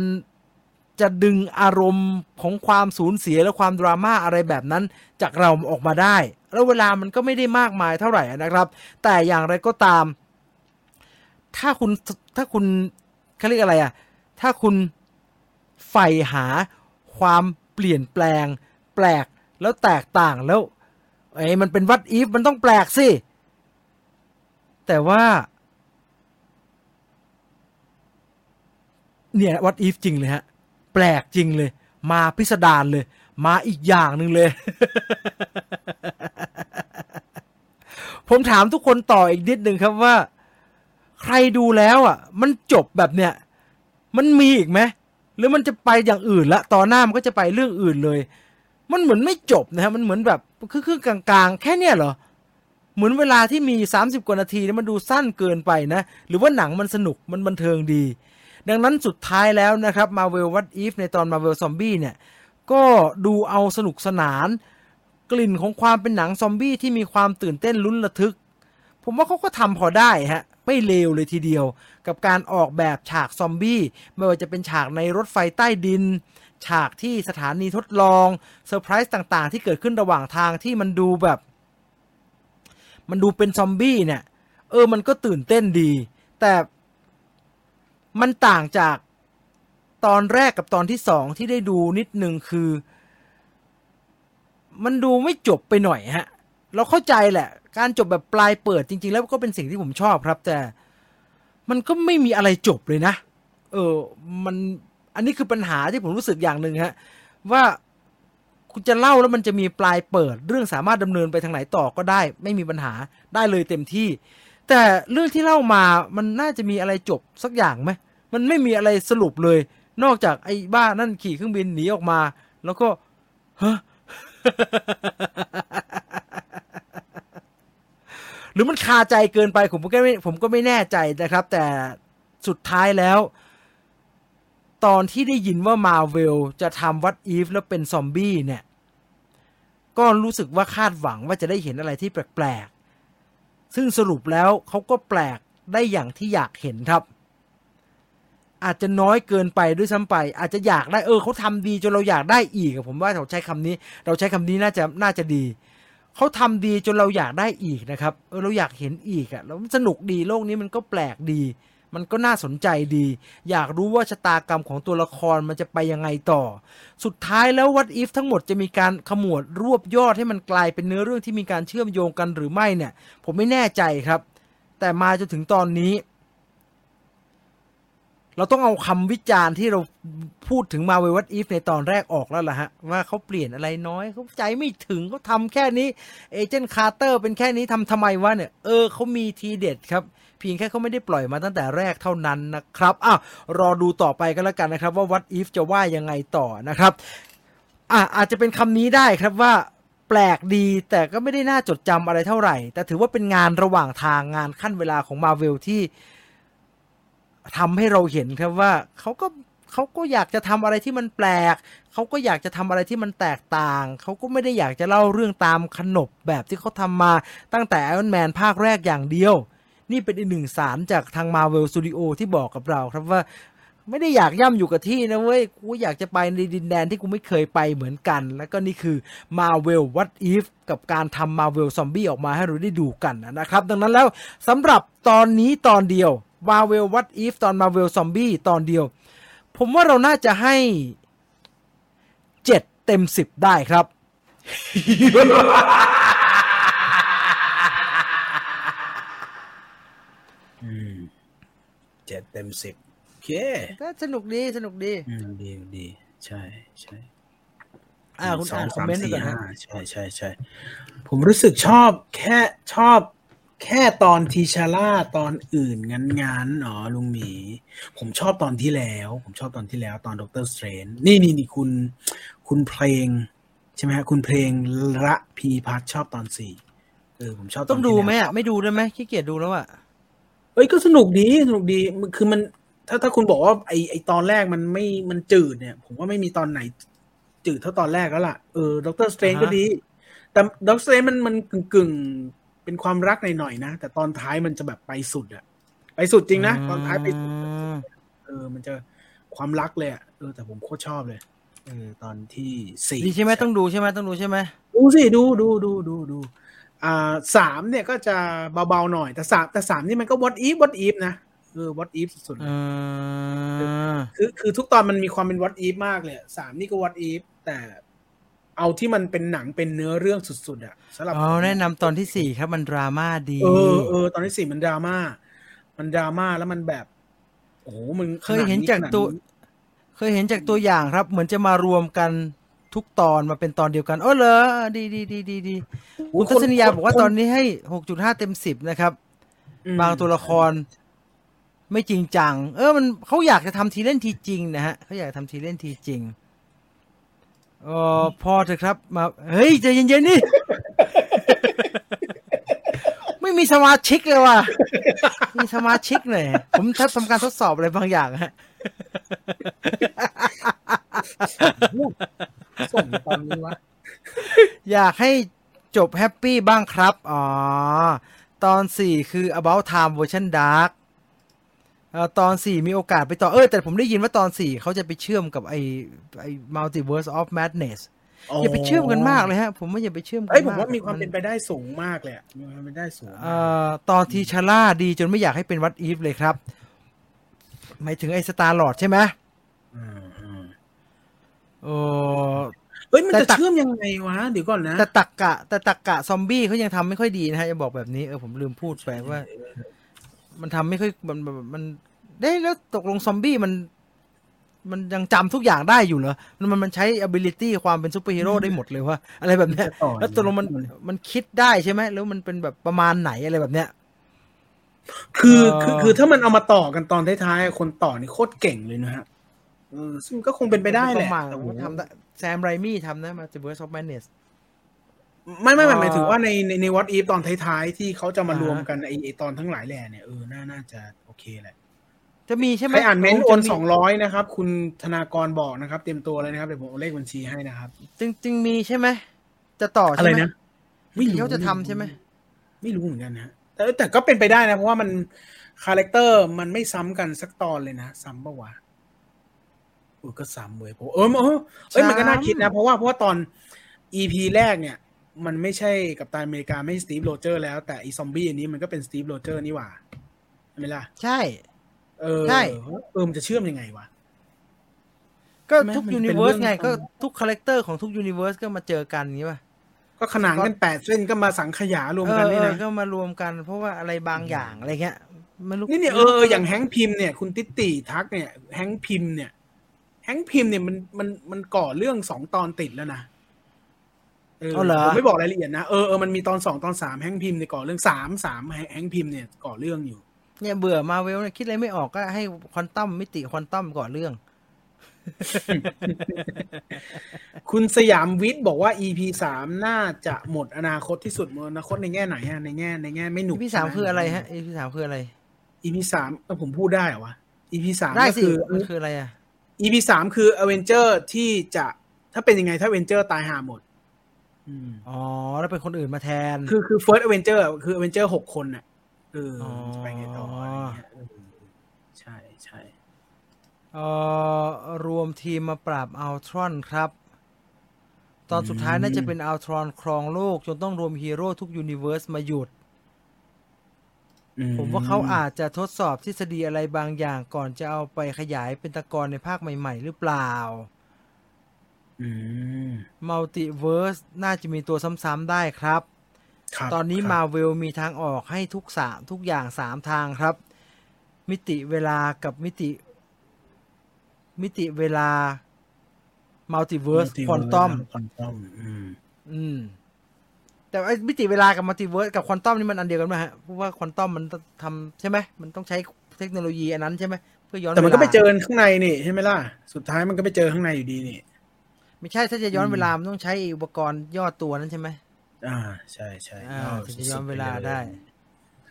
จะดึงอารมณ์ของความสูญเสียและความดราม่าอะไรแบบนั้น จากเราออกมาได้ แล้วเวลามันก็ไม่ได้มากมายเท่าไหร่นะครับ แต่อย่างไรก็ตาม ถ้าคุณถ้าคุณเขาเรียกอะไรอะ ถ้าคุณใฝ่หาความ เปลี่ยนแปลง แปลกแล้วแตกต่างแล้วไอ้มันเป็นวัดอีฟมันต้องแปลกสิ แต่ว่า เนี่ยวัดอีฟจริงเลยฮะ แปลกจริงเลย มาพิสดารเลย มาอีกอย่างหนึ่งเลย ผมถามทุกคนต่ออีกนิดหนึ่งครับว่า ใครดูแล้วอะ มันจบแบบเนี้ยมันมีอีกไหม หรือมันจะไปอย่างอื่นละต่อหน้ามันก็จะไปเรื่องอื่นเลย มันเหมือนไม่จบนะฮะมันเหมือนแบบคือคือกลางๆ แค่เนี้ยเหรอเหมือนเวลาที่มี 30 กว่านาทีนี่มันดูสั้นเกินไปนะ หรือว่าหนังมันสนุกมันบันเทิงดี ดังนั้นสุดท้ายแล้วนะครับ Marvel What If ในตอน Marvel Zombie เนี่ยก็ดูเอาสนุกสนาน กลิ่นของความเป็นหนังซอมบี้ที่มีความตื่นเต้นลุ้นระทึก ผมว่าเขาก็ทำพอได้ฮะ ไม่เลวเลยทีเดียว กับการออกแบบฉากซอมบี้ ไม่ว่าจะเป็นฉากในรถไฟใต้ดิน ฉากที่สถานีทดลองเซอร์ไพรส์ต่างๆ ที่เกิดขึ้นระหว่างทางที่มันดูแบบ มันดูเป็นซอมบี้เนี่ย เออมันก็ตื่นเต้นดี แต่มันต่างจากตอนแรกกับตอนที่สองที่ได้ดูนิดนึงคือ มันดูไม่จบไปหน่อยฮะ เราเข้าใจแหละ การจบแบบปลายเปิดจริง ๆ แล้วก็เป็นสิ่งที่ผมชอบครับ แต่มันก็ไม่มีอะไรจบเลยนะ เออ มันอันนี้คือปัญหาที่ผมรู้สึกอย่างหนึ่งฮะ ว่าคุณจะเล่าแล้วมันจะมีปลายเปิด เรื่องสามารถดำเนินไปทางไหนต่อก็ได้ ไม่มีปัญหาได้เลยเต็มที่ แต่เรื่องที่เล่ามามันน่าจะมีอะไรจบสักอย่างไหมมันไม่มีอะไรสรุปเลย นอกจากไอ้บ้านั่นขี่เครื่องบินหนีออกมา แล้วก็ฮะ หรือมันคาใจเกินไปผมก็ไม่ผมก็ไม่แน่ใจนะครับ แต่สุดท้ายแล้ว ตอนที่ได้ยินว่ามาเวลจะทำวัดอีฟแล้วเป็นซอมบี้เนี่ย ก็รู้สึกว่าคาดหวังว่าจะได้เห็นอะไรที่แปลกๆ ซึ่งสรุปแล้วเขาก็แปลกได้อย่างที่อยากเห็นครับ อาจจะน้อยเกินไปด้วยซ้ำไป อาจจะอยากได้เออเขาทำดีจนเราอยากได้อีกผมว่าเราใช้คำนี้ เราใช้คำนี้น่าจะน่าจะดี เขาทำดีจนเราอยากได้อีกนะครับเออเราอยากเห็นอีกอะแล้วสนุกดีโลกนี้มันก็แปลกดี มันก็น่าสนใจดี อยากรู้ว่าชะตากรรมของตัวละครมันจะไปยังไงต่อ สุดท้ายแล้ว what if ทั้งหมดจะมีการขมวดรวบยอดให้มันกลายเป็นเนื้อเรื่องที่มีการเชื่อมโยงกันหรือไม่เนี่ย ผมไม่แน่ใจครับ แต่มาจนถึงตอนนี้ เราต้องเอาคำวิจารณ์ที่เราพูดถึง Marvel What If ในตอนแรกออกแล้วล่ะฮะ ว่าเขาเปลี่ยนอะไรน้อยเขาใจไม่ถึงเขาทำแค่นี้เอเจนต์คาร์เตอร์เป็นแค่นี้ทำทำไมวะเนี่ย เออเขามีทีเด็ดครับ เพียงแค่เขาไม่ได้ปล่อยมาตั้งแต่แรกเท่านั้นนะครับอ้าวรอดูต่อไปกันแล้วกันนะครับ ว่า what if จะว่ายังไงต่อนะครับอะอาจจะเป็นคำนี้ได้ครับว่าแปลกดีแต่ก็ไม่ได้น่าจดจำอะไรเท่าไหร่ แต่ถือว่าเป็นงานระหว่างทางงานขั้นเวลาของมาเวลที่ ทำให้เราเห็นครับว่าเขาก็เขาก็อยากจะทำอะไรที่มันแปลก เขาก็อยากจะทำอะไรที่มันแตกต่าง เขาก็ไม่ได้อยากจะเล่าเรื่องตามขนบแบบที่เขาทำมาตั้งแต่ Iron Man ภาคแรกอย่างเดียว นี่เป็นอีกหนึ่งสารจากทาง Marvel Studio ที่บอกกับเราครับว่าไม่ได้อยากย่ำอยู่กับที่นะเว้ย กูอยากจะไปในดินแดนที่กูไม่เคยไปเหมือนกัน แล้วก็นี่คือ Marvel What If กับการทำ Marvel Zombie ออกมาให้เราได้ดูกันนะครับ ดังนั้นแล้วสำหรับตอนนี้ตอนเดียว Marvel What If ตอน Marvel Zombie ตอนเดียว ผมว่าเราน่าจะให้เจ็ดเต็มสิบได้ครับ เจ็ดเต็มสิบโอเคก็สนุกดีสนุกดีอืมดีดีใช่ใช่อ่าคุณสอ่านคอมสเมนต์สี่ดีกว่าห้าฮะใช่ใช่ใช่ผมรู้สึกชอบแค่ชอบ แค่ตอนทีชาร่าตอนอื่นงั้นงั้นๆอ๋อลุงหมี ผมชอบตอนที่แล้ว ผมชอบตอนที่แล้วตอนด็อกเตอร์สเตรนนี่นี่นี่คุณคุณเพลง ใช่ไหมฮะคุณเพลงระพีพัฒน์ชอบตอนสี่เออผมชอบนต้องดูที่แล้วไหมอะไม่ดูได้ไหมขี้เกียจดูแล้วอะเอ้ยก็สนุกดีสนุกดีมันคือมัน ถ้าถ้าคุณบอกว่าไอไอตอนแรกมันไม่มันจืดเนี่ย ผมว่าไม่มีตอนไหน จืดเท่าตอนแรกแล้วล่ะเออด็อกเตอร์สเตรนอ่าฮะก็ดี แต่ด็อกเตอร์สเตรนจ์มันมันกึ่งกึ่งๆ เป็นความรักหน่อยๆนะ แต่ตอนท้ายมันจะแบบไปสุดอะไปสุดจริงนะ ตอนท้ายไปสุดอืมเออ มันจะความรักเลยอะเออ แต่ผมโคตรชอบเลย เออ ตอนที่สี่ดีใช่ไหมต้องดูใช่ไหมต้องดูใช่ไหมดูสิดูดูดูดูดูอ่าสามเนี่ยก็จะเบาๆหน่อย แต่สามแต่สามนี่มันก็ what if what if นะเออ what if สุดๆเลยอืมคือคือทุกตอนมันมีความเป็น what if มากเลยอะสามนี่ก็ what if แต่ เอาที่มันเป็นหนังเป็นเนื้อเรื่องสุดๆอะสำหรับอ๋อแนะนำตอนที่สี่ครับมันดราม่าดี เออเออตอนที่สี่มันดราม่า มันดราม่าแล้วมันแบบ โอ้โหมันเคยเห็นจากตัวขนาดนี้เคยเห็นจากตัวอย่างครับ เหมือนจะมารวมกันทุกตอนมาเป็นตอนเดียวกันโอ้เหรอดีดีดีดีดีคุณทัศนียาบอกว่าตอนนี้ให้หกจุดห้าเต็มสิบนะครับอืมบางตัวละคร ไม่จริงจัง เออมันเขาอยากจะทำทีเล่นทีจริงนะฮะเขาอยากทำทีเล่นทีจริง เออพอเถอะครับมาเฮ้ยใจเย็นๆนี่ ไม่มีสมาชิกเลยว่ะมีสมาชิกหน่อยผมทำทำการทดสอบอะไรบางอย่างฮะส่งตอนนี้วะอยากให้จบแฮปปี้บ้างครับ อ๋อ ตอนสี่คือ about time version dark เอ่อ ตอนสี่มีโอกาสไปต่อเออแต่ผมได้ยินว่าตอนสี่เขาจะไปเชื่อมกับไอ้ไอ้ multiverse of madness อย่าไปเชื่อมกันมากเลยฮะ ผมว่าอย่าไปเชื่อมกัเอ้ยนผมมากว่ามีความเป็นไปได้สูงมากเลยอะมีความเป็นไปได้สูงมากเอ่อตอนทีชาร่าดีจนไม่อยากให้เป็นวัดอีฟเลยครับหมายถึงไอ้สตาร์ลอดใช่ไหมมอืมเออเฮ้ยมันแต่จะตักเชื่อมยังไงวะเดี๋ยวก่อนนะแต่ตักกะแต่ตักกะซอมบี้เขายังทำไม่ค่อยดีนะฮะจะบอกแบบนี้เออผมลืมพูดไปว่า มันทำไม่ค่อยมันมันมันได้ยแล้วตกลงซอมบี้มัน มันยังจำทุกอย่างได้อยู่เหรอมันมันมันใช้ ability ความเป็นซูเปอร์ฮีโร่ได้หมดเลยว่าอะไรแบบเนี้ยจะต่อแล้วตกลงมันมันคิดได้ใช่ไหมแล้วมันเป็นแบบประมาณไหนอะไรแบบเนี้ยคือเอ่อคือคือถ้ามันเอามาต่อกันตอนท้ายๆคนต่อนี่โคตรเก่งเลยนะฮะเออซึ่งก็คงเป็นไปได้แหปละระมาณแต่โอ้โหทำได้แซมไรมี่ทำนะมาจะเบิร์สออฟแมนเนส ไม่ไม่ไม่เอ่อหมายถึงว่าในในในวัดอีฟตอนท้ายๆ ที่เขาจะมาอ่ารรวมกันไอไอตอนทั้งหลายแหล่เนี่ยเออน่าน่าจะโอเคแหละ จะมีใช่ไหมใครอ่านเมนต์โอจะนสองร้อยนะครับ คุณธนากรบอกนะครับ เตรียมตัวเลยนะครับเดี๋ยวผมเอาเลขบัญชีให้นะครับ จึงจึงมีใช่ไหมจะต่ออะใช่ไรไหมนะไม่รู้เขาจะทำใช่ไหมไม่รู้เหมือนกันนะแต่แต่ก็เป็นไปได้นะเพราะว่ามัน character มันไม่ซ้ำกันสักตอนเลยนะซ้ำปะวะเออก็ซ้ำเว้ยผมเออเออเอ้ยมันก็น่าคิดนะ เพราะว่าเพราะว่าตอน EP แรกเนี่ย มันไม่ใช่กัปตันอเมริกาไม่ใช่สตีฟโรเจอร์แล้วแต่อีซอมบี้อันนี้มันก็เป็นสตีฟโรเจอร์นี่หว่าใช่ไหมล่ะใช่ เออใช่เออมันจะเชื่อมยังไงวะก็ใช่ไหมทุกมันเป็น universe เรื่องไงของก็ทุก character ของทุก universe ก็มาเจอกันอย่างนี้ป่ะก็ขนานกันแปดเส้นก็มาสังขยารวมเอกันอนี่เออนะก็มารวมกัน เพราะว่าอะไรบางอย่างอะไรเงี้ยไม่รู้นี่เนี่ยเออเอออย่าง Hank Pym เนี่ย คุณติตติทักเนี่ย Hank Pym เนี่ย Hank Pym เนี่ยมันมันมันก่อเรื่องสองตอนติดแล้วนะ เออเอาเหรอผมไม่บอกรายละเอียดนะ เออเออมันมีตอนสองตอนสาม Hank Pym เนี่ยก่อเรื่องสามสาม Hank Pym เนี่ยก่อเรื่องอยู่ เนี่ยเบื่อมาเวลเนี่ยคิดอะไรไม่ออกก็ให้ควอนตัมมิติควอนตัมก่อเรื่อง คุณสยามวิทย์บอกว่า EP สามน่าจะหมดอนาคตที่สุดหมดอนาคตในแง่ไหนฮะในแง่ในแง่ไม่หนุก EP สามใช่หคืออะไรฮะ EP สามคืออะไร EP สามเออผมพูดได้เหรอวะ EP สามได้ก็สิคือมันคืออะไรอะ EP สามคือ Avenger ที่จะถ้าเป็นยังไงถ้า Avenger ตายหาหมด อืมอ๋อ แล้วเป็นคนอื่นมาแทน คือคือ first Avenger อะคือ Avenger หกคนน่ะเออออจะไปไงต่ออะไรเงี้ยเออใช่ใช่เอ่อรวมทีมมาปราบอัลทรอนครับ ตอนสุดท้ายน่าจะเป็นอัลทรอนครองโลก จนต้องรวมฮีโร่ทุก universe มาหยุด ผมว่าเขาอาจจะทดสอบทฤษฎีอะไรบางอย่างก่อนจะเอาไปขยายเป็นตะกอนในภาคใหม่ ๆ หรือเปล่าอื ม multiverseน่าจะมีตัวซ้ำๆได้ครับครับตอนนี้ครับมาเวลมีทางออกให้ทุกสามทุกอย่างสามทางครับ มิติเวลากับมิติ มิติเวลา multiverse ควอนตัมควอนตัมอืมอืมแต่ไอ้มิติเวลากับ multiverse กับควอนตัมนี่มันอันเดียวกันไหมฮะเพราะว่าควอนตัมมันทำใช่ไหมมันต้องใช้เทคโนโลยีอันนั้นใช่ไหมเพื่อย้อนแต่มันก็วลาไปเจอข้างในนี่ใช่ไหมล่ะสุดท้ายมันก็ไปเจอข้างในอยู่ดีนี่ ไม่ใช่ถ้าจะย้อนอืมเวลามันต้องใช้อุปกรณ์ย่อตัวนั้นใช่ไหมอ่าใช่ใช่อ่าเอาถึงจะย้อนเวลาได้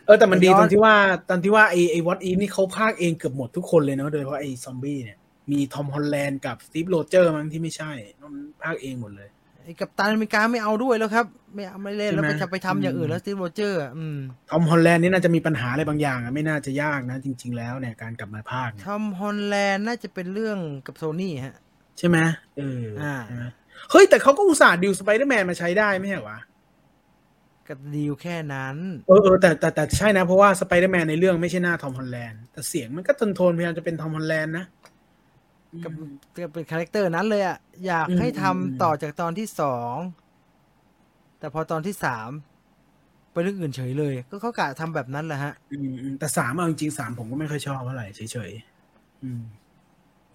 เออแต่มันดีย้อนตรงที่ว่าตอนที่ว่าไอไอ What If นี่เขาพากย์เองเกือบหมดทุกคนเลยเนาะโดยเฉพาะไอซอมบี้เนี่ยมีทอมฮอลแลนด์กับสตีฟโรเจอร์มั้งที่ไม่ใช่มันพากย์เองหมดเลยไอ้กัปตันอเมริกาไม่เอาด้วยแล้วครับ ไม่เอาไม่เล่นแล้วใช่ไปไหมจะไปทำอย่างอื่นอืมแล้วสตีฟโรเจอร์อะอืมทอมฮอลแลนด์นี่น่าจะมีปัญหาอะไรบางอย่างอะไม่น่าจะยากนะ จริง ๆ แล้วเนี่ยการกลับมาภาคเนี่ยทอมฮอลแลนด์น่าจะเป็นเรื่องกับโซนี่ฮะ ใช่ไหมเอออ่าใช่ไหมเฮ้ย แต่เขาก็อุตส่าห์ดิวสไปเดอร์แมนมาใช้ได้ไม่ใช่เหรอวะกับดีลแค่นั้นเออเออแต่แต่แต่ใช่นะ เพราะว่าสไปเดอร์แมนในเรื่องไม่ใช่หน้าทอมฮอลแลนด์แต่เสียงมันก็ทนโทนๆพยายามจะเป็นทอมฮอลแลนด์นะกับอืมกับเป็น character นั้นเลยอะ อยากอืมให้ทำอืมต่อจากตอนที่สอง แต่พอตอนที่สามไปเรื่องอื่นเฉยเลย ก็เขากะทำแบบนั้นแหละฮะอืมอืมแต่สามเอาจริงๆสามผมก็ไม่ค่อยชอบเท่าไหร่เฉยๆอืม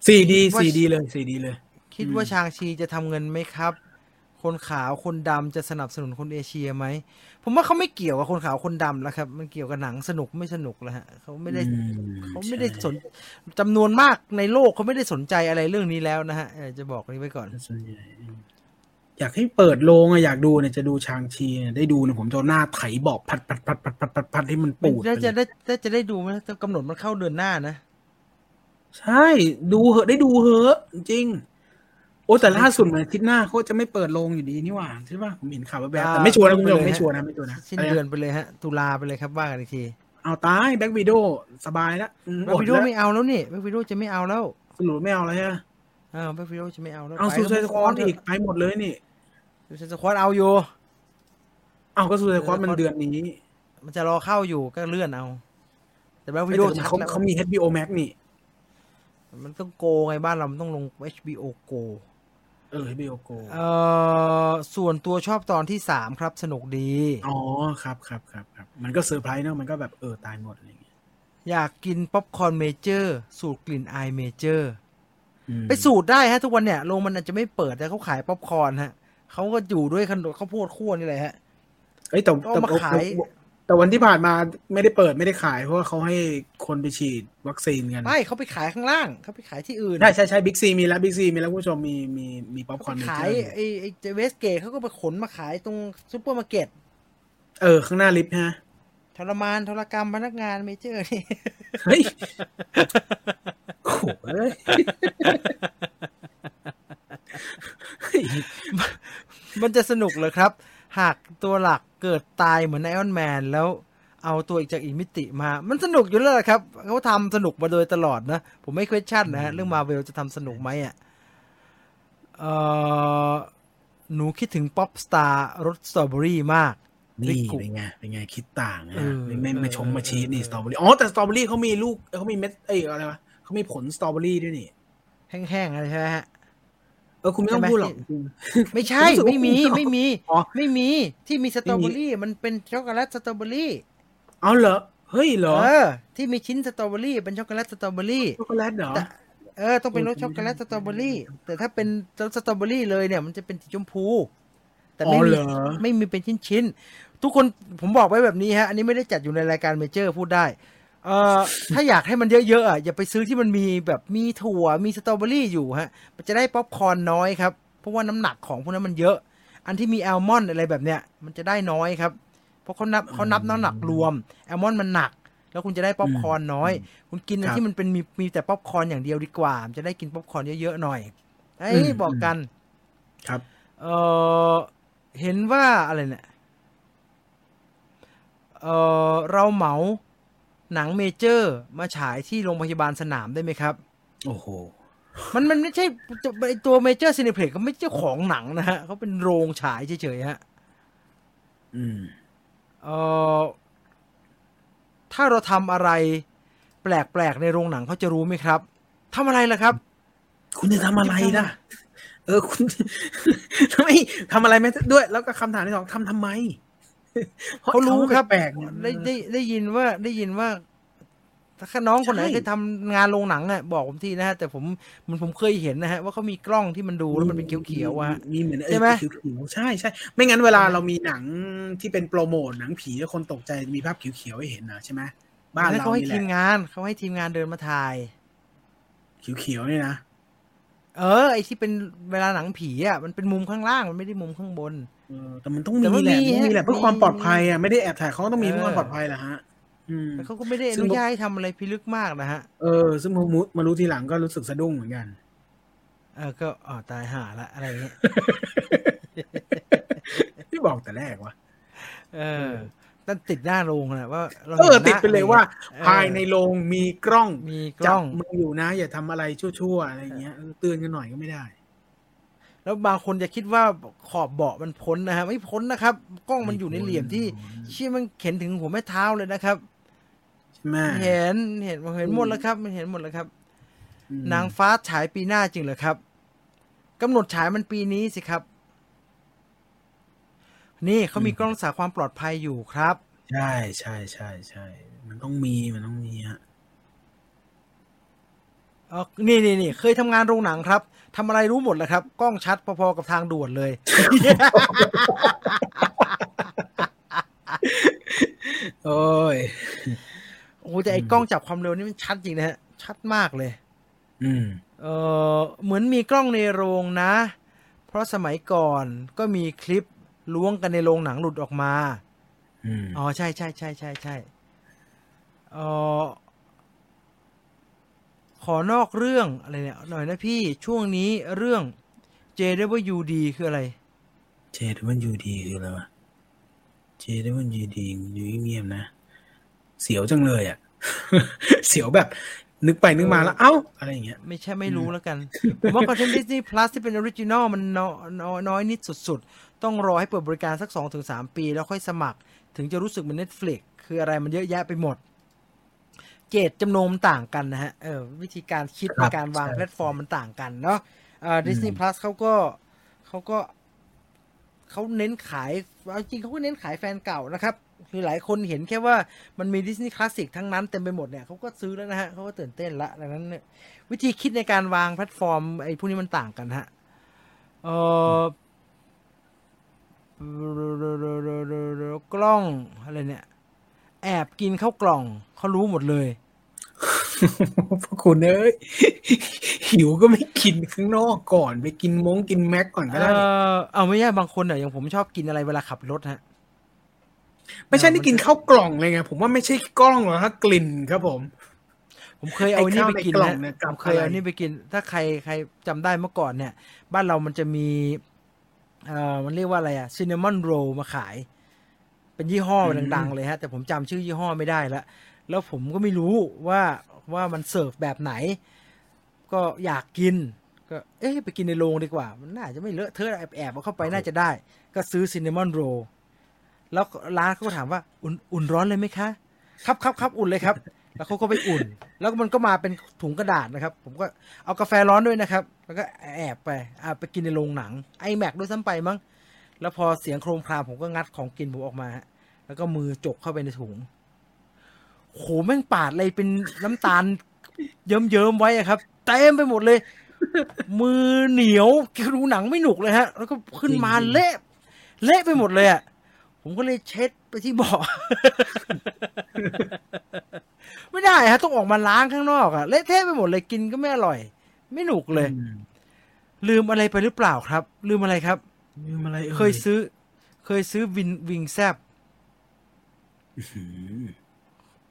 สี่ดีว่าสี่ดีเลยสี่ดีเลย คิดว่าชางชีจะทำเงินไหมครับ คนขาวคนดำจะสนับสนุนคนเอเชียไหม ผมว่าเขาไม่เกี่ยวกับคนขาวคนดำแล้วครับ มันเกี่ยวกับหนังสนุกไม่สนุกแล้วฮะเขาไม่ได้อืเขาไม่ได้ใช่สนจำนวนมากในโลกเขาไม่ได้สนใจอะไรเรื่องนี้แล้วนะฮะเออจะบอกนี้ไว้ก่อนส่วนใหญ่อยากให้เปิดโรงอะอยากดูเนี่ยจะดูชางชีเนี่ยได้ดูเนี่ยผมจะเอาหน้าไถเบอกพัดพัดพัดพัดพัดพัดพัดให้มันปูดแล้วไปจะเลยได้จะได้ดูไหมจะกำหนดมันเข้าเดือนหน้านะ ใช่ ดูเหอะได้ดูเหอะจริงๆโอ้แต่ล่าสุดเหมือนอาทิตย์หน้าเขาจะไม่เปิดโรงอยู่ดีนี่หว่าใช่ป่ะผมเห็นข่าวแบบๆแต่ไม่ชัวร์นะคุณผู้ชมไม่ชัวร์นะไม่ชัวร์นะสิ้นเดือนไปเลยฮะ ตุลาไปเลยครับว่ากันอีกทีเอาตายแบ็กวีดสบายแล้วอืมแบ็คอดวิดโอแล้วไม่เอาแล้วนี่แบ็ควิดโอจะไม่เอาแล้วสรุปไม่เอาแล้วใช่ไหมเออแบ็ควิดโอจะไม่เอาแล้วเอาซูไซสควอตอีกไปหมดเลยนี่ซูไซสควอตเอาอยู่เอาก็ซูไซสควอตมันเดือนนี้ มันจะรอเข้าอยู่ก็เลื่อนเอา แต่ Black Widow ไม่แต่ชัดเขาแล้วเขามี HBO Max นี่ มันต้อง Go ไงบ้านเรามันต้องลง HBO Go เออ HBO Go เอ่อส่วนตัวชอบตอนที่สามครับสนุกดี อ๋อครับครับครับครับมันก็เซอร์ไพรส์เนอะมันก็แบบเออตายหมดอะไรอย่างเงี้ยอยากกินป๊อปคอร์นเมเจอร์ สูตรกลิ่นอายเมเจอร์อืมไปสูตรได้ฮะทุกวันเนี่ยโรงมันอาจจะไม่เปิดแต่เขาขายป๊อปคอร์นฮะเขาก็อยู่ด้วยขนมข้าวโพดคั่วนี่แหละฮะเอ้ยแต่ก็แต่มาขาย แต่วันที่ผ่านมาไม่ได้เปิดไม่ได้ขาย เพราะว่าเขาให้คนไปฉีดวัคซีนกันไม่เขาไปขายข้างล่างเขาไปขายที่อื่นใช่ใช่ใช่บิ๊กซีมีแล้วบิ๊กซีมีแล้วคุณผู้ชมมีมีมีป๊อปคอร์นเขาเมขายเจอร์ไอ้ไอ้เวสเกตเขาก็ไปขนมาขายตรงซูเปอร์มาร์เก็ตเออ ข้างหน้าลิฟต์ฮะทรมานทรกรรมพนักงานเมเจอร์นี่เฮ้ยโอ้โหเอ้ยเฮ้ยมันจะสนุกเลยครับ หากตัวหลักเกิดตายเหมือนไอออนแมนแล้วเอาตัวอีกจากอีกมิติมา มันสนุกอยู่แล้วล่ะครับเขาทำสนุกมาโดยตลอดนะ ผมไม่ question นะฮะเรื่องมาเวลจะทำสนุกไหมอะเออหนูคิดถึงป๊อปสตาร์รสสตรอเบอรี่มาก นี่เป็นไงเป็นไงคิดต่างเอนะอไม่ไม่เออไม่ชมมาเออชีสนี่เออสตรอเบอรี่อ๋อแต่สตรอเบอรี่เขามีลูกเขามีเม็ดเอ้ยอะไรวะเขามีผลสตรอเบอรี่ด้วยนี่ แห้งๆอะไรใช่ไหมฮะ เออคุณไม่ต้องใช่ไหมพูดหรอกไม่ใช่ผมรู้สึกว่าไม่มีคุณไม่มีอ๋อไม่มีที่มีสตรอเบอรี่มันเป็นช็อกโกแลตสตรอเบอรี่เอาเหรอเฮ้ยเหรอเออที่มีชิ้นสตรอเบอรี่เป็นช็อกโกแลตสตรอเบอรี่ช็อกโกแลตเหรอแต่เออต้องเป็นรสเออช็อกโกแลตผมไม่สตรอเบอรี่ แต่ถ้าเป็นรสสตรอเบอรี่เลยเนี่ย มันจะเป็นสีชมพู แต่อ๋ไม่อมีเหรอไม่มีเป็นชิ้นๆทุกคนผมบอกไว้แบบนี้ฮะ อันนี้ไม่ได้จัดอยู่ในรายการเมเจอร์พูดได้ เอ่อถ้าอยากให้มันเยอะๆอะอย่าไปซื้อที่มันมีแบบมีถั่วมีสตรอเบอรี่อยู่ฮะ มันจะได้ป๊อปคอร์นน้อยครับเพราะว่าน้ำหนักของพวกนั้นมันเยอะ อันที่มีแอลมอนด์อะไรแบบเนี้ยมันจะได้น้อยครับ เพราะเขานับเขานับน้ำหนักรวมแอลมอนด์มันหนัก แล้วคุณจะได้ป๊อปคอร์นน้อย คุณกินอันที่มันเป็นมีมีแต่ป๊อปคอร์นอย่างเดียวดีกว่ามันจะได้กินป๊อปคอร์นเยอะๆหน่อยไอ้อืมบอกกันครับเออเห็นว่าอะไรเนี่ยเออเราเหมา หนังเมเจอร์มาฉายที่โรงพยาบาลสนามได้ไหมครับ โอ้โห มันมันไม่ใช่ไอ้ตัวเมเจอร์ซีนีเพล็กซ์เขาไม่ใช่เจ้าของหนังนะฮะเขาเป็นโรงฉายเฉยๆฮะ อืม เออถ้าเราทำอะไร แปลกๆในโรงหนังเขาจะรู้ไหมครับทำอะไรล่ะครับ คุณจะทำอะไรล่ะ เออคุณทำไมทำอะไรไหมด้วย แล้วก็คำถามที่สองทำทำไม เขารู้ครับแปลกๆเนี่ยได้ได้ได้ยินว่าได้ยินว่าถ้าน้องคนไหนใช่เคยทำงานโรงหนังอะบอกผมทีนะฮะ แต่ผมมันผมเคยเห็นนะฮะ ว่าเขามีกล้องที่มันดูแล้วมันเป็นเขียวๆอะฮะมีเหมือนเออใช่ไหมเขียวๆใช่ใช่ไม่งั้นเวลาเรามีหนังที่เป็นโปรโมทหนังผีแล้วคนตกใจมีภาพเขียวๆให้เห็นนะใช่ไหมบ้านแล้วเราเขาให้นี่แหทีละมงานเขาให้ทีมงานเดินมาถ่ายเขียวๆนี่นะเออ ไอที่เป็นเวลาหนังผีอะมันเป็นมุมข้างล่างมันไม่ได้มุมข้างบนเออ แต่มันต้องแต่มีว่าแหละมีต้องมีแหละฮะเพื่อความมีปลอดภัยอะไม่ได้แอบถ่ายเขาก็ต้องมีเออเพื่อความปลอดภัยแหละฮะอืมแต่เขาก็ไม่ได้อซึ่งนุญาตให้ทำอะไรพิลึกมากนะฮะ เออ ซึ่งพอมุมารู้ทีหลังก็รู้สึกสะดุ้งเหมือนกัน เออ ก็อ๋อตายห่าละอะไรเงี้ยที่บอกแต่แรกวะ เออตั้งติดหน้าโรงนะว่าราเออห็นหติดน้ไปเลยว่าเออภายในโรงมีกล้องมีกจัล้บองมืออยู่นะ อย่าทำอะไรชั่วๆอะไรเงี้ยเออเตือนกันหน่อยก็ไม่ได้ แล้วบางคนจะคิดว่าขอบเบาะมันพ้นนะฮะไม่พ้นนะครับ กล้องมันอยู่ในเหลี่ยมที่เชี่ยมันเข็นถึงหัวแม่เท้าเลยนะครับใช่ไหมเห็นเห็นเห็นหมดแล้วครับ มันเห็นหมดแล้วครับอืมนางฟ้าฉายปีหน้าจริงเหรอครับกำหนดฉายมันปีนี้สิครับ นี่เขามีกล้องรักษาความปลอดภัยอยู่ครับ ใช่ใช่ใช่ใช่มันต้องมีมันต้องมีฮะเออนี่นี่นี่เคยทำงานโรงหนังครับทำอะไรรู้หมดเลยครับ กล้องชัดพอๆกับทางด่วนเลย โอ้ยโอ้แต่ไอ้กล้องจับความเร็วนี่มันชัดจริงนะฮะ ชัดมากเลย อืม เออเหมือนมีกล้องในโรงนะ เพราะสมัยก่อนก็มีคลิปล้วงกันในโรงหนังหลุดออกมาอืมอ๋อใช่ใช่ใช่ใช่ใช่เออ ขอนอกเรื่องอะไรเนี่ยหน่อยนะพี่ช่วงนี้เรื่อง JWD คืออะไรเจดมันยูดีคืออะไรวะเจดมันยูดีอยู่เงียบๆนะ เสียวจังเลยอะ เสียวแบบนึกไปนึกมาแล้ว เอ้า อะไรอย่างเงี้ย ไม่ใช่ไม่รู้แล้วกันผมว่าคอนเทนต์ Disney Plus ที่เป็น original มันน้อยน้อยน้อยนิดสุดๆ ต้องรอให้เปิดบริการสัก 2-3 ปี แล้วค่อยสมัคร ถึงจะรู้สึกเหมือน Netflix คืออะไรมันเยอะแยะไปหมด เจตจำนงมันต่างกันนะฮะเออวิธีการคิดคในรับการวางใช่แพลตฟอร์มมันต่างกันเนาะอ่า Disney Plus เขาก็เขาก็เขาเน้นขายเอาจริงเขาก็เน้นขายแฟนเก่านะครับ คือหลายคนเห็นแค่ว่ามันมี Disney Classic ทั้งนั้นเต็มไปหมดเนี่ยเขาก็ซื้อแล้วนะฮะเขาก็ตื่นเต้นละดังนั้นเนี่ยวิธีคิดในการวางแพลตฟอร์มไอ้พวกนี้มันต่างกันฮะเออกล้องอะไรเนี่ย แอบกินข้าวกล่องเขารู้หมดเลยพวกคุณเอ้ยหิวก็ไม่กินข้างนอกก่อน ไปกินมงกินแม็กก่อนก็เอได้อเอาไม่ใช่บางคนอะอย่างผมชอบกินอะไรเวลาขับรถฮะ ไม่ใช่ที่กินข้าวกล่องเลยไงผมว่าไม่ใช่กล้องหรอกฮะกลิ่นครับผม ผมเคยเอาอันนี่ไปกินไอ้ข้าวในกล่อนะงเนี่ยผกับมเคยเอาอะไรอันนี้ไปกิน ถ้าใครใครจำได้เมื่อก่อนเนี่ย บ้านเรามันจะมี เอ่อมันเรียกว่าอะไรอะซินนามอนโรมาขาย เป็นยี่ห้อดังๆเลยฮะ แต่ผมจำชื่อยี่ห้อไม่ได้แล้วแล้วผมก็ไม่รู้ว่าว่ามันเสิร์ฟแบบไหน ก็อยากกิน ก็เอ๊ะไปกินในโรงดีกว่า มันน่าจะไม่เลอะเทอะแอบแอบเอาเข้าไปน่าจะได้ ก็ซื้อซินนามอนโรแล้วร้านเขาก็ถามว่าอุ่นอุ่นร้อนเลยไหมคะ ครับครับครับอุ่นเลยครับ แล้วเขาก็ไปอุ่น แล้วมันก็มาเป็นถุงกระดาษนะครับ ผมก็เอากาแฟร้อนด้วยนะครับ แล้วก็แอบไปอ่าไปกินในโรงหนังไอแม็กด้วยซ้ำไปมั้งแล้วพอเสียงโครมครามผมก็งัดของกินผมออกมาฮะ แล้วก็มือจกเข้าไปในถุงโหแม่งปาดอะไรเป็นน้ำตาล เยิ้มๆไว้อะครับเต็มไปหมดเลย มือเหนียวดูหนังไม่หนุกเลยฮะ แล้วก็ขึ้นมาจริงๆเละเละไปหมดเลยอะผมก็เลยเช็ดไปที่เบาะไม่ได้ฮะ ต้องออกมาล้างข้างนอกอะเละเทะไปหมดเลยกินก็ไม่อร่อย ไม่หนุกเลยอืมลืมอะไรไปหรือเปล่าครับ ลืมอะไรครับ ลืมอะไรอ่เคยซื้อ เคยซื้อวินวิงแซบหือ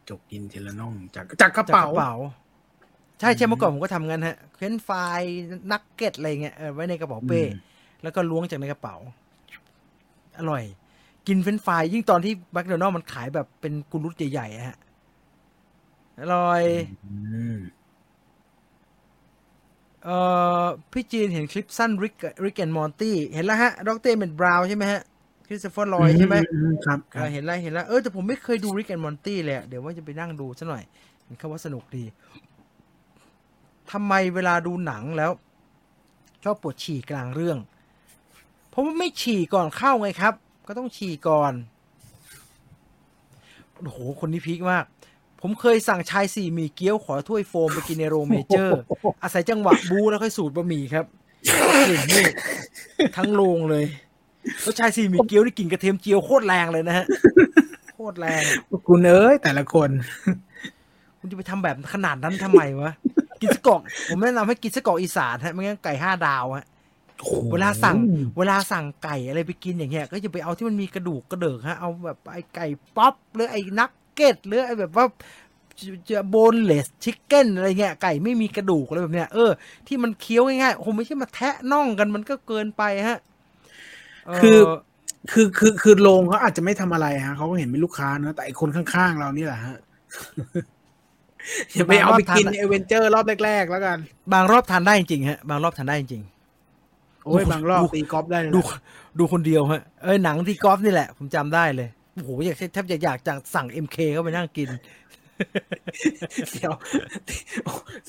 จกกินเทละน่องจากจากกระจากเป๋ากระเป๋าใช่ใช่เมื่อก่อนผมก็ทำงั้นฮะเค้นไฟล์นักเก็ตอะไรเงี้ยเออไว้ในกระเป๋าเป้อืมแล้วก็ล้วงจากในกระเป๋า อร่อย กินเฟรนช์ฟรายยิ่งตอนที่แมคโดนัลมันขายแบบเป็นกุลุตใหญ่ๆอะฮะอร่อยอืมเอ่อพี่จีนเห็นคลิปสั้นริกริกแอนมอนตี้เห็นแล้วฮะดรเมนบราวน์ใช่ไหมฮะ คริสโตเฟอร์ลอยด์ใช่ไหมอืครับคเอรับอเห็นแล้วเห็นแล้วเออแต่ผมไม่เคยดู Rick and Morty เลยอะเดี๋ยวว่าจะไปนั่งดูซะหน่อยเห็นเขาว่าสนุกดีทำไมเวลาดูหนังแล้ว ชอบปวดฉี่กลางเรื่อง เพราะว่าไม่ฉี่ก่อนเข้าไงครับ ก็ต้องฉี่ก่อนโอ้โหคนนี้พีคมาก ผมเคยสั่งชายสี่หมี่เกี๊ยวขอถ้วยโฟมไปกินในโรงเมเจอร์ อาศัยจังหวะบู๊แล้วค่อยสูดบะหมี่ครับกลิ่นนี่ทั้งโรงเลย แล้วชายสี่หมี่เกี๊ยวนี่กลิ่นกระเทียมเจียวโคตรแรงเลยนะฮะโคตรแรงพวกคุณเอ้ยแต่ละคนคุณจะไปทำแบบขนาดนั้นทำไมวะกินสกอกผมแนะนำให้กินสกอกอีสานฮะไม่งั้นไก่ห้าดาวฮะเวลาสั่ง เวลาสั่งไก่อะไรไปกินอย่างเงี้ย ก็จะไปเอาที่มันมีกระดูกกระเดิกฮะเอาแบบไอไก่ป๊อปหรือไอ้นักเก็ตหรือไอแบบว่าจะโบนเลสชิคเก้นอะไรเงี้ยไก่ไม่มีกระดูกอะไรแบบเนี้ยเออที่มันเคี้ยวง่ายๆคงไม่ใช่มาแทะน่องกันมันก็เกินไปฮะเคือคือคือคือโรงเขาอาจจะไม่ทำอะไรฮะเขาก็เห็นเป็นลูกค้าเนอะแต่ไอ้คนข้างๆ เรานี่แหละฮะอย่าไปเอาไปกินเอเวนเจอร์รอบแรกๆแล้วกัน บางรอบทานได้จริงๆฮะ บางรอบทานได้จริงโอ้ยดูบางรอบดูตีกอล์ฟได้เลยดูนะดูคนเดียวฮะเอ้ยหนังที่กอล์ฟนี่แหละ ผมจำได้เลยโอ้โหอยากแทบจะอยากจะสั่งเอ็มเคเข้าไปนั่งกินเดี๋ยว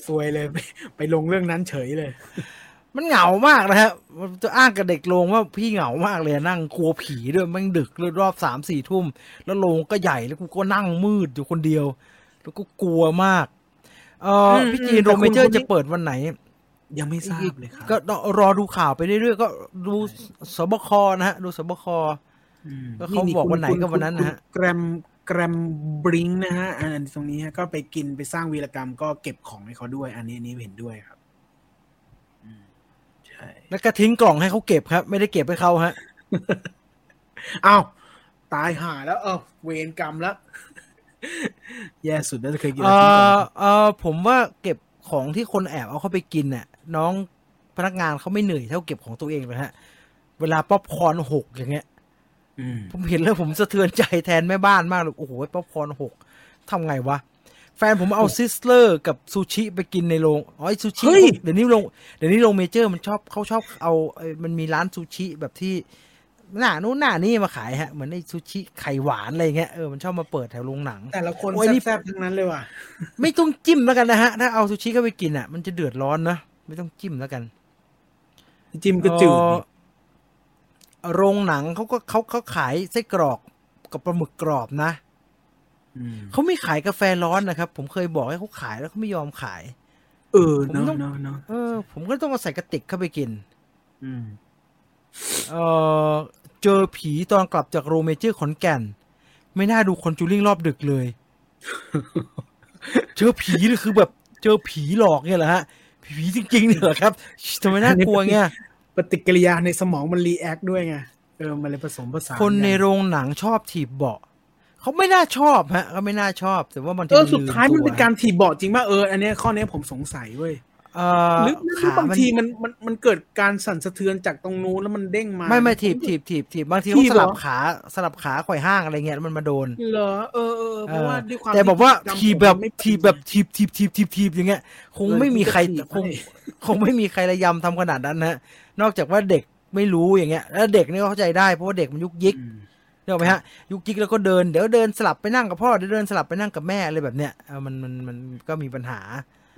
ซวยเลยไปไปลงเรื่องนั้นเฉยเลย มันเหงามากนะฮะจะอ้างกับเด็กโรงว่าพี่เหงามากเลยนั่งกลัวผีด้วยแม่งดึกเลยรอบสามสี่ทุ่ม แล้วโรงก็ใหญ่แล้วกูก็นั่งมืดอยู่คนเดียว แล้วก็กลัวมาก เออพี่จีนโรเมเจอร์จะเปิดวันไหน ยังไม่ทราบเลยครับก็รอดูข่าวไปเรื่อยๆก็ดูสบคนะฮะ ดูสบคก็เขาบอกวันไหนก็วันนั้นนะฮะแกรมแกรมบริงนะฮะอันตรงนี้ฮะก็ไปกินไปสร้างวีรกรรมก็เก็บของให้เขาด้วย อันนี้อันนี้เห็นด้วยครับอืมใช่ แล้วก็ทิ้งกล่องให้เขาเก็บครับ ไม่ได้เก็บให้เขาฮะอ้าวตายห่าแล้ว เออเวรกรรมแล้วแย่สุดน่าจะเคยกินเอแล้วทิ้งก่อนอเออผมว่าเก็บของที่คนแอบเอาเข้าไปกินน่ะ น้องพนักงานเขาไม่เหนื่อยเท่าเก็บของตัวเองเลยฮะ เวลาป๊อปคอร์นหกอย่างเงี้ยอืมผมเห็นแล้วผมสะเทือนใจแทนแม่บ้านมากเลยโอ้โหป๊อปคอร์นหกทำไงวะ แฟนผมเอาซิซซ์เลอร์กับซูชิไปกินในโรงอ๋อไอซูชิเดี๋ยวนี้โรงเดี๋ยวนี้โรงเมเจอร์มันชอบเขาชอบเอาเอ่อมันมีร้านซูชิแบบที่หน้านู้นหน้านี่มาขายฮะเหมือนไอซูชิไข่หวานอะไรเงี้ยเออมันชอบมาเปิดแถวโรงหนัง แต่ละคนโอ้ยนี่แซ่บๆทั้งนั้นเลยว่ะไม่ต้องจิ้มแล้วกันนะฮะ ถ้าเอาซูชิเข้าไปกินอะ มันจะเดือดร้อนนะไม่ต้องจิ้มแล้วกัน จิ้มก็จืดเอ่นี่อโรงหนังเขาก็เขาเขาขายไส้กรอกกับปลาหมึกกรอบนะม เขาไม่ขายกาแฟร้อนนะครับ ผมเคยบอกให้เขาขายแล้วเขาไม่ยอมขาย เออผมเนาะต้องเนาะเนาะเออ ผมก็ต้องเอาใส่กระติกเข้าไปกิน อืมเออเจอผีตอนกลับจากโรงเมเจอร์ขอนแก่น ไม่น่าดูคอนจูริงรอบดึกเลย เจอผีเลยคือแบบ เจอผีหลอกเนี่ยเหรอฮะผีจริงๆเนี่ยเหรอครับทำไมน่ากลัวเงี้ยปฏิกิริยาในสมองมันรีแอคด้วยไงเออมันเลยผสมผสานคนในกัโรงหนังชอบถีบเบาะ เขาไม่น่าชอบฮะเขาไม่น่าชอบ แต่ว่าบางทีเออลืสุดท้ายมันตัวเป็นการถีบเบาะจริงป่ะเอออันเนี้ยข้อเนี้ยผมสงสัยเว้ยเออหรือหรือขาบางมันทีมันมันมันเกิดการสั่นสะเทือนจากตรงนู้นแล้วมันเด้งมา ไม่ไม่ถีบถีบถีบถีบบางทีถีเขาบสเหรอลับขาสลับขาข่อยห้างอะไรเงี้ยแล้วมันมาโดนเหรอเออเออเพราะว่าด้วยความแต่บอกว่าที่ทีบแบบผมไม่ทีบแบบทีบทีบทีบทีบทีบอย่างเงี้ย คงเออไม่มีใครถีบคงให้คงไม่มีใครระยำทำขนาดนั้นนะฮะนอกจากว่าเด็กไม่รู้อย่างเงี้ย แล้วเด็กนี่ก็เข้าใจได้เพราะว่าเด็กมันยุกยิกอืม เนกออกไหมฮะยุกยิกแล้วก็เดินเดี๋ยวเดินสลับไปนั่งกับพ่อเดี๋ยวเดินสลับไปนั่งกับแม่อะไรแบบเนี้ยเออมันมันมันก็มีปัญหา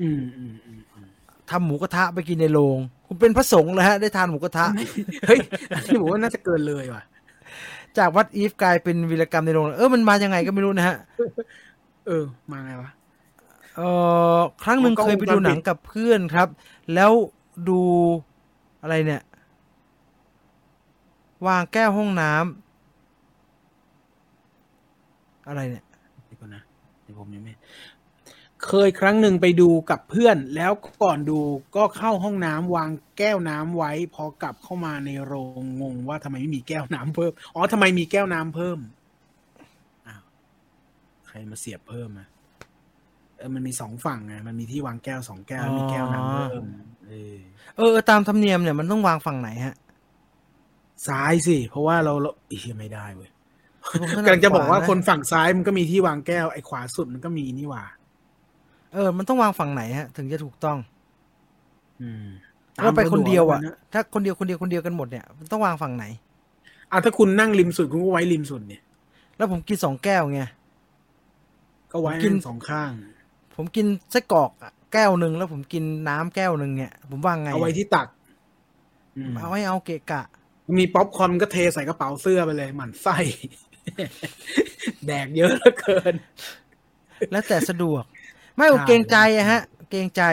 อืมอืมอืมอืมทำหมูกระทะไปกินในโรงคุณเป็นพระสงฆ์เลยฮะ ได้ทานหมูกระทะเฮ้ยอันนี้ผมว่าน่าจะเกินเลยว่ะ จากวัดอีฟกลายเป็นวีรกรรมในโรงเออมันมายังไงก็ไม่รู้นะฮะ เออ มาไงวะเออครั้งหนึ่งกล้องเคยไปดูหนังกับเพื่อนครับ แล้วดูอะไรเนี่ย วางแก้วห้องน้ำ อะไรเนี่ยเดี๋ยวก่อนนะเดี๋ยวผมยังไม่เคยครั้งหนึ่งไปดูกับเพื่อน แล้วก่อนดูก็เข้าห้องน้ำวางแก้วน้ำไว้ พอกลับเข้ามาในโรงงงว่าทำไมไม่มีแก้วน้ำเพิ่มอ๋อทำไมมีแก้วน้ำเพิ่มอ้าวใครมาเสียบเพิ่มอะเออมันมีสองฝั่งไงมันมีที่วางแก้วสองแก้วแล้วมีแก้วน้ำเพิ่มเออเออตามธรรมเนียมเนี่ยมันต้องวางฝั่งไหนฮะ ซ้ายสิเพราะว่าเราเราอีไม่ได้เว้ยผมถนัด กำลังจะบอกว่าขคนฝั่งซ้ายมันก็มีที่วางแก้วไอ้ขวาสุดมันก็มีนี่หว่า เออ มันต้องวางฝั่งไหนฮะ ถึงจะถูกต้อง อืมเราไปคนเดียวอะตามสะกถ้าคนเดียวคนเดียวคนเดียวกันหมดเนี่ยมันต้องวางฝั่งไหนอะถ้าคุณนั่งริมสุดคุณก็ไว้ริมสุดเนี่ย แล้วผมกินสองแก้วไงก็ไว้กินสองข้าง ผมกินไส้กรอกอะแก้วหนึ่งแล้วผมกินน้ำแก้วหนึ่งเนี่ย ผมวางไงเอาไว้ที่ตักอืมเอาไว้เอาเกะกะ มีป๊อปคอร์นก็เทใส่กระเป๋าเสื้อไปเลยหมั่นไส้ แดกเยอะเหลือเกิน แล้วแต่สะดวก ไม่ใช่เกรงใจอะฮะ เกรงใจ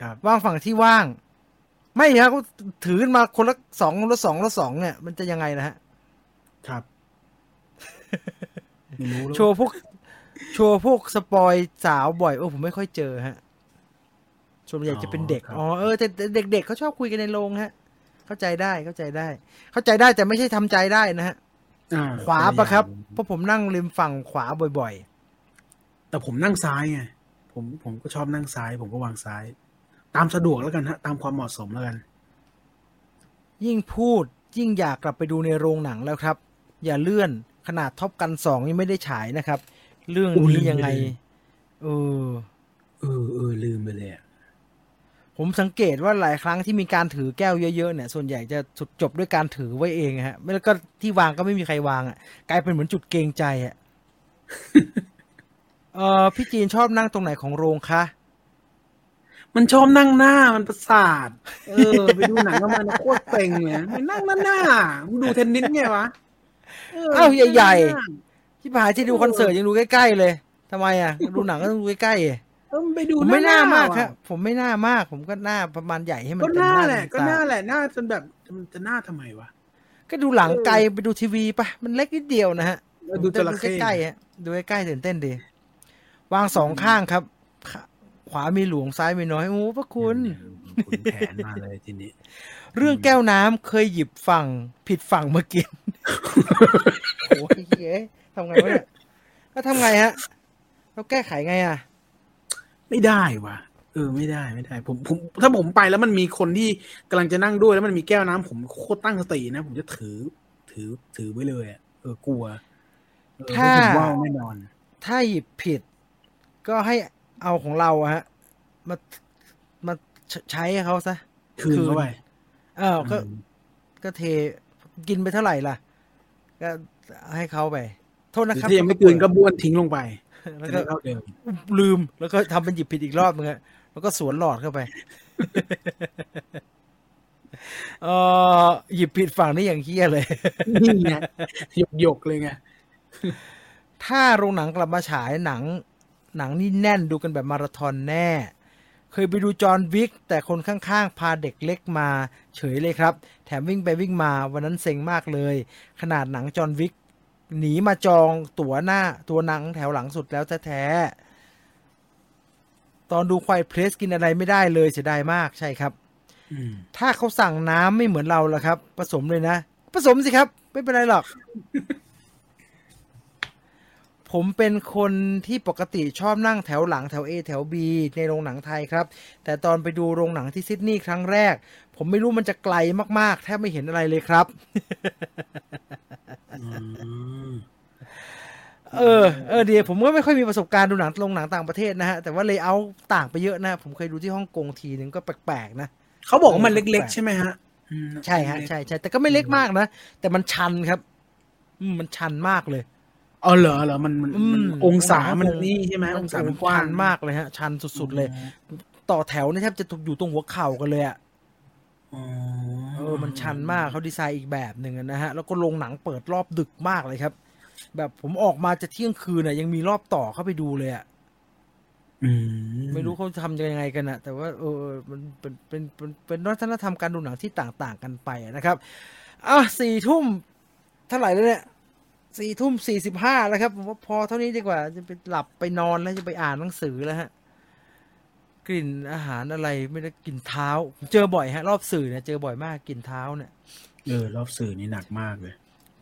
ครับว่างฝั่งที่ว่าง ไม่ฮะก็ถือขึ้นมาคนละสองละสองละสองเนี่ย มันจะยังไงนะฮะ ครับไม่รู้แล้วโชว์พวก โชว์พวกสปอยสาวบ่อยเออผมไม่ค่อยเจอฮะส่วนใหญ่จะเป็นเด็ก อ๋อ เออแต่แต่เด็กๆเขาชอบคุยกันในโรงฮะ เข้าใจได้ เข้าใจได้ เข้าใจได้แต่ไม่ใช่ทำใจได้นะฮะอ่ ขวาปะครับ เพราะผมนั่งริมฝั่งขวาบ่อยแต่ผมนั่งซ้ายไง ผมผมก็ชอบนั่งซ้าย ผมก็วางซ้าย ตามสะดวกแล้วกันฮะ ตามความเหมาะสมแล้วกันๆยิ่งพูดยิ่งอยากกลับไปดูในโรงหนังแล้วครับ อย่าเลื่อนขนาดท็อปกันสองยังไม่ได้ฉายนะครับ เรื่องโอ้ลืนี้มไปยังไงเลยเออ เออเออลืมไปเลยอะ ผมสังเกตว่าหลายครั้งที่มีการถือแก้วเยอะๆเนี่ย ส่วนใหญ่จะสุดจบด้วยการถือไว้เองอะฮะไม่แล้วก็ที่วางก็ไม่มีใครวางอะ กลายเป็นเหมือนจุดเกรงใจอะเออพี่จีนชอบนั่งตรงไหนของโรงคะมันชอบนั่งหน้ามันประสาท เออ ไปดูหนังกับมันโคตรเต็งเลยมันนั่งหน้าหน้ามึงดูเทนนิสไงวะเอ้าใหญ่นั่งน้าที่ผายที่ดูคอนเสิร์ตยังดูใกล้ๆเลยทำไมอะ ดูหนังก็ต้องดูใกล้ๆ เองเออมันไปดูผมไม่น่ามากอะครับผมไม่น่ามาก ผมก็หน้าประมาณใหญ่ให้มันก็เต็หมน้าหน้าแหละเต็มก็ตาหน้าแหละหน้าจนแบบมันจะหน้าทำไมวะก็ดูหลังไกลเออไปดูทีวีปะมันเล็กนิดเดียวนะฮะเออดูจระเข้ใกล้ๆฮะดูใกล้ๆตื่นเต้นดีวางสองข้างครับขขวามีหลวงซ้ายมีน้อยโอ้พระคุณคุณแผนมาเลยทีนี้ เรื่องแก้วน้ำเคยหยิบฝั่งผิดฝั่งมากินโอ้ยเฮ้ยทำไงวะเนี่ยแล้วทำไงฮะเราแก้ไขไงอะ ไม่ได้วะเออไม่ได้ไม่ได้ ผมผม ถ้าผมไปแล้วมันมีคนที่กำลังจะนั่งด้วยแล้วมันมีแก้วน้ำผมโคตรตั้งสตินะ ผมจะถือ ถือถือไว้เลยอะเออกลัวเออถ้าผมว่าแน่นอน ถ้าหยิบผิด ก็ให้เอาของเราอะฮะมามาใช้ให้เขาซะคืนเข้าไปเออก็ ก็เทกินไปเท่าไหร่ล่ะ ก็ให้เขาไป โทษหรืนะอครับถ้ายังไม่คืนก็บ้วนทิ้งลงไป แล้วจะก็ได้เท่าเดิมลืมแล้วก็ทำเป็นหยิบผิดอีกรอบนึงอะแล้วก็สวนหลอดเข้าไปเออหยิบผิดฝั่งนี่อย่างเฮี้ยเลยนี่ไงหยกหยกๆเลยไงถ้าโรงหนังกลับมาฉายหนัง หนังนี่แน่นดูกันแบบมาราธอนแน่ เคยไปดูจอห์นวิก แต่คนข้างๆ พาเด็กเล็กมา เฉยเลยครับ แถมวิ่งไปวิ่งมาวันนั้นเซ็งมากเลย ขนาดหนังจอห์นวิก หนีมาจองตั๋วหน้าตัวหนังแถวหลังสุดแล้วแท้ๆตอนดูควายเพลสกินอะไรไม่ได้เลยเสียดายมากใช่ครับอืมถ้าเขาสั่งน้ำไม่เหมือนเราล่ะครับ ผสมเลยนะ ผสมสิครับ ไม่เป็นไรหรอก ผมเป็นคนที่ปกติชอบนั่งแถวหลังแถว A แถว B ในโรงหนังไทยครับ แต่ตอนไปดูโรงหนังที่ซิดนีย์ครั้งแรก ผมไม่รู้มันจะไกลมากๆ แทบไม่เห็นอะไรเลยครับอืม เออเออเดียวผมก็ไม่ค่อยมีประสบการณ์ดูหนังโรงหนังต่างประเทศนะฮะ แต่ว่าเลยเอาต่างไปเยอะนะ ผมเคยดูที่ฮ่องกงทีนึงก็แปลกๆนะเขาบอกว่ามันเล็กๆ ใช่ไหมฮะอืมใช่ฮะใช่ใช่แต่ก็ไม่เล็กมากนะ แต่มันชันครับอืมมันชันมากเลยอ๋อเหรอเหรอมันมันอืมมันองศามันองนี่ใช่ไหมองศามันกว้างชันมากเลยฮะ ชันสุดๆเลย ต่อแถวนี่แทบจะอยู่ตรงหัวเข่ากันเลยอะอ๋อ เออมันชันมากเขาดีไซน์อีกแบบหนึ่งอะนะฮะ แล้วก็โรงหนังเปิดรอบดึกมากเลยครับ แบบผมออกมาจะเที่ยงคืนน่ะ ยังมีรอบต่อเข้าไปดูเลยอะอืมไม่รู้เขาทำยังไงกันนะแต่ว่าเออมันเป็นเป็นเป็นเป็นวัฒนธรรมการดูหนังที่ต่าง ๆ กันไปอะนะครับอะสี่ทุ่มเท่าไหร่แล้วเนี่ยสี่ทุ่มสี่สิบห้าแล้วครับผมว่าพอเท่านี้ดีกว่าจะไปหลับไปนอนแล้วจะไปอ่านหนังสือแล้วฮะก ลิ่นอาหารอะไรไม่ได้กลิ่นเท้าผมเจอบ่อยฮะ รอบสื่อเนี่ยเจอบ่อยมากกลิ่นเท้าเนี่ยเออรอบสื่อนี่หนักมากเลย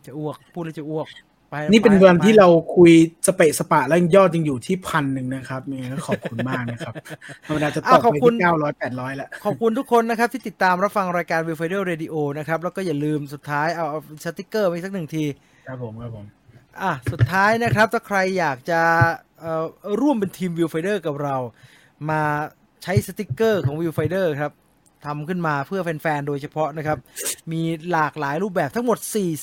จะอ้วกพูดแล้วจะอ้วกไปนี่เป็นไวันที่ไปเราคุยสเปะสปะแล้วยอดยังอยู่ที่พันหนึ่งนะครับนี่ก็ขอบคุณมากนะครับธรรมดาจะตอ้ากวขอบไปคุณที่เก้าร้อยแปดร้อยแล้วขอบคุณทุกคนนะครับ ที่ติดตามรับฟังรายการ Viewfinder Radio นะครับ แล้วก็อย่าลืมสุดท้ายเอาเอาสติกเกอร์ไปสักหนึ่งที ครับผมครับผมอะสุดท้ายนะครับ ถ้าใครอยากจะเอ่อร่วมเป็นทีม Viewfinder กับเรามา ใช้สติกเกอร์ของ Viewfinder ครับทำขึ้นมาเพื่อแฟนๆ โดยเฉพาะนะครับ มีหลากหลายรูปแบบทั้งหมด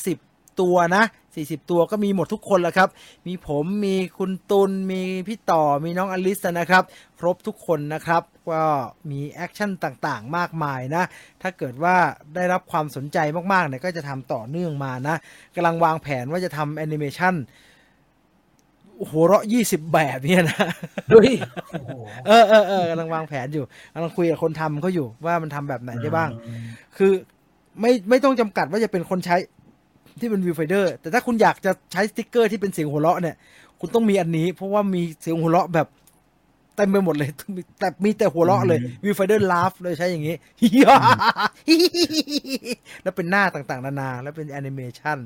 40 ตัวนะ 40 ตัวก็มีหมดทุกคนแล้วครับ มีผมมีคุณตุลมีพี่ต่อมีน้องอลิสนะครับ ครบทุกคนนะครับ ก็มี action ต่างๆ มากมายนะ ถ้าเกิดว่าได้รับความสนใจมากๆเนี่ยก็จะทำต่อเนื่องมานะกำลังวางแผนว่าจะทำแอนิเมชั่น หัวเราะยี่สิบแบบเนี่ยนะเฮ้ยโอ้โหเออเออเออกำลังวางแผนอยู่กำลังคุยกับคนทำเขาอยู่ว่ามันทำแบบไหนได้บ้าง คือไม่ไม่ต้องจำกัดว่าจะเป็นคนใช้ที่เป็น Viewfinder แต่ถ้าคุณอยากจะใช้สติ๊กเกอร์ที่เป็นเสียงหัวเราะเนี่ย คุณต้องมีอันนี้ เพราะว่ามีเสียงหัวเราะแบบ เต็มไปหมดเลยแต่มีแต่หัวเราะเลย Viewfinder Laugh เลยใช้อย่างนี้แล้วเป็นหน้าต่างๆ นานา แล้วเป็นแอนิเมชัน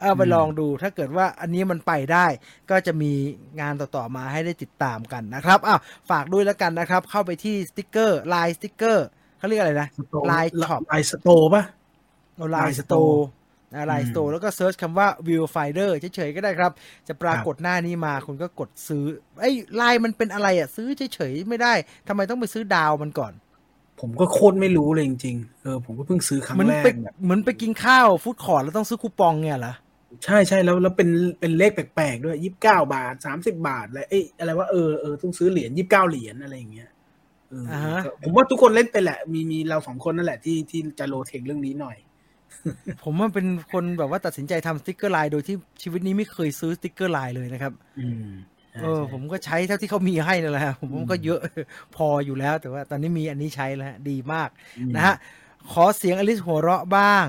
เอาไปลองดูถ้าเกิดว่าอันนี้มันไปได้ ก็จะมีงานต่อๆมาให้ได้ติดตามกันนะครับอ้าวฝากด้วยแล้วกันนะครับ เข้าไปที่สติ๊กเกอร์ไลน์สติ๊กเกอร์เขาเรียกอะไรนะ Line Shop Line Store ป่ะเอาไลน์ Line Store Store ร์ไลน์สโตร์แล้วก็ search คำว่า Viewfinder เฉยๆก็ได้ครับ จะปรากฏหน้านี้มาคุณก็กดซื้อไอ้ไลน์มันเป็นอะไรอะ ซื้อเฉยๆไม่ได้ทำไมต้องไปซื้อดาวมันก่อน ผมก็โคตรไม่รู้เลยจริงๆเออผมก็เพิ่งซื้อครั้งเหมือนแรกไปแบบเหมือนไปกินข้าว food court แล้วต้องซื้อคูปองเนี่ยเหรอใช่ใช่แล้วแล้วเป็นเป็นเลขแปลกๆด้วยยี่สิบเก้าบาทสามสิบบาทอะไรเอ้ยอะไรว่าเออเออต้องซื้อเหรียญยี่สิบเก้าเหรียญอะไรอย่างเงี้ยเอออาฮะก็ผมว่าทุกคนเล่นไปแหละ มีมีเราสองคนนั่นแหละที่ที่จะ low tech เรื่องนี้หน่อย ผมว่าเป็นคนแบบว่าตัดสินใจทำสติ๊กเกอร์ไลน์โดยที่ชีวิตนี้ไม่เคยซื้อสติ๊กเกอร์ไลน์เลยนะครับอืมใช่เออ ผมก็ใช้เท่าที่เขามีให้นั่นแหละฮะผมก็เยอะพออยู่แล้ว แต่ว่าตอนนี้มีอันนี้ใช้แล้วฮะดีมากนะฮะขอเสียงอลิสหัวเราะบ้าง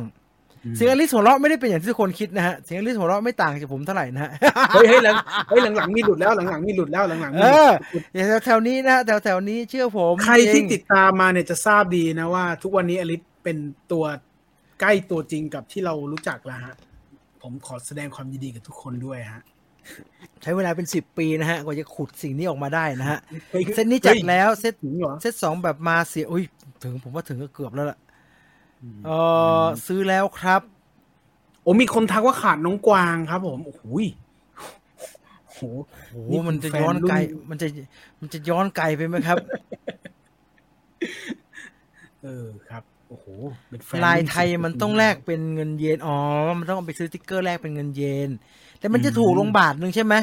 เสียงอลิสหัวเราะไม่ได้เป็นอย่างที่ทุกคนคิดนะฮะเสียงอลิสหัวเราะไม่ต่างจากผมเท่าไหร่นะฮะเฮ้ยเฮ้ยหลังเฮ้ยหลังๆมีหลุดแล้วหลังๆมีหลุดแล้วหลังๆมีเอหลุดออย่างแถวๆนี้นะฮะแถวๆนี้เชื่อผม ใครที่จงติดตามมาเนี่ยจะทราบดีนะว่า ทุกวันนี้อลิสเป็นตัว ใกล้ตัวจริงกับที่เรารู้จักแล้วฮะ ผมขอแสดงความยินดีกับทุกคนด้วยฮะ ใช้เวลาเป็นสิบปีนะฮะกว่าจะขุดสิ่งนี้ออกมาได้นะฮะฮ้ยเซตนี้จัดแล้ว เซตถึงเหรอเซตสองแบบมาเสียอุ้ยถึงผมว่าถึงก็เกือบแล้วล่ะเออซื้อแล้วครับ โอ้มีคนทักว่าขาดน้องกวางครับ ผมโอ้โหยโอ้โหโอ้นี่โหคือมันจะแฟนย้อนไกลรุ่นมันจะ มันจะย้อนไกลไปไหมครับ เออครับ โอ้โหเป็นแฟนลายไทยรุ่มันต้องแลกเป็นเงินเยนอ๋อมันต้องเอาไปซื้อสติ๊กเกอร์แลกเป็นเงินเยน แต่มันจะถูกลงบาทหนึ่งใช่ไหม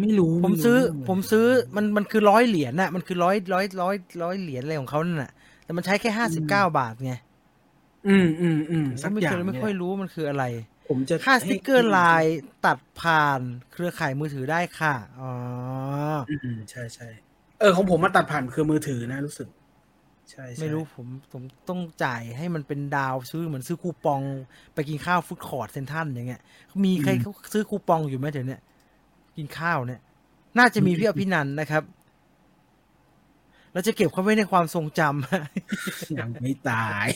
ไม่รู้ผมซื้อไรู้ผมซื้อมันมันคือร้อยเหรียญน่ะ มันคือร้อยร้อยร้อยร้อยเหรียญอะไรของเขานั่นน่ะ แต่มันใช้แค่ห้าสิบเก้าบาทไงอืมอืมอืมผสักมไม่อย่าเคงยไม่เนี่ยค่อยรู้มันคืออะไร ผมจะค่าสติ๊กเกอร์ให้ลายตัดผ่านเครือข่ายมือถือได้ค่ะ อ๋อ อืมใช่ใช่เออของผมมาตัดผ่านคือมือถือนะรู้สึก ใช่ใช่ไม่รู้ผมผมต้องจ่ายให้มันเป็นดาวซื้อเหมือนซื้อคูปองไปกินข้าว food court เซ็นทรัลอย่างเงี้ย มีใครเขาซื้อคูปองอยู่ไหมเดี๋ยวเนี้ยกินข้าวเนี่ย น่าจะมีพี่อภินันท์นะครับเราจะเก็บเขาไว้ในความทรงจำยังไม่ตาย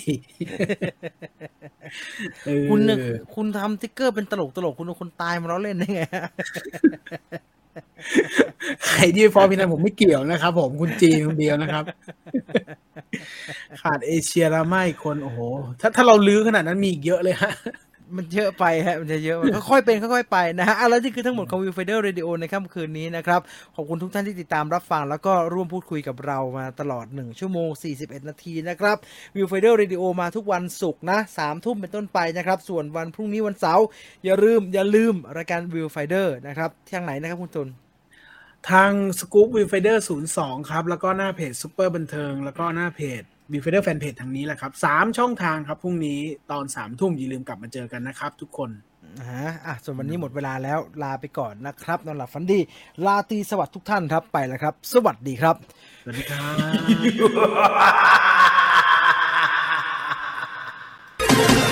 เออคุณเนี่ยคุณทำสติ๊กเกอร์เป็นตลกตลกคุณเอาคนตายมาล้อเล่นได้ไง ใครที่ฟอร์พี่นันผมไม่เกี่ยวนะครับ ผมคุณจีนคนเดียวนะครับ ขาดเอเชียละไม่คนโอ้โหถ้าถ้าเราลื้อขนาดนั้นมีอีกเยอะเลยฮะ มันเยอะไปฮะมันจะเยอะมันค่อยๆเป็นค่อยๆไปนะฮะอะแล้วนี่คือทั้งหมดของ Viewfinder Radio ในค่ำคืนนี้นะครับ ขอบคุณทุกท่านที่ติดตามรับฟัง แล้วก็ร่วมพูดคุยกับเรามาตลอด 1 ชั่วโมง 41 นาทีนะครับ Viewfinder Radio มาทุกวันศุกร์นะสามทุ่มเป็นต้นไปนะครับ ส่วนวันพรุ่งนี้วันเสาร์อย่าลืมอย่าลืมรายการ Viewfinder นะครับทางไหนนะครับคุณตุลทางสกู๊ป Viewfinder ศูนย์สองครับ แล้วก็หน้าเพจซูเปอร์บันเทิงแล้วก็หน้าเพจ Viewfinder fanpage ทางนี้แหละครับสามช่องทางครับพรุ่งนี้ตอนสามทุ่มอย่าลืมกลับมาเจอกันนะครับ ทุกคนฮะอะส่วนวันนี้หมดเวลาแล้วลาไปก่อนนะครับนอนหลับฝันดี ราตรีสวัสดิ์ทุกท่านครับไปแล้วครับ สวัสดีครับ สวัสดีครับ